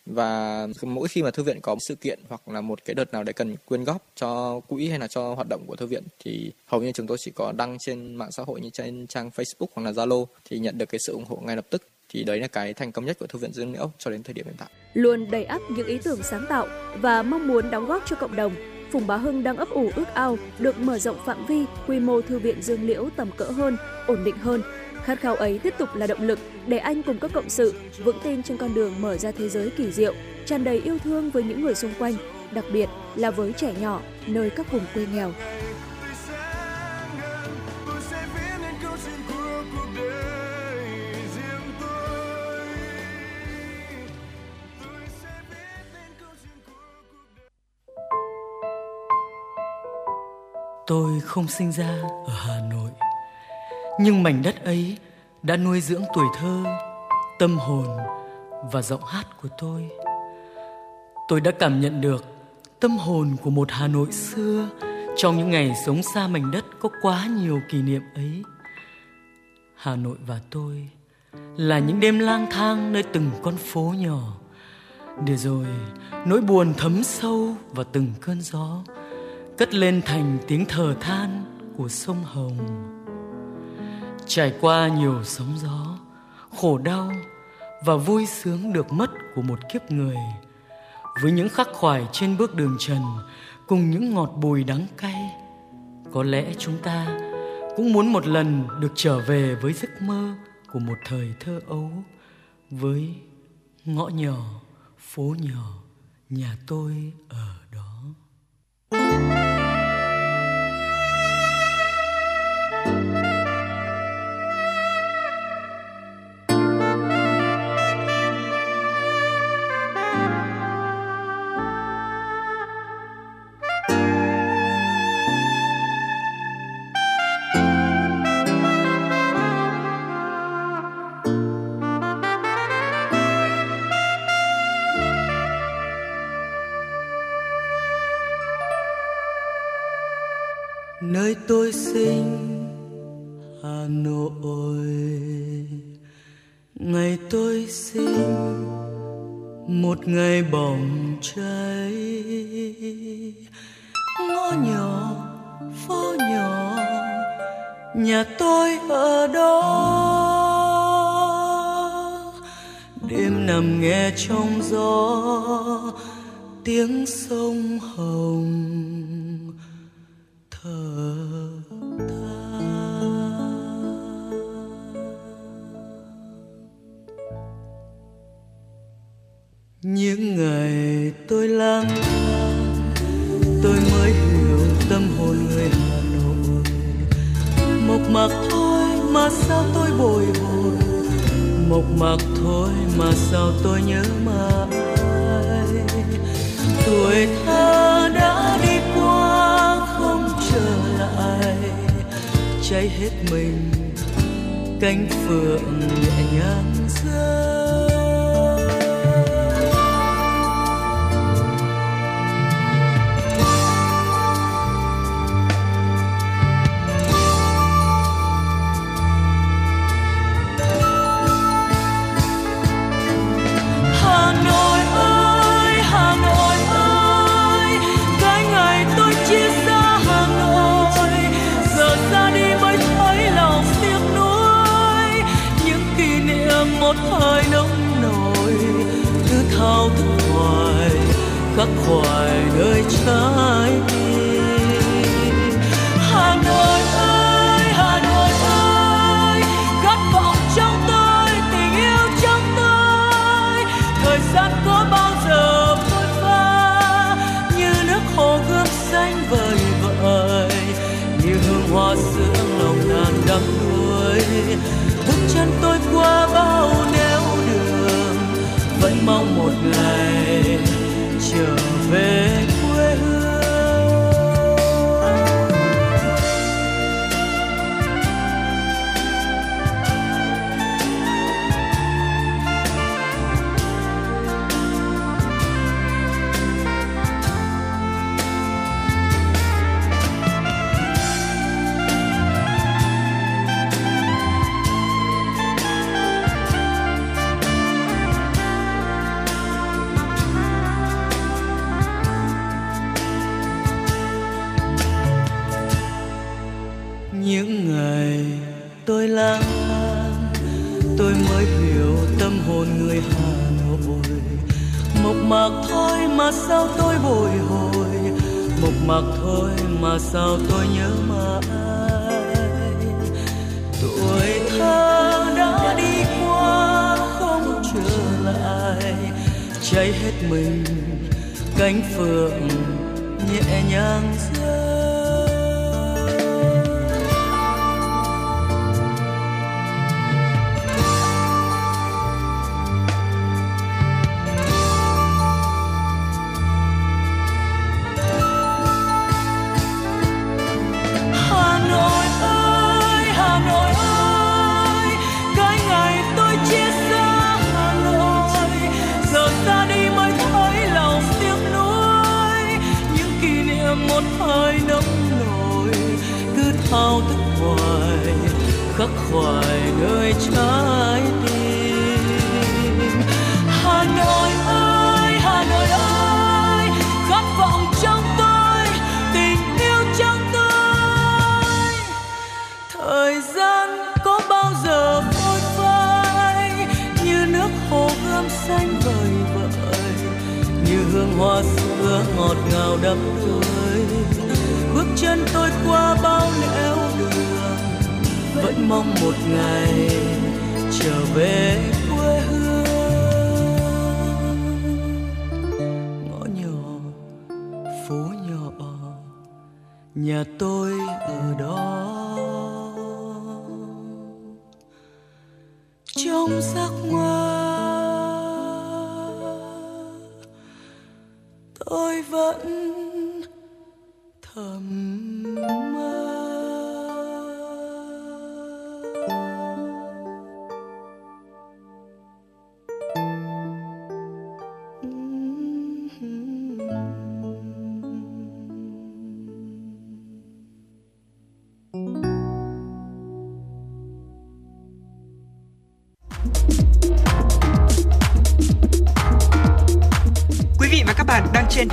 và mỗi khi mà thư viện có sự kiện hoặc là một cái đợt nào để cần quyên góp cho quỹ hay là cho hoạt động của thư viện thì hầu như chúng tôi chỉ có đăng trên mạng xã hội như trên trang Facebook hoặc là Zalo thì nhận được cái sự ủng hộ ngay lập tức thì đấy là cái thành công nhất của thư viện Dương Liễu cho đến thời điểm hiện tại. Luôn đầy ắp những ý tưởng sáng tạo và mong muốn đóng góp cho cộng đồng, Phùng Bá Hưng đang ấp ủ ước ao được mở rộng phạm vi, quy mô thư viện Dương Liễu tầm cỡ hơn, ổn định hơn Khát khao ấy tiếp tục là động lực để anh cùng các cộng sự vững tin trên con đường mở ra thế giới kỳ diệu, tràn đầy yêu thương với những người xung quanh, đặc biệt là với trẻ nhỏ nơi các vùng quê nghèo. Tôi không sinh ra ở Hà Nội nhưng mảnh đất ấy đã nuôi dưỡng tuổi thơ, tâm hồn và giọng hát của tôi. Tôi đã cảm nhận được tâm hồn của một hà nội xưa trong những ngày sống xa mảnh đất có quá nhiều kỷ niệm ấy. Hà nội và tôi là những đêm lang thang nơi từng con phố nhỏ, để rồi nỗi buồn thấm sâu vào từng cơn gió, cất lên thành tiếng thở than của sông hồng trải qua nhiều sóng gió, khổ đau và vui sướng được mất của một kiếp người, với những khắc khoải trên bước đường trần cùng những ngọt bùi đắng cay, có lẽ chúng ta cũng muốn một lần được trở về với giấc mơ của một thời thơ ấu với ngõ nhỏ, phố nhỏ, nhà tôi ở. Sinh Hà Nội. Ngày tôi sinh, một ngày bỏng cháy. Ngõ nhỏ, phố nhỏ, nhà tôi ở đó. Đêm nằm nghe trong gió, tiếng sông hồng những ngày tôi lang thang tôi mới hiểu tâm hồn người hà nội. Mộc mạc thôi mà sao tôi bồi hồi? Mộc mạc thôi mà sao tôi nhớ mãi? Tuổi thơ đã đi qua không trở lại. Cháy hết mình, cánh phượng nhẹ nhàng rơi. Khắc khoải nơi trái trở sao tôi bồi hồi? Mộc mạc thôi mà sao tôi nhớ mãi? Tuổi thơ đã đi qua không trở lại. Cháy hết mình, cánh phượng nhẹ nhàng khỏi nơi trái tim. Hà nội ơi, hà nội ơi, khát vọng trong tôi, tình yêu trong tôi. Thời gian có bao giờ phôi phai, như nước hồ gươm xanh vời vợi, như hương hoa xưa ngọt ngào đắm đuối. Bước chân tôi qua bao nẻo mong một ngày trở về quê hương. Ngõ nhỏ, phố nhỏ, nhà tôi ở đó. Trong giấc mơ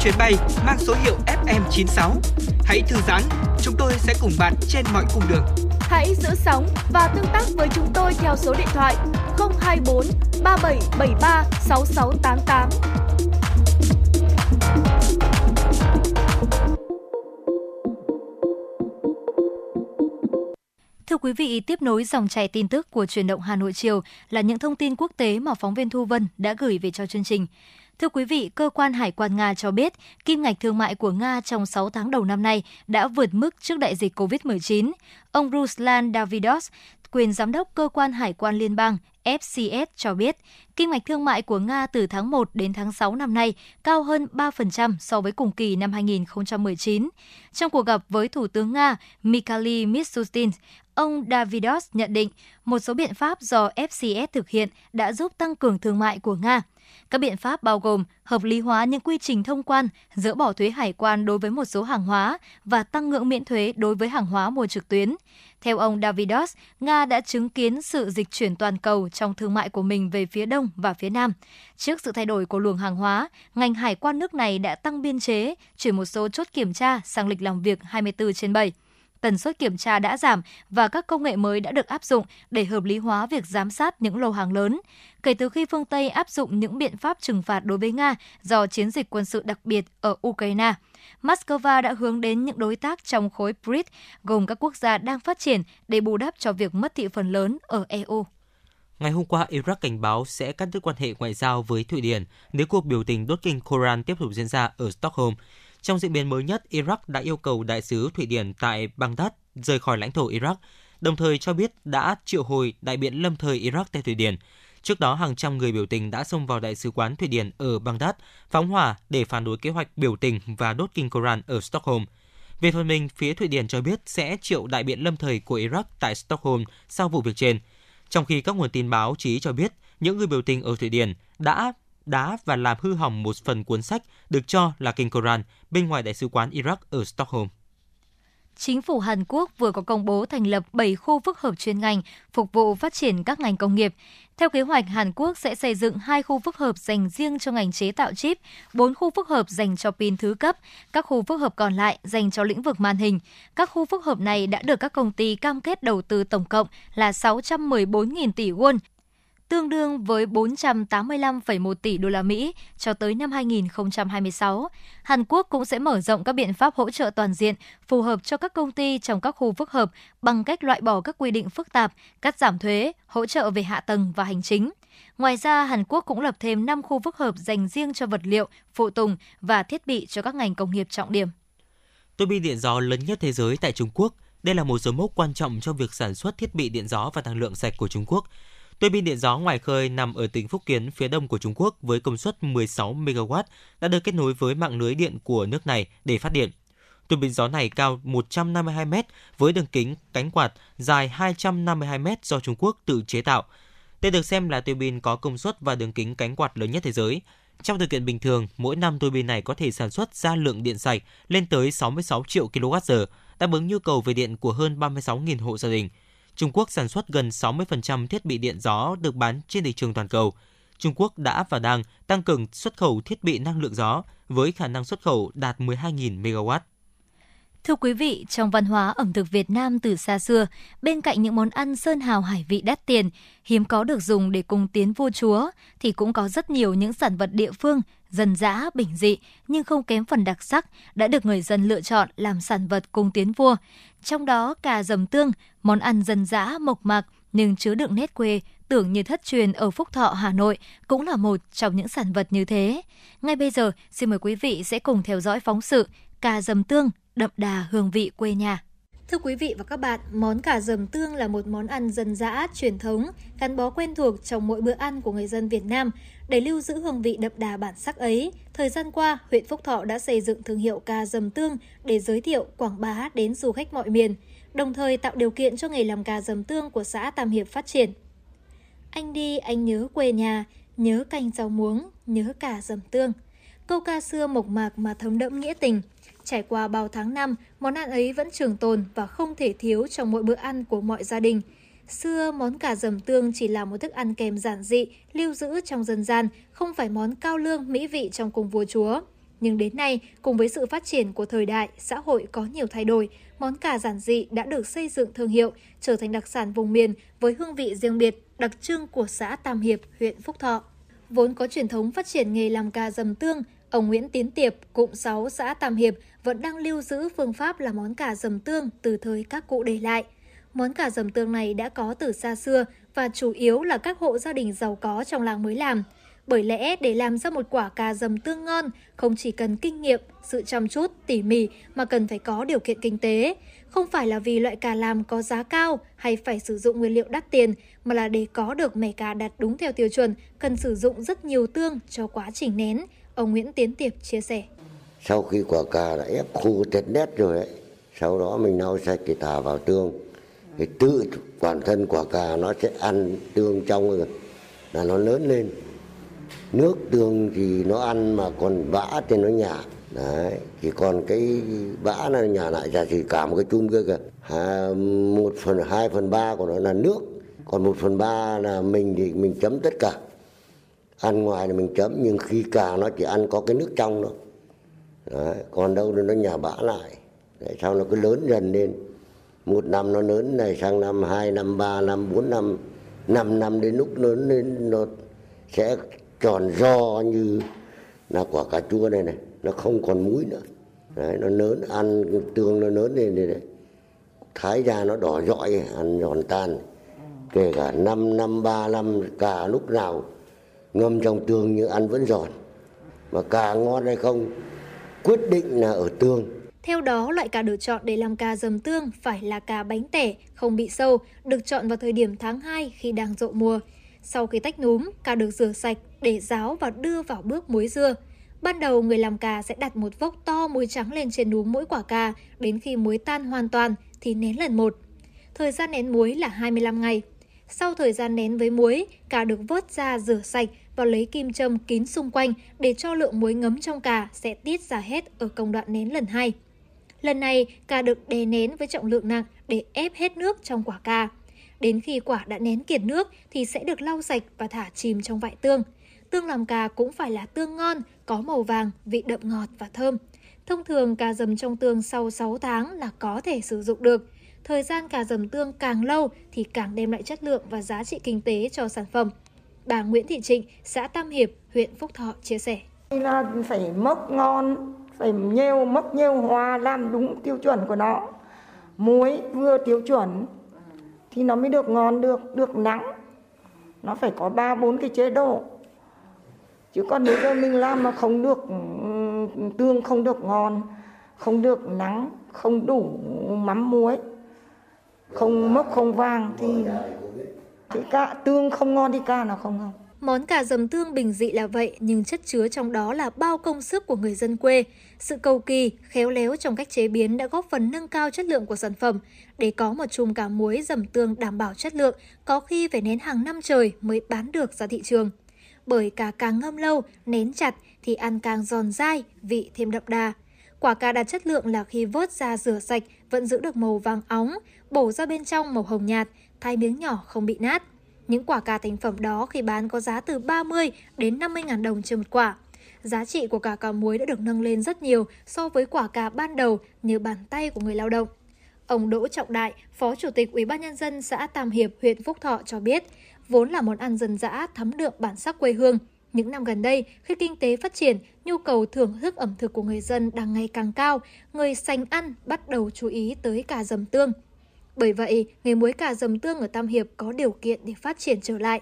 chuyến bay mang số hiệu FM96. Hãy thư giãn, chúng tôi sẽ cùng bạn trên mọi cung đường. Hãy giữ sóng và tương tác với chúng tôi theo số điện thoại 024 3773 6688. Thưa quý vị, tiếp nối dòng chảy tin tức của truyền động Hà Nội chiều là những thông tin quốc tế mà phóng viên Thu Vân đã gửi về cho chương trình. Thưa quý vị, cơ quan hải quan Nga cho biết kim ngạch thương mại của Nga trong 6 tháng đầu năm nay đã vượt mức trước đại dịch COVID-19. Ông Ruslan Davidos, quyền giám đốc cơ quan hải quan liên bang FCS cho biết, kim ngạch thương mại của Nga từ tháng 1 đến tháng 6 năm nay cao hơn 3% so với cùng kỳ năm 2019. Trong cuộc gặp với Thủ tướng Nga Mikhail Mishustin, ông Davidos nhận định một số biện pháp do FCS thực hiện đã giúp tăng cường thương mại của Nga. Các biện pháp bao gồm hợp lý hóa những quy trình thông quan, dỡ bỏ thuế hải quan đối với một số hàng hóa và tăng ngưỡng miễn thuế đối với hàng hóa mua trực tuyến. Theo ông Davidos, Nga đã chứng kiến sự dịch chuyển toàn cầu trong thương mại của mình về phía đông và phía nam. Trước sự thay đổi của luồng hàng hóa, ngành hải quan nước này đã tăng biên chế, chuyển một số chốt kiểm tra sang lịch làm việc 24 trên 7 tần suất kiểm tra đã giảm và các công nghệ mới đã được áp dụng để hợp lý hóa việc giám sát những lô hàng lớn. Kể từ khi phương Tây áp dụng những biện pháp trừng phạt đối với Nga do chiến dịch quân sự đặc biệt ở Ukraine, Moscow đã hướng đến những đối tác trong khối BRICS, gồm các quốc gia đang phát triển để bù đắp cho việc mất thị phần lớn ở EU. Ngày hôm qua, Iraq cảnh báo sẽ cắt đứt quan hệ ngoại giao với Thụy Điển nếu cuộc biểu tình đốt kinh Koran tiếp tục diễn ra ở Stockholm. Trong diễn biến mới nhất, Iraq đã yêu cầu đại sứ Thụy Điển tại Baghdad rời khỏi lãnh thổ Iraq, đồng thời cho biết đã triệu hồi đại biện lâm thời Iraq tại Thụy Điển. Trước đó, hàng trăm người biểu tình đã xông vào đại sứ quán Thụy Điển ở Baghdad, phóng hỏa để phản đối kế hoạch biểu tình và đốt kinh Koran ở Stockholm. Về phần mình, phía Thụy Điển cho biết sẽ triệu đại biện lâm thời của Iraq tại Stockholm sau vụ việc trên. Trong khi các nguồn tin báo chí cho biết những người biểu tình ở Thụy Điển đã đã và làm hư hỏng một phần cuốn sách được cho là kinh Koran bên ngoài đại sứ quán Iraq ở Stockholm. Chính phủ Hàn Quốc vừa có công bố thành lập 7 khu phức hợp chuyên ngành phục vụ phát triển các ngành công nghiệp. Theo kế hoạch, Hàn Quốc sẽ xây dựng hai khu phức hợp dành riêng cho ngành chế tạo chip, 4 khu phức hợp dành cho pin thứ cấp, các khu phức hợp còn lại dành cho lĩnh vực màn hình. Các khu phức hợp này đã được các công ty cam kết đầu tư tổng cộng là 614.000 tỷ won, tương đương với 485,1 tỷ đô la Mỹ cho tới năm 2026. Hàn Quốc cũng sẽ mở rộng các biện pháp hỗ trợ toàn diện phù hợp cho các công ty trong các khu phức hợp bằng cách loại bỏ các quy định phức tạp, cắt giảm thuế, hỗ trợ về hạ tầng và hành chính. Ngoài ra, Hàn Quốc cũng lập thêm 5 khu phức hợp dành riêng cho vật liệu, phụ tùng và thiết bị cho các ngành công nghiệp trọng điểm. Tuy bin điện gió lớn nhất thế giới tại Trung Quốc. Đây là một dấu mốc quan trọng trong việc sản xuất thiết bị điện gió và năng lượng sạch của Trung Quốc. Tua bin điện gió ngoài khơi nằm ở tỉnh Phúc Kiến phía đông của Trung Quốc với công suất 16 MW đã được kết nối với mạng lưới điện của nước này để phát điện. Tua bin gió này cao 152 m với đường kính cánh quạt dài 252 m do Trung Quốc tự chế tạo. Đây được xem là tua bin có công suất và đường kính cánh quạt lớn nhất thế giới. Trong điều kiện bình thường, mỗi năm tua bin này có thể sản xuất ra lượng điện sạch lên tới 66 triệu kWh, đáp ứng nhu cầu về điện của hơn 36.000 hộ gia đình. Trung Quốc sản xuất gần 60% thiết bị điện gió được bán trên thị trường toàn cầu. Trung Quốc đã và đang tăng cường xuất khẩu thiết bị năng lượng gió với khả năng xuất khẩu đạt 12.000 MW. Thưa quý vị, trong văn hóa ẩm thực Việt Nam từ xa xưa, bên cạnh những món ăn sơn hào hải vị đắt tiền, hiếm có được dùng để cung tiến vua chúa, thì cũng có rất nhiều những sản vật địa phương, dân dã, bình dị, nhưng không kém phần đặc sắc, đã được người dân lựa chọn làm sản vật cung tiến vua. Trong đó, cà dầm tương, món ăn dân dã, mộc mạc, nhưng chứa đựng nét quê, tưởng như thất truyền ở Phúc Thọ, Hà Nội cũng là một trong những sản vật như thế. Ngay bây giờ, xin mời quý vị sẽ cùng theo dõi phóng sự Cà dầm tương đậm đà hương vị quê nhà. Thưa quý vị và các bạn, món cà dầm tương là một món ăn dân dã, truyền thống, gắn bó quen thuộc trong mỗi bữa ăn của người dân Việt Nam. Để lưu giữ hương vị đậm đà bản sắc ấy, thời gian qua, huyện Phúc Thọ đã xây dựng thương hiệu cà dầm tương để giới thiệu, quảng bá đến du khách mọi miền, đồng thời tạo điều kiện cho nghề làm cà dầm tương của xã Tam Hiệp phát triển. Anh đi, anh nhớ quê nhà, nhớ canh rau muống, nhớ cà dầm tương. Câu ca xưa mộc mạc mà thấm đẫm nghĩa tình – Trải qua bao tháng năm, món ăn ấy vẫn trường tồn và không thể thiếu trong mỗi bữa ăn của mọi gia đình. Xưa, món cà dầm tương chỉ là một thức ăn kèm giản dị, lưu giữ trong dân gian, không phải món cao lương mỹ vị trong cung vua chúa. Nhưng đến nay, cùng với sự phát triển của thời đại, xã hội có nhiều thay đổi, món cà giản dị đã được xây dựng thương hiệu, trở thành đặc sản vùng miền với hương vị riêng biệt, đặc trưng của xã Tam Hiệp, huyện Phúc Thọ. Vốn có truyền thống phát triển nghề làm cà dầm tương, ông Nguyễn Tiến Tiệp, cụm 6 xã Tam Hiệp vẫn đang lưu giữ phương pháp là món cà dầm tương từ thời các cụ để lại. Món cà dầm tương này đã có từ xa xưa và chủ yếu là các hộ gia đình giàu có trong làng mới làm. Bởi lẽ để làm ra một quả cà dầm tương ngon, không chỉ cần kinh nghiệm, sự chăm chút, tỉ mỉ mà cần phải có điều kiện kinh tế. Không phải là vì loại cà làm có giá cao hay phải sử dụng nguyên liệu đắt tiền, mà là để có được mẻ cà đạt đúng theo tiêu chuẩn, cần sử dụng rất nhiều tương cho quá trình nén. Ông Nguyễn Tiến Tiệp chia sẻ sau khi quả cà đã ép khô tết nét rồi đấy sau đó mình lau sạch thì thả vào tương thì tự bản thân quả cà nó sẽ ăn tương trong rồi là nó lớn lên. Nước tương thì nó ăn mà còn bã thì nó nhả. Đấy chỉ còn cái bã là nhả lại ra thì cả một cái chum kia kìa. À, một phần hai phần ba của nó là nước còn một phần ba là mình thì mình chấm tất cả. Ăn ngoài là mình chấm nhưng khi cà nó chỉ ăn có cái nước trong thôi. Đấy, còn đâu nó nhà bã lại. Đấy, sau nó cứ lớn dần lên. Một năm nó lớn này sang năm hai năm ba năm bốn năm năm năm đến lúc lớn lên nó sẽ tròn do như là quả cà chua này này. Nó không còn muối nữa. Đấy, nó lớn ăn tương nó lớn lên đây đấy thái ra nó đỏ rọi ăn giòn tan. Kể cả năm năm ba năm cả lúc nào ngâm trong tương nhưng ăn vẫn giòn. Mà cà ngon hay không quyết định là ở tương. Theo đó, loại cà được chọn để làm cà dầm tương phải là cà bánh tẻ, không bị sâu, được chọn vào thời điểm tháng 2 khi đang rộ mùa. Sau khi tách núm, cà được rửa sạch để ráo và đưa vào bước muối dưa. Ban đầu, người làm cà sẽ đặt một vốc to muối trắng lên trên núm mỗi quả cà, đến khi muối tan hoàn toàn thì nén lần một. Thời gian nén muối là 25 ngày. Sau thời gian nén với muối, cà được vớt ra rửa sạch và lấy kim châm kín xung quanh để cho lượng muối ngấm trong cà sẽ tiết ra hết ở công đoạn nén lần hai. Lần này, cà được đè nén với trọng lượng nặng để ép hết nước trong quả cà. Đến khi quả đã nén kiệt nước thì sẽ được lau sạch và thả chìm trong vại tương. Tương làm cà cũng phải là tương ngon, có màu vàng, vị đậm ngọt và thơm. Thông thường cà dầm trong tương sau 6 tháng là có thể sử dụng được. Thời gian cà dầm tương càng lâu thì càng đem lại chất lượng và giá trị kinh tế cho sản phẩm. Bà Nguyễn Thị Trịnh, xã Tam Hiệp, huyện Phúc Thọ chia sẻ. Là phải mốc ngon, phải nhiều mốc nhiều hoa làm đúng tiêu chuẩn của nó. Muối vừa tiêu chuẩn thì nó mới được ngon được, được nắng. Nó phải có ba bốn cái chế độ. Chứ còn nếu như mình làm mà không được tương không được ngon, không được nắng, không đủ mắm muối, không mốc không vàng thì thì cà tương không ngon thì cà nào không ngon. Món cà dầm tương bình dị là vậy, nhưng chất chứa trong đó là bao công sức của người dân quê. Sự cầu kỳ, khéo léo trong cách chế biến đã góp phần nâng cao chất lượng của sản phẩm. Để có một chùm cà muối dầm tương đảm bảo chất lượng, có khi phải nén hàng năm trời mới bán được ra thị trường. Bởi cà càng ngâm lâu, nén chặt thì ăn càng giòn dai, vị thêm đậm đà. Quả cà đạt chất lượng là khi vớt ra rửa sạch vẫn giữ được màu vàng óng, bổ ra bên trong màu hồng nhạt, thái miếng nhỏ không bị nát. Những quả cà thành phẩm đó khi bán có giá từ 30 đến 50 ngàn đồng trên một quả. giá trị của cà cà muối đã được nâng lên rất nhiều so với quả cà ban đầu như bàn tay của người lao động. Ông Đỗ Trọng Đại, Phó Chủ tịch Ủy ban nhân dân xã Tam Hiệp, huyện Phúc Thọ cho biết, vốn là món ăn dân dã thấm đượm bản sắc quê hương. Những năm gần đây, khi kinh tế phát triển, nhu cầu thưởng thức ẩm thực của người dân đang ngày càng cao, người sành ăn bắt đầu chú ý tới cà dầm tương. Bởi vậy, nghề muối cà dầm tương ở Tam Hiệp có điều kiện để phát triển trở lại.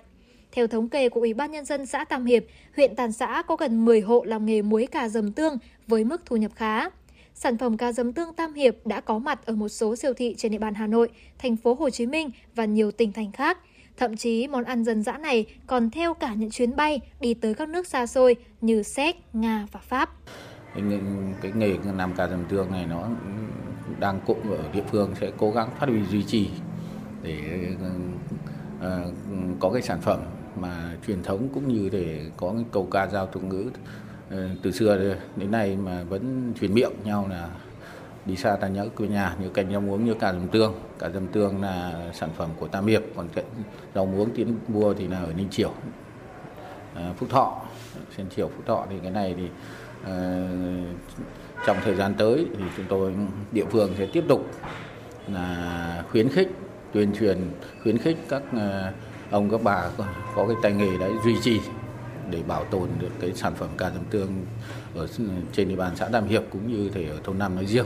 Theo thống kê của Ủy ban Nhân dân xã Tam Hiệp, huyện Tàn Xã có gần 10 hộ làm nghề muối cà dầm tương với mức thu nhập khá. Sản phẩm cà dầm tương Tam Hiệp đã có mặt ở một số siêu thị trên địa bàn Hà Nội, thành phố Hồ Chí Minh và nhiều tỉnh thành khác. Thậm chí món ăn dân dã này còn theo cả những chuyến bay đi tới các nước xa xôi như Séc, Nga và Pháp. Cái, cái nghề làm cà dầm tương này nó đang cũng ở địa phương sẽ cố gắng phát huy duy trì để uh, có cái sản phẩm mà truyền thống cũng như để có cái câu ca giao tục ngữ uh, từ xưa đến nay mà vẫn truyền miệng nhau là đi xa ta nhớ quê nhà như canh rau muống như cà dầm tương. Cà dầm tương là sản phẩm của tam hiệp còn cái rau muống tiến mua thì là ở ninh triều. À, phúc thọ trên triều phúc thọ thì cái này thì Ờ, trong thời gian tới thì chúng tôi địa phương sẽ tiếp tục là khuyến khích tuyên truyền khuyến khích các ờ, ông các bà có, có cái tay nghề đấy duy trì để bảo tồn được cái sản phẩm cà dầm tương ở trên địa bàn xã Tam Hiệp cũng như thể ở thôn Nam nói riêng.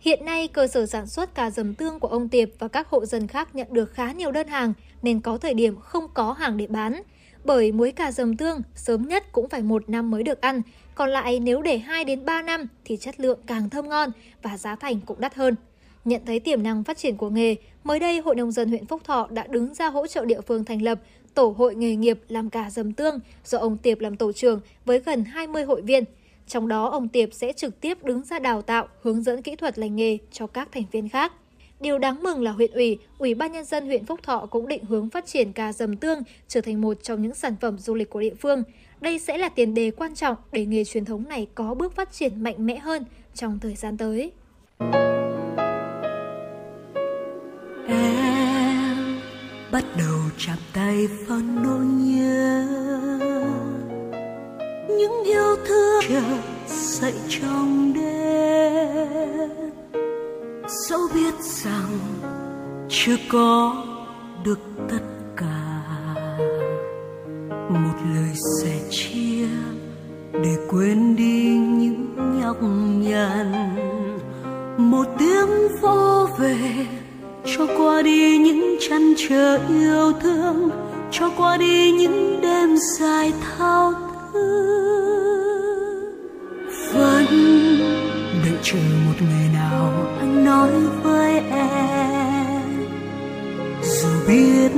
Hiện nay, cơ sở sản xuất cà dầm tương của ông Tiệp và các hộ dân khác nhận được khá nhiều đơn hàng nên có thời điểm không có hàng để bán. Bởi muối cà dầm tương sớm nhất cũng phải một năm mới được ăn, còn lại nếu để 2 đến 3 năm thì chất lượng càng thơm ngon và giá thành cũng đắt hơn. Nhận thấy tiềm năng phát triển của nghề, mới đây Hội nông dân huyện Phúc Thọ đã đứng ra hỗ trợ địa phương thành lập Tổ hội nghề nghiệp làm cà dầm tương do ông Tiệp làm tổ trưởng với gần 20 hội viên. Trong đó, ông Tiệp sẽ trực tiếp đứng ra đào tạo, hướng dẫn kỹ thuật lành nghề cho các thành viên khác. Điều đáng mừng là huyện ủy, Ủy ban nhân dân huyện Phúc Thọ cũng định hướng phát triển cà dầm tương trở thành một trong những sản phẩm du lịch của địa phương. Đây sẽ là tiền đề quan trọng để nghề truyền thống này có bước phát triển mạnh mẽ hơn trong thời gian tới. Em bắt đầu chạm tay vào nỗi nhớ. Những yêu thương chợt dậy trong đêm. Dẫu biết rằng chưa có được tất cả một lời sẻ chia để quên đi những nhọc nhằn. Một tiếng vô về, cho qua đi những chăn trở yêu thương, cho qua đi những đêm dài thao thức. Vẫn đợi chờ một ngày nào anh nói với em. Dù biết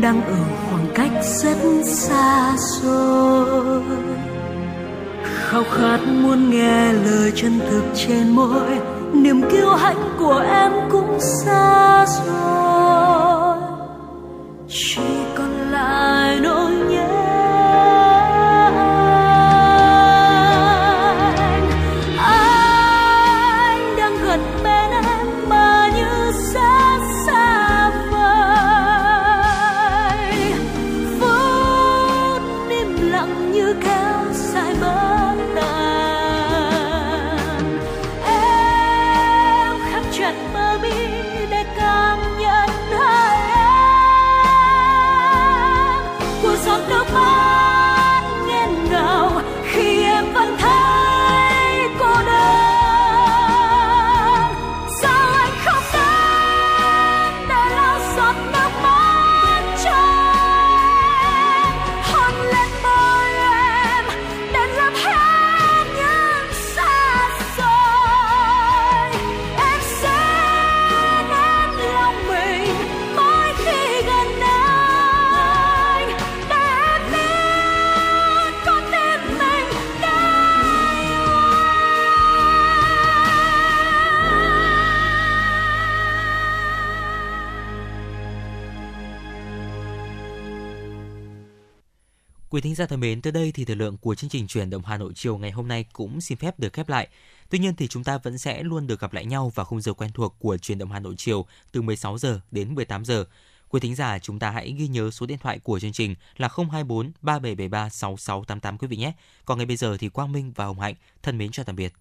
đang ở khoảng cách rất xa xôi khao khát muốn nghe lời chân thực trên môi, niềm kiêu hãnh của em cũng xa rồi. Chỉ còn lại nỗi Quý thính giả thân mến, tới đây thì thời lượng của chương trình chuyển động Hà Nội chiều ngày hôm nay cũng xin phép được khép lại. Tuy nhiên thì chúng ta vẫn sẽ luôn được gặp lại nhau vào khung giờ quen thuộc của chuyển động Hà Nội chiều từ 16 giờ đến 18 giờ. Quý thính giả chúng ta hãy ghi nhớ số điện thoại của chương trình là 024 3773 6688 quý vị nhé. Còn ngay bây giờ thì Quang Minh và Hồng Hạnh thân mến chào tạm biệt.